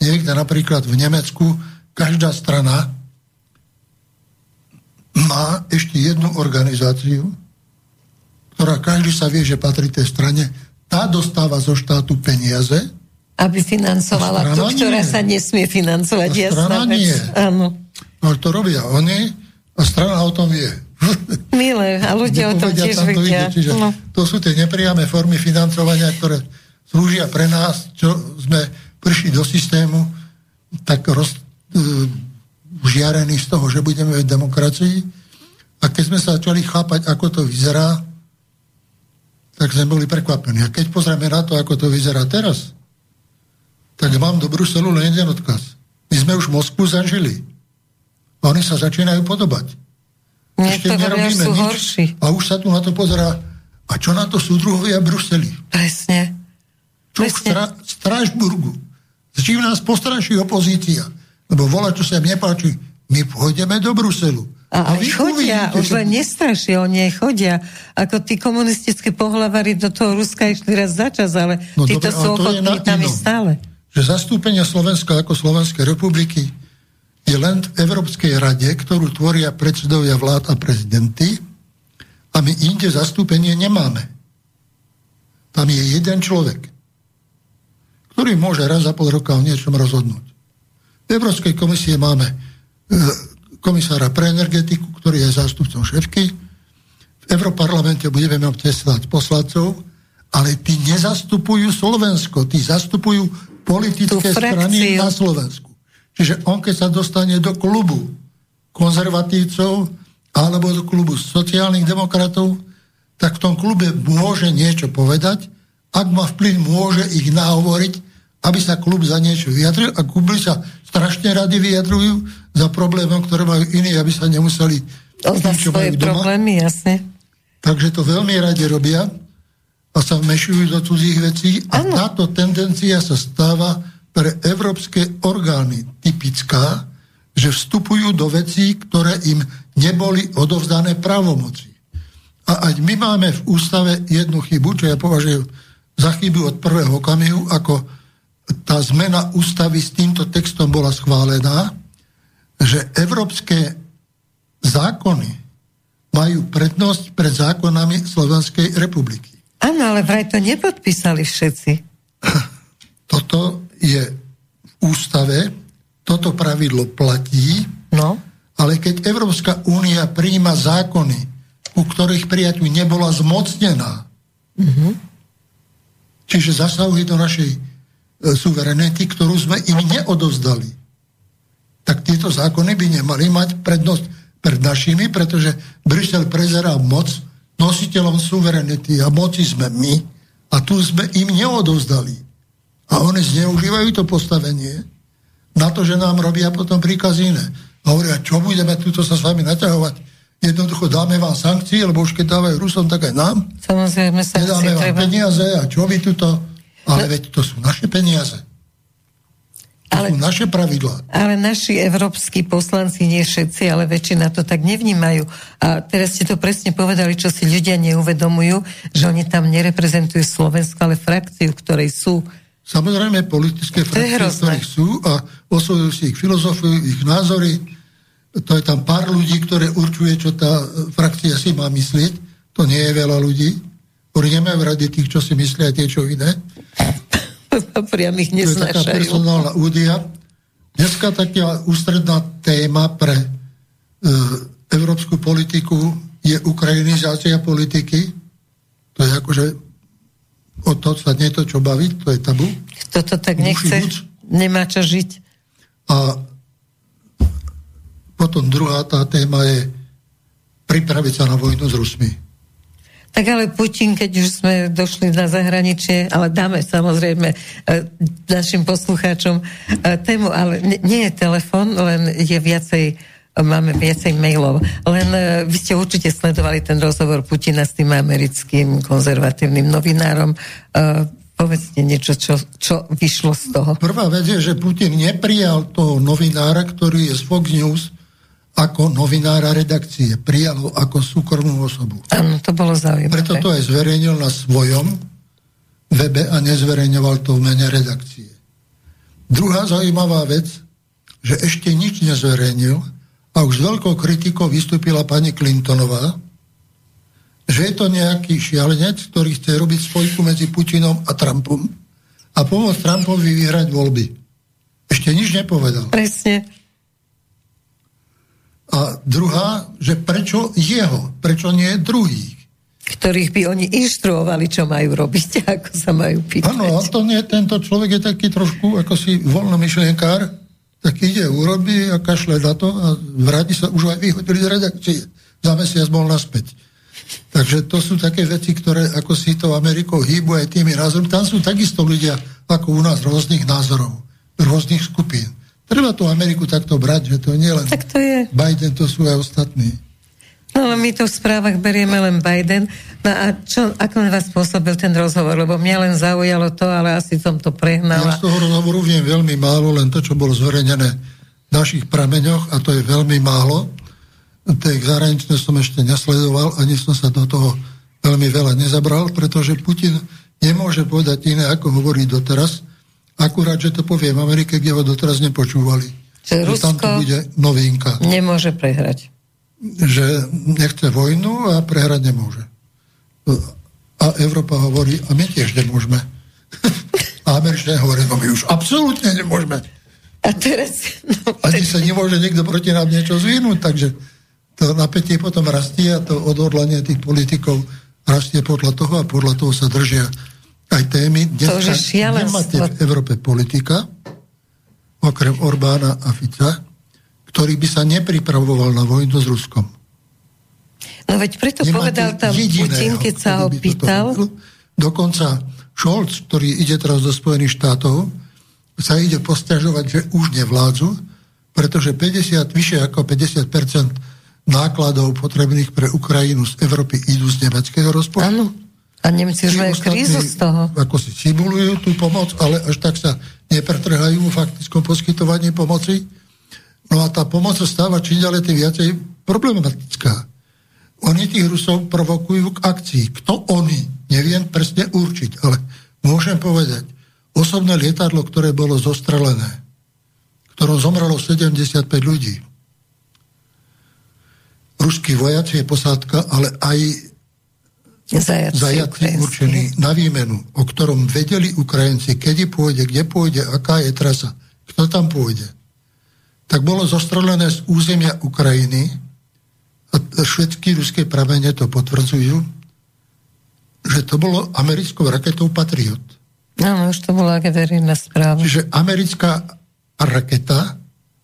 Niekde napríklad v Nemecku každá strana má ešte jednu organizáciu, ktorá každý sa vie, že patrí tej strane, tá dostáva zo štátu peniaze, aby financovala tú, ktorá nie. sa nesmie financovať. A strana vec. nie. Áno. No to robia oni a strana o tom vie. Milé, a ľudia o tom tiež tam vedia. To, ide, no. to sú tie nepriame formy financovania, ktoré slúžia pre nás, čo sme prišli do systému, tak roz, uh, žiarení z toho, že budeme v demokracii. A keď sme sa začali chápať, ako to vyzerá, tak sme boli prekvapení. A keď pozrieme na to, ako to vyzerá teraz, tak mám do Bruselu len jeden odkaz. My sme už Moskvu zažili. A oni sa začínajú podobať. Ešte nerobíme nič. Horší. A už sa tu na to pozerá. A čo na to sú druhovia Bruseli? Presne. Čo Presne. v Stra- Strážburgu? S čím nás postraší opozícia? Lebo volá, čo sa im nepáči. My pôjdeme do Bruselu. A, a chodia, uvidíte, už len nestrašia, oni aj chodia. Ako tí komunistické pohlavári do toho Ruska išli raz za čas, ale no, títo dobre, sú ochotní tam stále že zastúpenie Slovenska ako Slovenskej republiky je len v Európskej rade, ktorú tvoria predsedovia vlád a prezidenty a my inde zastúpenie nemáme. Tam je jeden človek, ktorý môže raz za pol roka o niečom rozhodnúť. V Európskej komisie máme e, komisára pre energetiku, ktorý je zástupcom šéfky. V Európarlamente budeme mať poslancov, ale tí nezastupujú Slovensko, tí zastupujú politické strany na Slovensku. Čiže on, keď sa dostane do klubu konzervatívcov alebo do klubu sociálnych demokratov, tak v tom klube môže niečo povedať, ak má vplyv, môže ich nahovoriť, aby sa klub za niečo vyjadril a kluby sa strašne rady vyjadrujú za problémom, ktoré majú iní, aby sa nemuseli za svoje problémy, jasne. Takže to veľmi radi robia a sa vmešujú do cudzích vecí a ano. táto tendencia sa stáva pre európske orgány typická, že vstupujú do vecí, ktoré im neboli odovzdané právomoci. A aj my máme v ústave jednu chybu, čo ja považujem za chybu od prvého okamihu, ako tá zmena ústavy s týmto textom bola schválená, že európske zákony majú prednosť pred zákonami Slovenskej republiky. Áno, ale vraj to nepodpísali všetci. Toto je v ústave, toto pravidlo platí, no. ale keď Európska únia príjma zákony, u ktorých prijaťu nebola zmocnená, mm-hmm. čiže zasahuje do našej e, suverenity, ktorú sme im neodovzdali, tak tieto zákony by nemali mať prednosť pred našimi, pretože Brusel prezerá moc nositeľom suverenity a moci sme my a tu sme im neodovzdali. A oni zneužívajú to postavenie na to, že nám robia potom príkazy iné. A hovoria, čo budeme tuto sa s vami naťahovať? Jednoducho dáme vám sankcie, lebo už keď dávajú Rusom, tak aj nám. Samozrejme, sankcie Nedáme vám treba. peniaze a čo vy tuto? Ale no. veď to sú naše peniaze ale, sú naše pravidlá. Ale naši európsky poslanci, nie všetci, ale väčšina to tak nevnímajú. A teraz ste to presne povedali, čo si ľudia neuvedomujú, že oni tam nereprezentujú Slovensko, ale frakciu, ktorej sú. Samozrejme, politické frakcie, ktorých sú a osvojujú si ich filozofiu, ich názory. To je tam pár ľudí, ktoré určuje, čo tá frakcia si má myslieť. To nie je veľa ľudí. Oni nemajú radi tých, čo si myslia, tie, čo iné. Priam ich neznášajú. To je taká personálna údia. Dneska taká ústredná téma pre e, európsku politiku je ukrajinizácia politiky. To je akože o to sa nie to, čo baviť, to je tabu. Kto to tak nechce, buď. nemá čo žiť. A potom druhá tá téma je pripraviť sa na vojnu s Rusmi. Tak ale Putin, keď už sme došli na zahraničie, ale dáme samozrejme e, našim poslucháčom e, tému, ale nie je telefon, len je viacej máme viacej mailov. Len e, vy ste určite sledovali ten rozhovor Putina s tým americkým konzervatívnym novinárom. Povedzte niečo, čo, čo vyšlo z toho. Prvá vec je, že Putin neprijal toho novinára, ktorý je z Fox News, ako novinára redakcie. Prijal ho ako súkromnú osobu. Áno, to bolo zaujímavé. Preto to aj zverejnil na svojom webe a nezverejňoval to v mene redakcie. Druhá zaujímavá vec, že ešte nič nezverejnil a už s veľkou kritikou vystúpila pani Clintonová, že je to nejaký šialenec, ktorý chce robiť spojku medzi Putinom a Trumpom a pomôcť Trumpovi vyhrať voľby. Ešte nič nepovedal. Presne. A druhá, že prečo jeho, prečo nie druhých. Ktorých by oni inštruovali, čo majú robiť, ako sa majú pýtať. Áno, to nie, tento človek je taký trošku ako si voľnomyšlienkár, tak ide, urobí a kašle na to a vráti sa, už aj vyhodili z redakcie. Za mesiac bol naspäť. Takže to sú také veci, ktoré ako si to Amerikou hýbu aj tými názormi. Tam sú takisto ľudia ako u nás rôznych názorov, rôznych skupín. Treba tú Ameriku takto brať, že to nie len tak to je. Biden, to sú aj ostatní. No ale my to v správach berieme len Biden. No a čo, ako na vás pôsobil ten rozhovor? Lebo mňa len zaujalo to, ale asi som to prehnala. Ja z toho rozhovoru viem veľmi málo, len to, čo bolo zverejnené v našich prameňoch, a to je veľmi málo. Tej zahraničné som ešte nesledoval, ani som sa do toho veľmi veľa nezabral, pretože Putin nemôže povedať iné, ako hovorí doteraz, Akurát, že to povie v Amerike, kde ho doteraz nepočúvali. Že Rusko tam to bude novinka. Nemôže prehrať. Že nechce vojnu a prehrať nemôže. A Európa hovorí, a my tiež nemôžeme. A Američania hovorí, no my už absolútne nemôžeme. A teraz... No, Ani sa nemôže niekto proti nám niečo zvinúť, takže to napätie potom rastie a to odhodlanie tých politikov rastie podľa toho a podľa toho sa držia aj témy. Dneska nemáte v Európe politika, okrem Orbána a Fica, ktorý by sa nepripravoval na vojnu s Ruskom. No veď preto Nemáte povedal tam Putin, keď sa ho pýtal. Dokonca Scholz, ktorý ide teraz do Spojených štátov, sa ide postiažovať, že už nevládzu, pretože 50, vyše ako 50% nákladov potrebných pre Ukrajinu z Európy idú z nemeckého rozpočtu. Áno. A Nemci majú krízu z toho. Ako si simulujú tú pomoc, ale až tak sa nepretrhajú v faktickom poskytovaní pomoci. No a tá pomoc sa stáva čím ďalej tým viacej problematická. Oni tých Rusov provokujú k akcii. Kto oni? Neviem presne určiť, ale môžem povedať, osobné lietadlo, ktoré bolo zostrelené, ktorom zomrelo 75 ľudí, ruskí vojaci je posádka, ale aj Zajaci, zajaci určený na výmenu, o ktorom vedeli Ukrajinci, kedy pôjde, kde pôjde, aká je trasa, kto tam pôjde, tak bolo zostrelené z územia Ukrajiny a švedské ruské pramene to potvrdzujú, že to bolo americkou raketou Patriot. Áno, už to bola verejná správa. Čiže americká raketa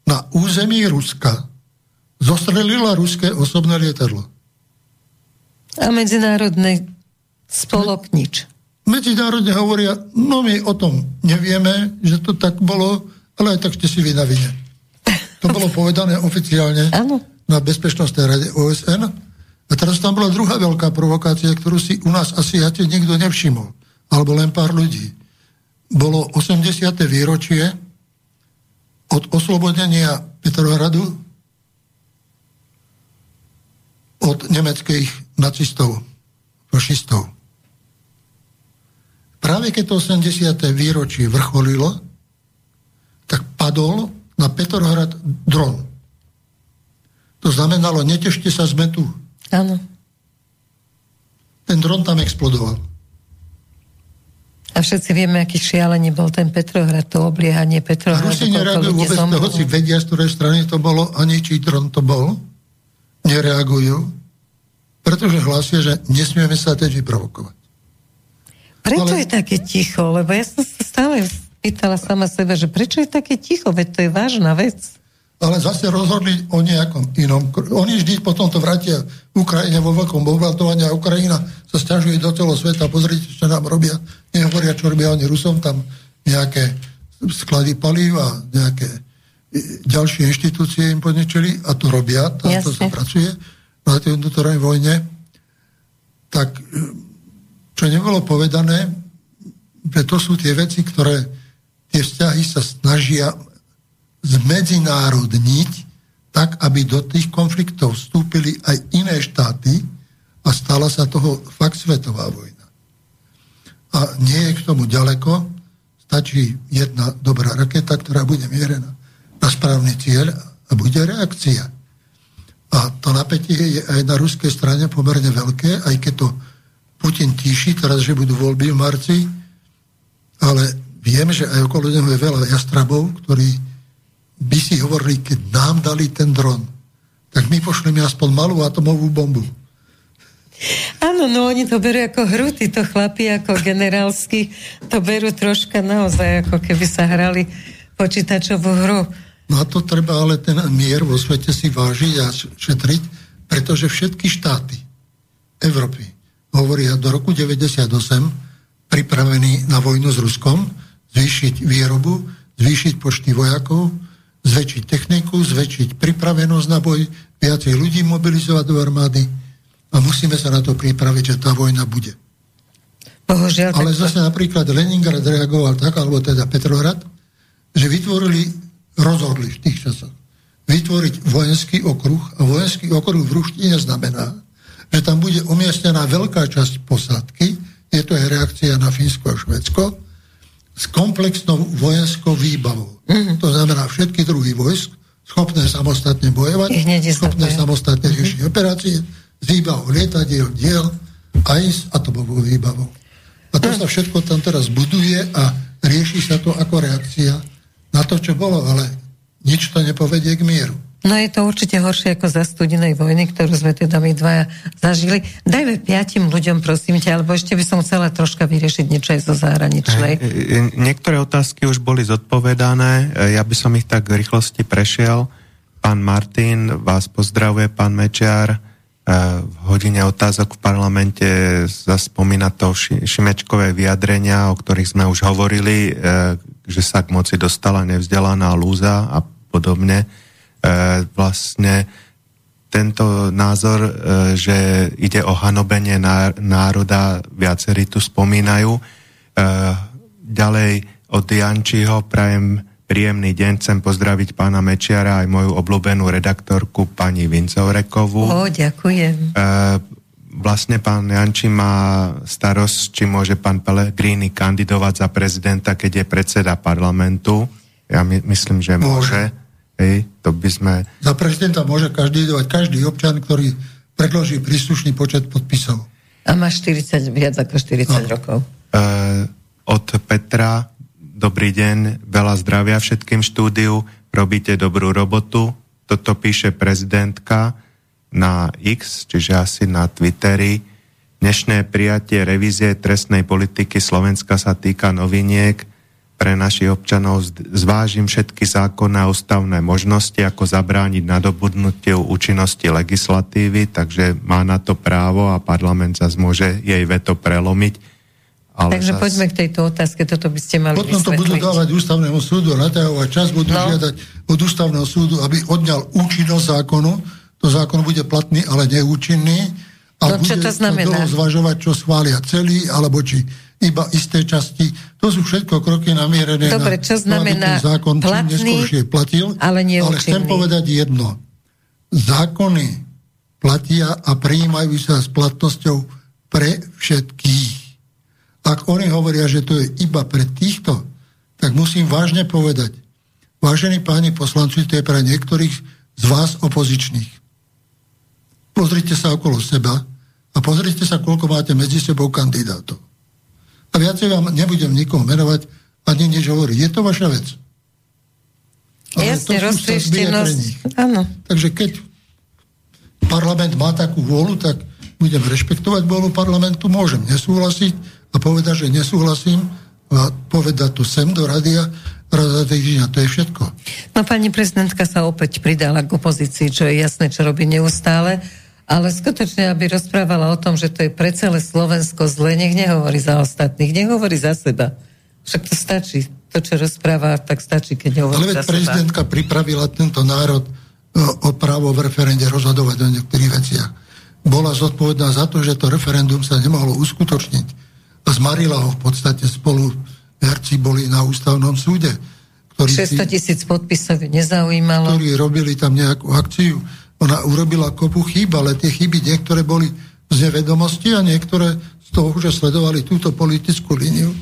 na území Ruska zostrelila ruské osobné lietadlo. A medzinárodný spolok nič. Medzinárodne hovoria, no my o tom nevieme, že to tak bolo, ale aj tak ste si vy na vine. To bolo povedané oficiálne ano. na Bezpečnostnej rade OSN. A teraz tam bola druhá veľká provokácia, ktorú si u nás asi ja nikto nevšimol. Alebo len pár ľudí. Bolo 80. výročie od oslobodenia Petrohradu od nemeckých nacistov, fašistov. Práve keď to 80. výročie vrcholilo, tak padol na Petrohrad dron. To znamenalo, netešte sa, sme tu. Áno. Ten dron tam explodoval. A všetci vieme, aký šialený bol ten Petrohrad, to obliehanie Petrohradu. A Rusi nereagujú vôbec toho, si vedia, z ktorej strany to bolo, ani či dron to bol. Nereagujú pretože hlásia, že nesmieme sa teď vyprovokovať. Preto Ale... je také ticho, lebo ja som sa stále pýtala sama seba, že prečo je také ticho, veď to je vážna vec. Ale zase rozhodli o nejakom inom. Oni vždy potom to vrátia Ukrajine vo veľkom bombardovaní a Ukrajina sa stiažuje do celého sveta. Pozrite, čo nám robia. Nehovoria, čo robia oni Rusom. Tam nejaké sklady palív a nejaké ďalšie inštitúcie im podničili a to robia. Tam to sa pracuje na tej vnútornej vojne. Tak čo nebolo povedané, že to sú tie veci, ktoré tie vzťahy sa snažia zmedzinárodniť tak, aby do tých konfliktov vstúpili aj iné štáty a stala sa toho fakt svetová vojna. A nie je k tomu ďaleko, stačí jedna dobrá raketa, ktorá bude mierená na správny cieľ a bude reakcia. A to napätie je aj na ruskej strane pomerne veľké, aj keď to Putin tíši, teraz, že budú voľby v marci, ale viem, že aj okolo neho je veľa jastrabov, ktorí by si hovorili, keď nám dali ten dron, tak my pošleme aspoň malú atomovú bombu. Áno, no oni to berú ako hru, títo chlapi ako generálsky, to berú troška naozaj, ako keby sa hrali počítačovú hru. No a to treba ale ten mier vo svete si vážiť a šetriť, pretože všetky štáty Európy hovoria do roku 98 pripravení na vojnu s Ruskom, zvýšiť výrobu, zvýšiť počty vojakov, zväčšiť techniku, zväčšiť pripravenosť na boj, viacej ľudí mobilizovať do armády a musíme sa na to pripraviť, že tá vojna bude. Bohužiaľ, Ale zase napríklad Leningrad reagoval tak, alebo teda Petrohrad, že vytvorili, rozhodli v tých časoch, vytvoriť vojenský okruh a vojenský okruh v ruštine znamená, že tam bude umiestnená veľká časť posádky, je to aj reakcia na Fínsko a Švedsko, s komplexnou vojenskou výbavou. Mm-hmm. To znamená všetky druhy vojsk, schopné samostatne bojovať, schopné samostatne riešiť mm-hmm. operácie, s výbavou lietadiel, diel, aj s atomovou výbavou. A to mm. sa všetko tam teraz buduje a rieši sa to ako reakcia na to, čo bolo, ale nič to nepovedie k mieru. No je to určite horšie ako za studenej vojny, ktorú sme teda my dvaja zažili. Dajme piatim ľuďom, prosím ťa, alebo ešte by som chcela troška vyriešiť niečo aj zo zahraničnej. Niektoré otázky už boli zodpovedané, ja by som ich tak v rýchlosti prešiel. Pán Martin vás pozdravuje, pán Mečiar. V hodine otázok v parlamente zaspomína to šimečkové vyjadrenia, o ktorých sme už hovorili, e, že sa k moci dostala nevzdelaná lúza a podobne E, vlastne tento názor, e, že ide o hanobenie národa, viacerí tu spomínajú. E, ďalej od Jančiho prajem príjemný deň, chcem pozdraviť pána Mečiara aj moju obľúbenú redaktorku pani Vincovrekovú. O, ďakujem. Vlastne pán Janči má starosť, či môže pán Pellegrini kandidovať za prezidenta, keď je predseda parlamentu. Ja my, myslím, že môže. môže. Hej, to by sme... Za prezidenta môže každý každý občan, ktorý predloží príslušný počet podpisov. A má 40, viac ako 40 no. rokov. E, od Petra, dobrý deň, veľa zdravia všetkým štúdiu, robíte dobrú robotu. Toto píše prezidentka na X, čiže asi na Twitteri. Dnešné prijatie revízie trestnej politiky Slovenska sa týka noviniek pre našich občanov zvážim všetky zákonné a ústavné možnosti, ako zabrániť nadobudnutiu účinnosti legislatívy, takže má na to právo a parlament zase môže jej veto prelomiť. Ale Takže zas... poďme k tejto otázke, toto by ste mali Potom to budú dávať ústavnému súdu, naťahovať čas, budú no. žiadať od ústavného súdu, aby odňal účinnosť zákonu, to zákon bude platný, ale neúčinný. A no, čo to znamená? zvažovať, čo schvália celý, alebo či iba isté časti. To sú všetko kroky namierené Dobre, čo znamená na zákon, platný, platil. Ale, ale chcem povedať jedno. Zákony platia a prijímajú sa s platnosťou pre všetkých. Ak oni hovoria, že to je iba pre týchto, tak musím vážne povedať, vážení páni poslanci, to je pre niektorých z vás opozičných. Pozrite sa okolo seba a pozrite sa, koľko máte medzi sebou kandidátov. A viacej vám nebudem nikoho menovať ani nič hovoriť. Je to vaša vec. Ale Jasne, roztrieštenosť. Áno. Takže keď parlament má takú vôľu, tak budem rešpektovať vôľu parlamentu, môžem nesúhlasiť a povedať, že nesúhlasím a povedať to sem do radia, rada týždňa, to je všetko. No pani prezidentka sa opäť pridala k opozícii, čo je jasné, čo robí neustále, ale skutočne, aby rozprávala o tom, že to je pre celé Slovensko zle, nech nehovorí za ostatných, nech hovorí za seba. Však to stačí. To, čo rozpráva, tak stačí, keď hovorí Ale za prezidentka seba. pripravila tento národ e, o právo v referende rozhodovať o niektorých veciach. Bola zodpovedná za to, že to referendum sa nemohlo uskutočniť. Zmarila ho v podstate spolu herci boli na ústavnom súde. Ktorí 600 tisíc podpisov nezaujímalo. Ktorí robili tam nejakú akciu. Ona urobila kopu chýb, ale tie chyby niektoré boli z nevedomosti a niektoré z toho, že sledovali túto politickú líniu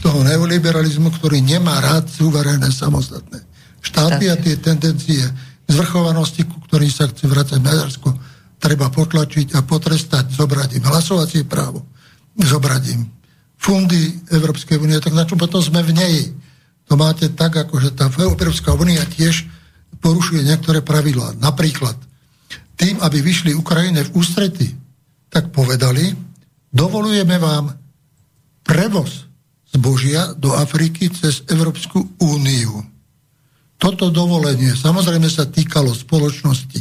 toho neoliberalizmu, ktorý nemá rád suverénne samostatné štáty a tie tendencie zvrchovanosti, ku ktorým sa chce vrácať Maďarsko, treba potlačiť a potrestať, zobrať im hlasovacie právo, zobrať im fundy Európskej únie, tak na čo potom sme v nej? To máte tak, ako že tá Európska únia tiež porušuje niektoré pravidlá. Napríklad tým, aby vyšli Ukrajine v ústrety, tak povedali, dovolujeme vám prevoz zbožia do Afriky cez Európsku úniu. Toto dovolenie samozrejme sa týkalo spoločnosti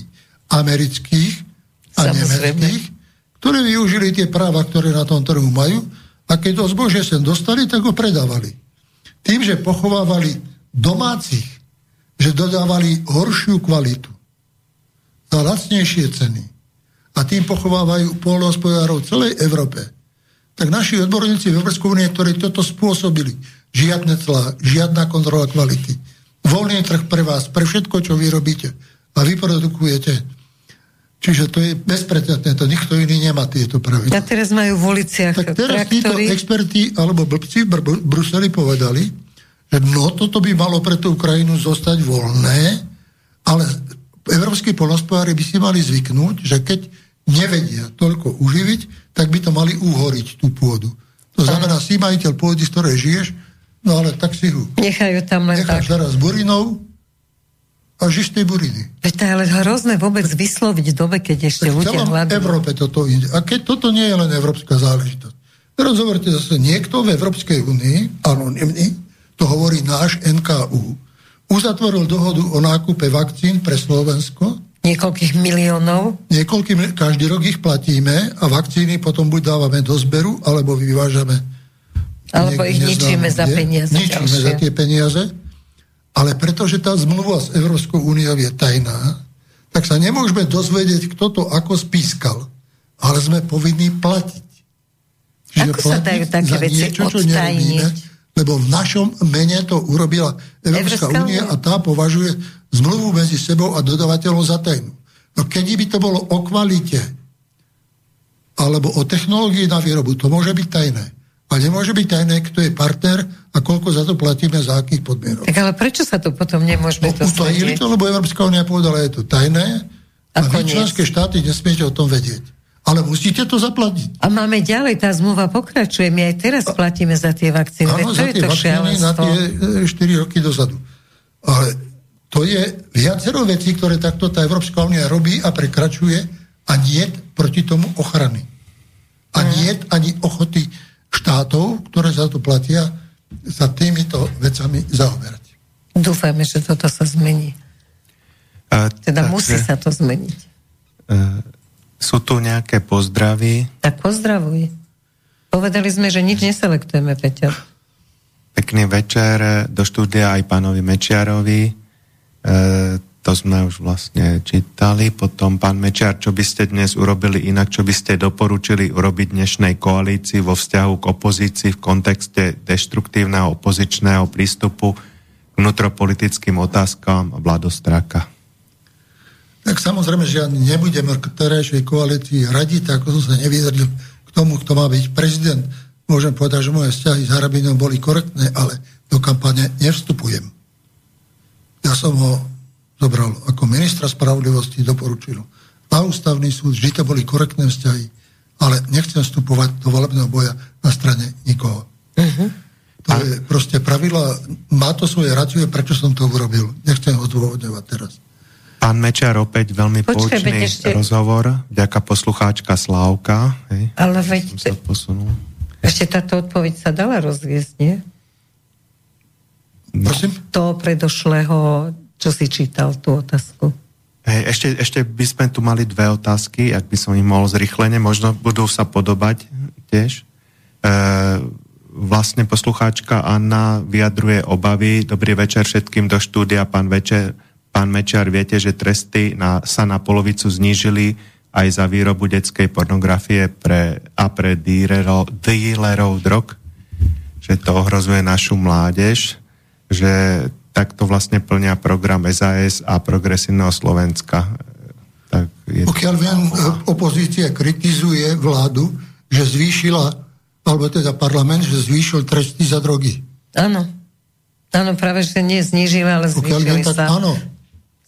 amerických a samozrejme. nemeckých, ktoré využili tie práva, ktoré na tom trhu majú a keď to zbožie sem dostali, tak ho predávali. Tým, že pochovávali domácich, že dodávali horšiu kvalitu za lacnejšie ceny a tým pochovávajú polnohospodárov celej Európe, tak naši odborníci v Európskej únie, ktorí toto spôsobili, žiadne clá, žiadna kontrola kvality, voľný trh pre vás, pre všetko, čo vy robíte a vyprodukujete, Čiže to je bezprecedentné, to nikto iný nemá tieto pravidla. A teraz majú v uliciach Tak teraz traktory. títo experti alebo blbci v Br- Bruseli povedali, že no, toto by malo pre tú Ukrajinu zostať voľné, ale európsky polnospodári by si mali zvyknúť, že keď nevedia toľko uživiť, tak by to mali uhoriť tú pôdu. To znamená, si majiteľ pôdy, z ktorej žiješ, no ale tak si ho. Nechajú tam len Necháš tak. teraz burinou, a žistej buriny. Veď to je ale hrozné vôbec vysloviť v dobe, keď ešte tak ľudia hľadujú. Európe toto ide. A keď toto nie je len európska záležitosť. Teraz hovoríte zase, niekto v Európskej únii, anonimný, to hovorí náš NKU, uzatvoril dohodu o nákupe vakcín pre Slovensko. Niekoľkých miliónov. Niekoľkým, každý rok ich platíme a vakcíny potom buď dávame do zberu, alebo vyvážame. Alebo ich ničíme za peniaze. Ničíme ďalšie. za tie peniaze ale pretože tá zmluva s Európskou úniou je tajná, tak sa nemôžeme dozvedieť, kto to ako spískal. Ale sme povinní platiť. Čiže ako sa dajú také veci niečo, čo nerobíme, lebo v našom mene to urobila Európska únia a tá považuje zmluvu medzi sebou a dodavateľom za tajnú. No keď by to bolo o kvalite alebo o technológii na výrobu, to môže byť tajné. A nemôže byť tajné, kto je partner a koľko za to platíme, za akých podmienok. Tak ale prečo sa to potom nemôžeme no, to utajili to, lebo Európska únia povedala, je to tajné a, a vy členské štáty nesmiete o tom vedieť. Ale musíte to zaplatiť. A máme ďalej, tá zmluva pokračuje. My aj teraz platíme za tie vakcíny. Áno, za tie vakcíny na tie 4 e, roky dozadu. Ale to je viacero vecí, ktoré takto tá Európska únia robí a prekračuje a nie proti tomu ochrany. A nie ani ochoty štátov, ktoré za to platia, sa týmito vecami zaoberať. Dúfajme, že toto sa zmení. A, teda takže, musí sa to zmeniť. Uh, sú tu nejaké pozdravy? Tak pozdravuj. Povedali sme, že nič neselektujeme, Peťo. Pekný večer do štúdia aj pánovi Mečiarovi. Uh, to sme už vlastne čítali. Potom pán Mečiar, čo by ste dnes urobili inak, čo by ste doporučili urobiť dnešnej koalícii vo vzťahu k opozícii v kontexte deštruktívneho opozičného prístupu k vnútropolitickým otázkam vládostráka? Tak samozrejme, že ja nebudem k terajšej koalícii radiť, ako som sa nevyjadril k tomu, kto má byť prezident. Môžem povedať, že moje vzťahy s Harabinom boli korektné, ale do kampane nevstupujem. Ja som ho zobral ako ministra spravodlivosti, doporučil na ústavný súd, vždy to boli korektné vzťahy, ale nechcem vstupovať do volebného boja na strane nikoho. Uh-huh. To a... je proste pravidla, má to svoje racie, prečo som to urobil. Nechcem ho zdôvodňovať teraz. Pán Mečar, opäť veľmi Počkaj, poučný ešte... rozhovor, ďaká poslucháčka Slávka. Hej, ale veď... Sa posunul. Ešte táto odpoveď sa dala rozviesť, nie? Prosím? To predošlého, čo si čítal, tú otázku. Hej, ešte, ešte by sme tu mali dve otázky, ak by som ich mohol zrychlene, možno budú sa podobať tiež. E, vlastne poslucháčka Anna vyjadruje obavy. Dobrý večer všetkým do štúdia, pán, večer, pán Mečiar. Viete, že tresty na, sa na polovicu znížili aj za výrobu detskej pornografie pre, a pre dílerov, dílerov drog? Že to ohrozuje našu mládež, že takto vlastne plnia program SAS a Progresívneho Slovenska. Tak je... Pokiaľ viem, opozícia kritizuje vládu, že zvýšila, alebo teda parlament, že zvýšil tresty za drogy. Áno. Áno, práve, že nie znížili, ale zvýšili viem, tak, sa. Áno.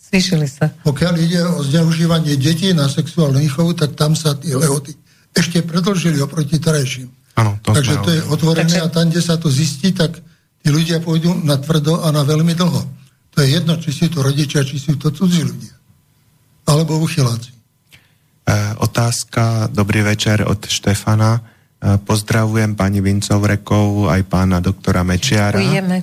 Zvýšili sa. Pokiaľ ide o zneužívanie detí na sexuálnu výchovu, tak tam sa tie lehoty ešte predlžili oproti terajším. Áno, to Takže to je otvorené Takže... a tam, kde sa to zistí, tak tí ľudia pôjdu na tvrdo a na veľmi dlho. To je jedno, či sú to rodičia, či sú to cudzí ľudia. Alebo uchyláci. E, otázka, dobrý večer od Štefana. E, pozdravujem pani Vincovrekov, aj pána doktora Mečiara. Ďakujeme.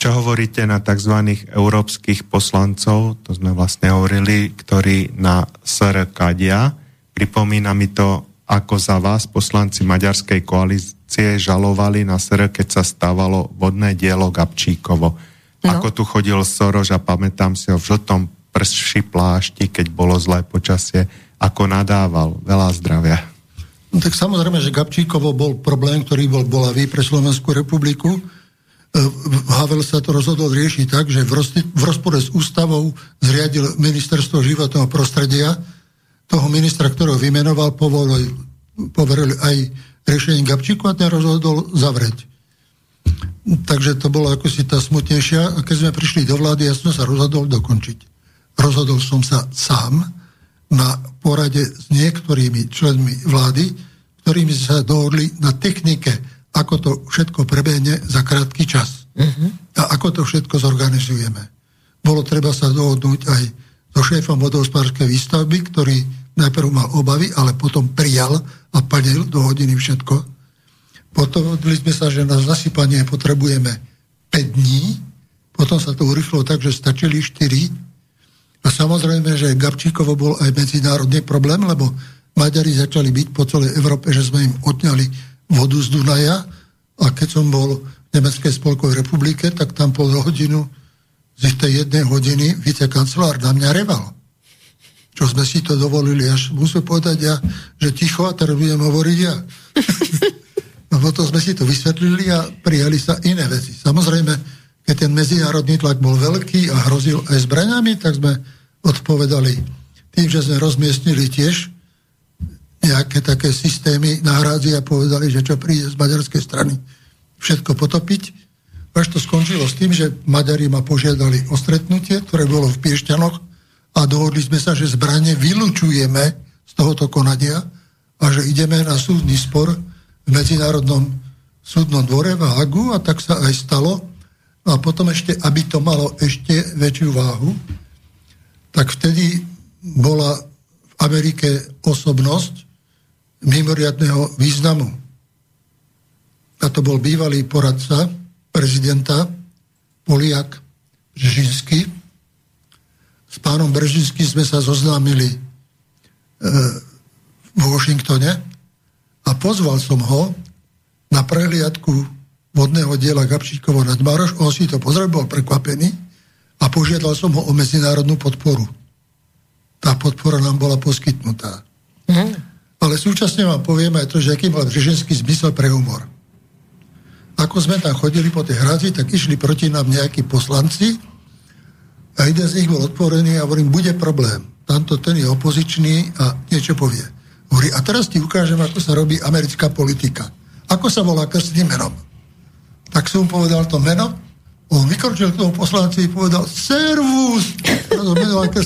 Čo hovoríte na tzv. európskych poslancov, to sme vlastne hovorili, ktorí na SR kadia. Pripomína mi to, ako za vás poslanci Maďarskej koalície akcie žalovali na SR, keď sa stávalo vodné dielo Gabčíkovo. No. Ako tu chodil Soroš a pamätám si ho v žltom prší plášti, keď bolo zlé počasie, ako nadával. Veľa zdravia. No, tak samozrejme, že Gabčíkovo bol problém, ktorý bol bolavý pre Slovenskú republiku. E, Havel sa to rozhodol riešiť tak, že v, roz, v rozpore s ústavou zriadil ministerstvo životného prostredia. Toho ministra, ktorého vymenoval, povolil, poverili aj riešení Gabčíku a ten rozhodol zavrieť. Takže to bolo ako si tá smutnejšia. A keď sme prišli do vlády, ja som sa rozhodol dokončiť. Rozhodol som sa sám na porade s niektorými členmi vlády, ktorými sa dohodli na technike, ako to všetko prebehne za krátky čas. Uh-huh. A ako to všetko zorganizujeme. Bolo treba sa dohodnúť aj so šéfom vodohospodárskej výstavby, ktorý najprv mal obavy, ale potom prijal a plnil do hodiny všetko. Potom sme sa, že na zasypanie potrebujeme 5 dní, potom sa to urychlo tak, že stačili 4. A samozrejme, že Gabčíkovo bol aj medzinárodný problém, lebo Maďari začali byť po celej Európe, že sme im odňali vodu z Dunaja a keď som bol v Nemeckej spolkovej republike, tak tam pol hodinu z tej jednej hodiny vicekancelár na mňa reval čo sme si to dovolili, až musím povedať ja, že ticho a teraz budem hovoriť ja. no potom sme si to vysvetlili a prijali sa iné veci. Samozrejme, keď ten medzinárodný tlak bol veľký a hrozil aj zbraňami, tak sme odpovedali tým, že sme rozmiestnili tiež nejaké také systémy náhradzi a povedali, že čo príde z maďarskej strany všetko potopiť. Až to skončilo s tým, že Maďari ma požiadali o stretnutie, ktoré bolo v Piešťanoch a dohodli sme sa, že zbranie vylučujeme z tohoto konania a že ideme na súdny spor v Medzinárodnom súdnom dvore v Hagu a tak sa aj stalo. A potom ešte, aby to malo ešte väčšiu váhu, tak vtedy bola v Amerike osobnosť mimoriadného významu. A to bol bývalý poradca prezidenta Poliak Žinský, s pánom Bržinským sme sa zoznámili e, v Washingtone a pozval som ho na prehliadku vodného diela Gabčíkovo nad Maroš. On si to pozrel, bol prekvapený a požiadal som ho o medzinárodnú podporu. Tá podpora nám bola poskytnutá. Mm. Ale súčasne vám poviem aj to, že aký mal Břeženský zmysel pre humor. Ako sme tam chodili po tej hradzi, tak išli proti nám nejakí poslanci, a jeden z nich bol odporený a hovorím, bude problém. Tamto ten je opozičný a niečo povie. Hovorí, a teraz ti ukážem, ako sa robí americká politika. Ako sa volá krstným menom? Tak som mu povedal to meno, on vykročil k tomu poslanci a povedal Servus!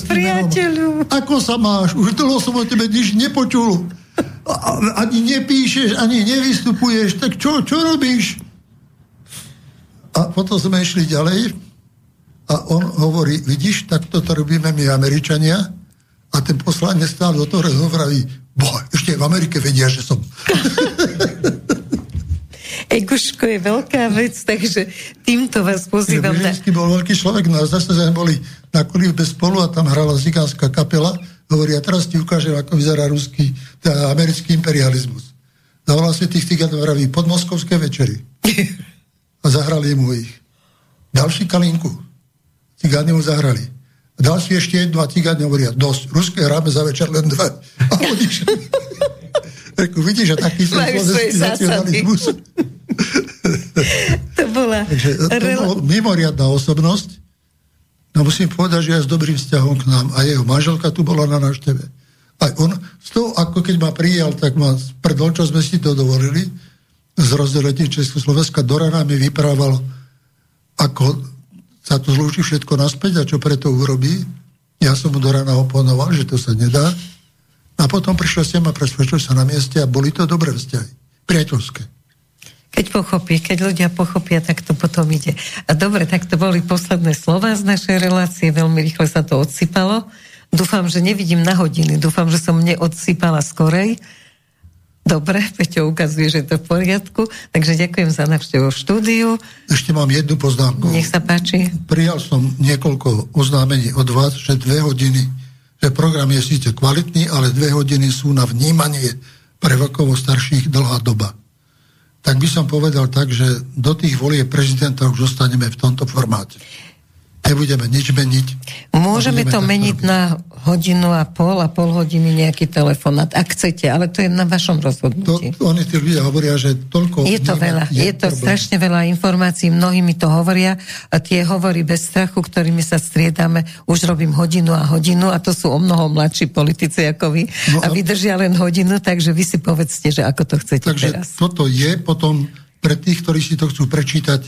Priateľu. Ako sa máš? Už dlho som o tebe nič nepočul. Ani nepíšeš, ani nevystupuješ. Tak čo, čo robíš? A potom sme išli ďalej a on hovorí, vidíš, tak toto robíme my Američania a ten poslanec stále do toho hovorí, bo, ešte v Amerike vedia, že som. Božko je veľká vec, takže týmto vás pozývam. Brzezinský bol veľký človek, no zase sme boli na kolíbe spolu a tam hrala zigánska kapela. Hovorí, a teraz ti ukážem, ako vyzerá ruský, teda americký imperializmus. Zavolal si tých cigánov, vraví, podmoskovské večery. A zahrali mu ich. Ďalší kalinku. Cigáni mu zahrali. A ďalší ešte jednu a cigáni hovoria, dosť, ruské hráme za večer len dve. A odišli. Reku, vidíš, že taký som slovenský nacionalizmus. to bola... Takže to bola mimoriadná osobnosť. No musím povedať, že ja s dobrým vzťahom k nám. A jeho manželka tu bola na návšteve. Aj on, z toho, ako keď ma prijal, tak ma predol, čo sme si to dovolili, z rozdeletí Československa do rana mi vyprával, ako sa to zlúči všetko naspäť a čo preto urobí. Ja som mu do rana oponoval, že to sa nedá. A potom prišiel sem a presvedčil sa na mieste a boli to dobré vzťahy. Priateľské. Keď pochopí, keď ľudia pochopia, tak to potom ide. A dobre, tak to boli posledné slova z našej relácie, veľmi rýchle sa to odsypalo. Dúfam, že nevidím na hodiny, dúfam, že som neodsypala skorej. Dobre, Peťo ukazuje, že je to v poriadku, takže ďakujem za návštevu štúdiu. Ešte mám jednu poznámku. Nech sa páči. Prijal som niekoľko oznámení od vás, že dve hodiny že program je síce kvalitný, ale dve hodiny sú na vnímanie pre vekovo starších dlhá doba. Tak by som povedal tak, že do tých volie prezidenta už zostaneme v tomto formáte nebudeme nič meniť. Môžeme to meniť na hodinu a pol a pol hodiny nejaký telefonát, ak chcete, ale to je na vašom rozhodnutí. To, oni tí ľudia hovoria, že toľko... Je to veľa, je, je to problém. strašne veľa informácií, mnohí mi to hovoria a tie hovorí bez strachu, ktorými sa striedame, už robím hodinu a hodinu a to sú o mnoho mladší politici ako vy no a, a vydržia len hodinu, takže vy si povedzte, že ako to chcete takže teraz. toto je potom pre tých, ktorí si to chcú prečítať,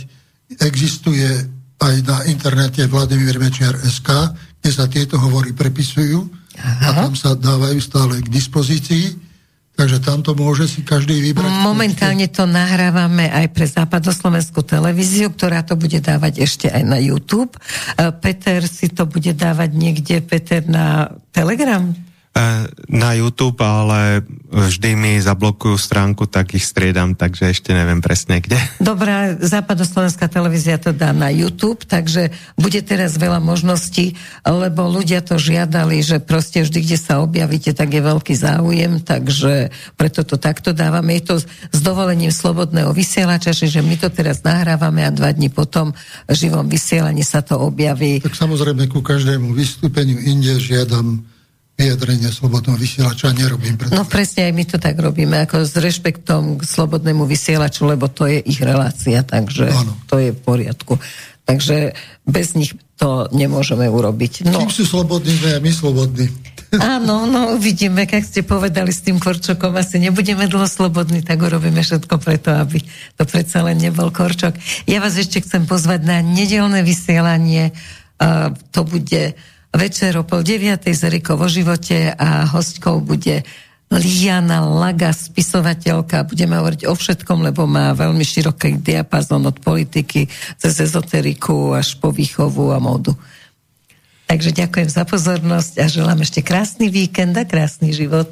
existuje aj na internete Vladimír Mečiar SK, kde sa tieto hovory prepisujú Aha. a tam sa dávajú stále k dispozícii. Takže tamto môže si každý vybrať. Momentálne to nahrávame aj pre západoslovenskú televíziu, ktorá to bude dávať ešte aj na YouTube. E, Peter si to bude dávať niekde, Peter, na Telegram? E, na YouTube, ale vždy mi zablokujú stránku, tak ich striedam, takže ešte neviem presne kde. Dobrá, západoslovenská televízia to dá na YouTube, takže bude teraz veľa možností, lebo ľudia to žiadali, že proste vždy, kde sa objavíte, tak je veľký záujem, takže preto to takto dávame. Je to s dovolením slobodného vysielača, že my to teraz nahrávame a dva dní potom v živom vysielaní sa to objaví. Tak samozrejme ku každému vystúpeniu inde žiadam vyjadrenie slobodného vysielača nerobím. Preto. No presne aj my to tak robíme, ako s rešpektom k slobodnému vysielaču, lebo to je ich relácia, takže ano. to je v poriadku. Takže bez nich to nemôžeme urobiť. No. Kým sú slobodní, aj my slobodní. Áno, no uvidíme, jak ste povedali s tým Korčokom, asi nebudeme dlho slobodní, tak urobíme všetko preto, aby to predsa len nebol Korčok. Ja vás ešte chcem pozvať na nedelné vysielanie, uh, to bude večer o pol deviatej z Riko vo živote a hostkou bude Liana Laga, spisovateľka. Budeme hovoriť o všetkom, lebo má veľmi široký diapazon od politiky cez ezoteriku až po výchovu a módu. Takže ďakujem za pozornosť a želám ešte krásny víkend a krásny život.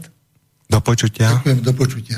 Do počutia. Ďakujem, do počutia.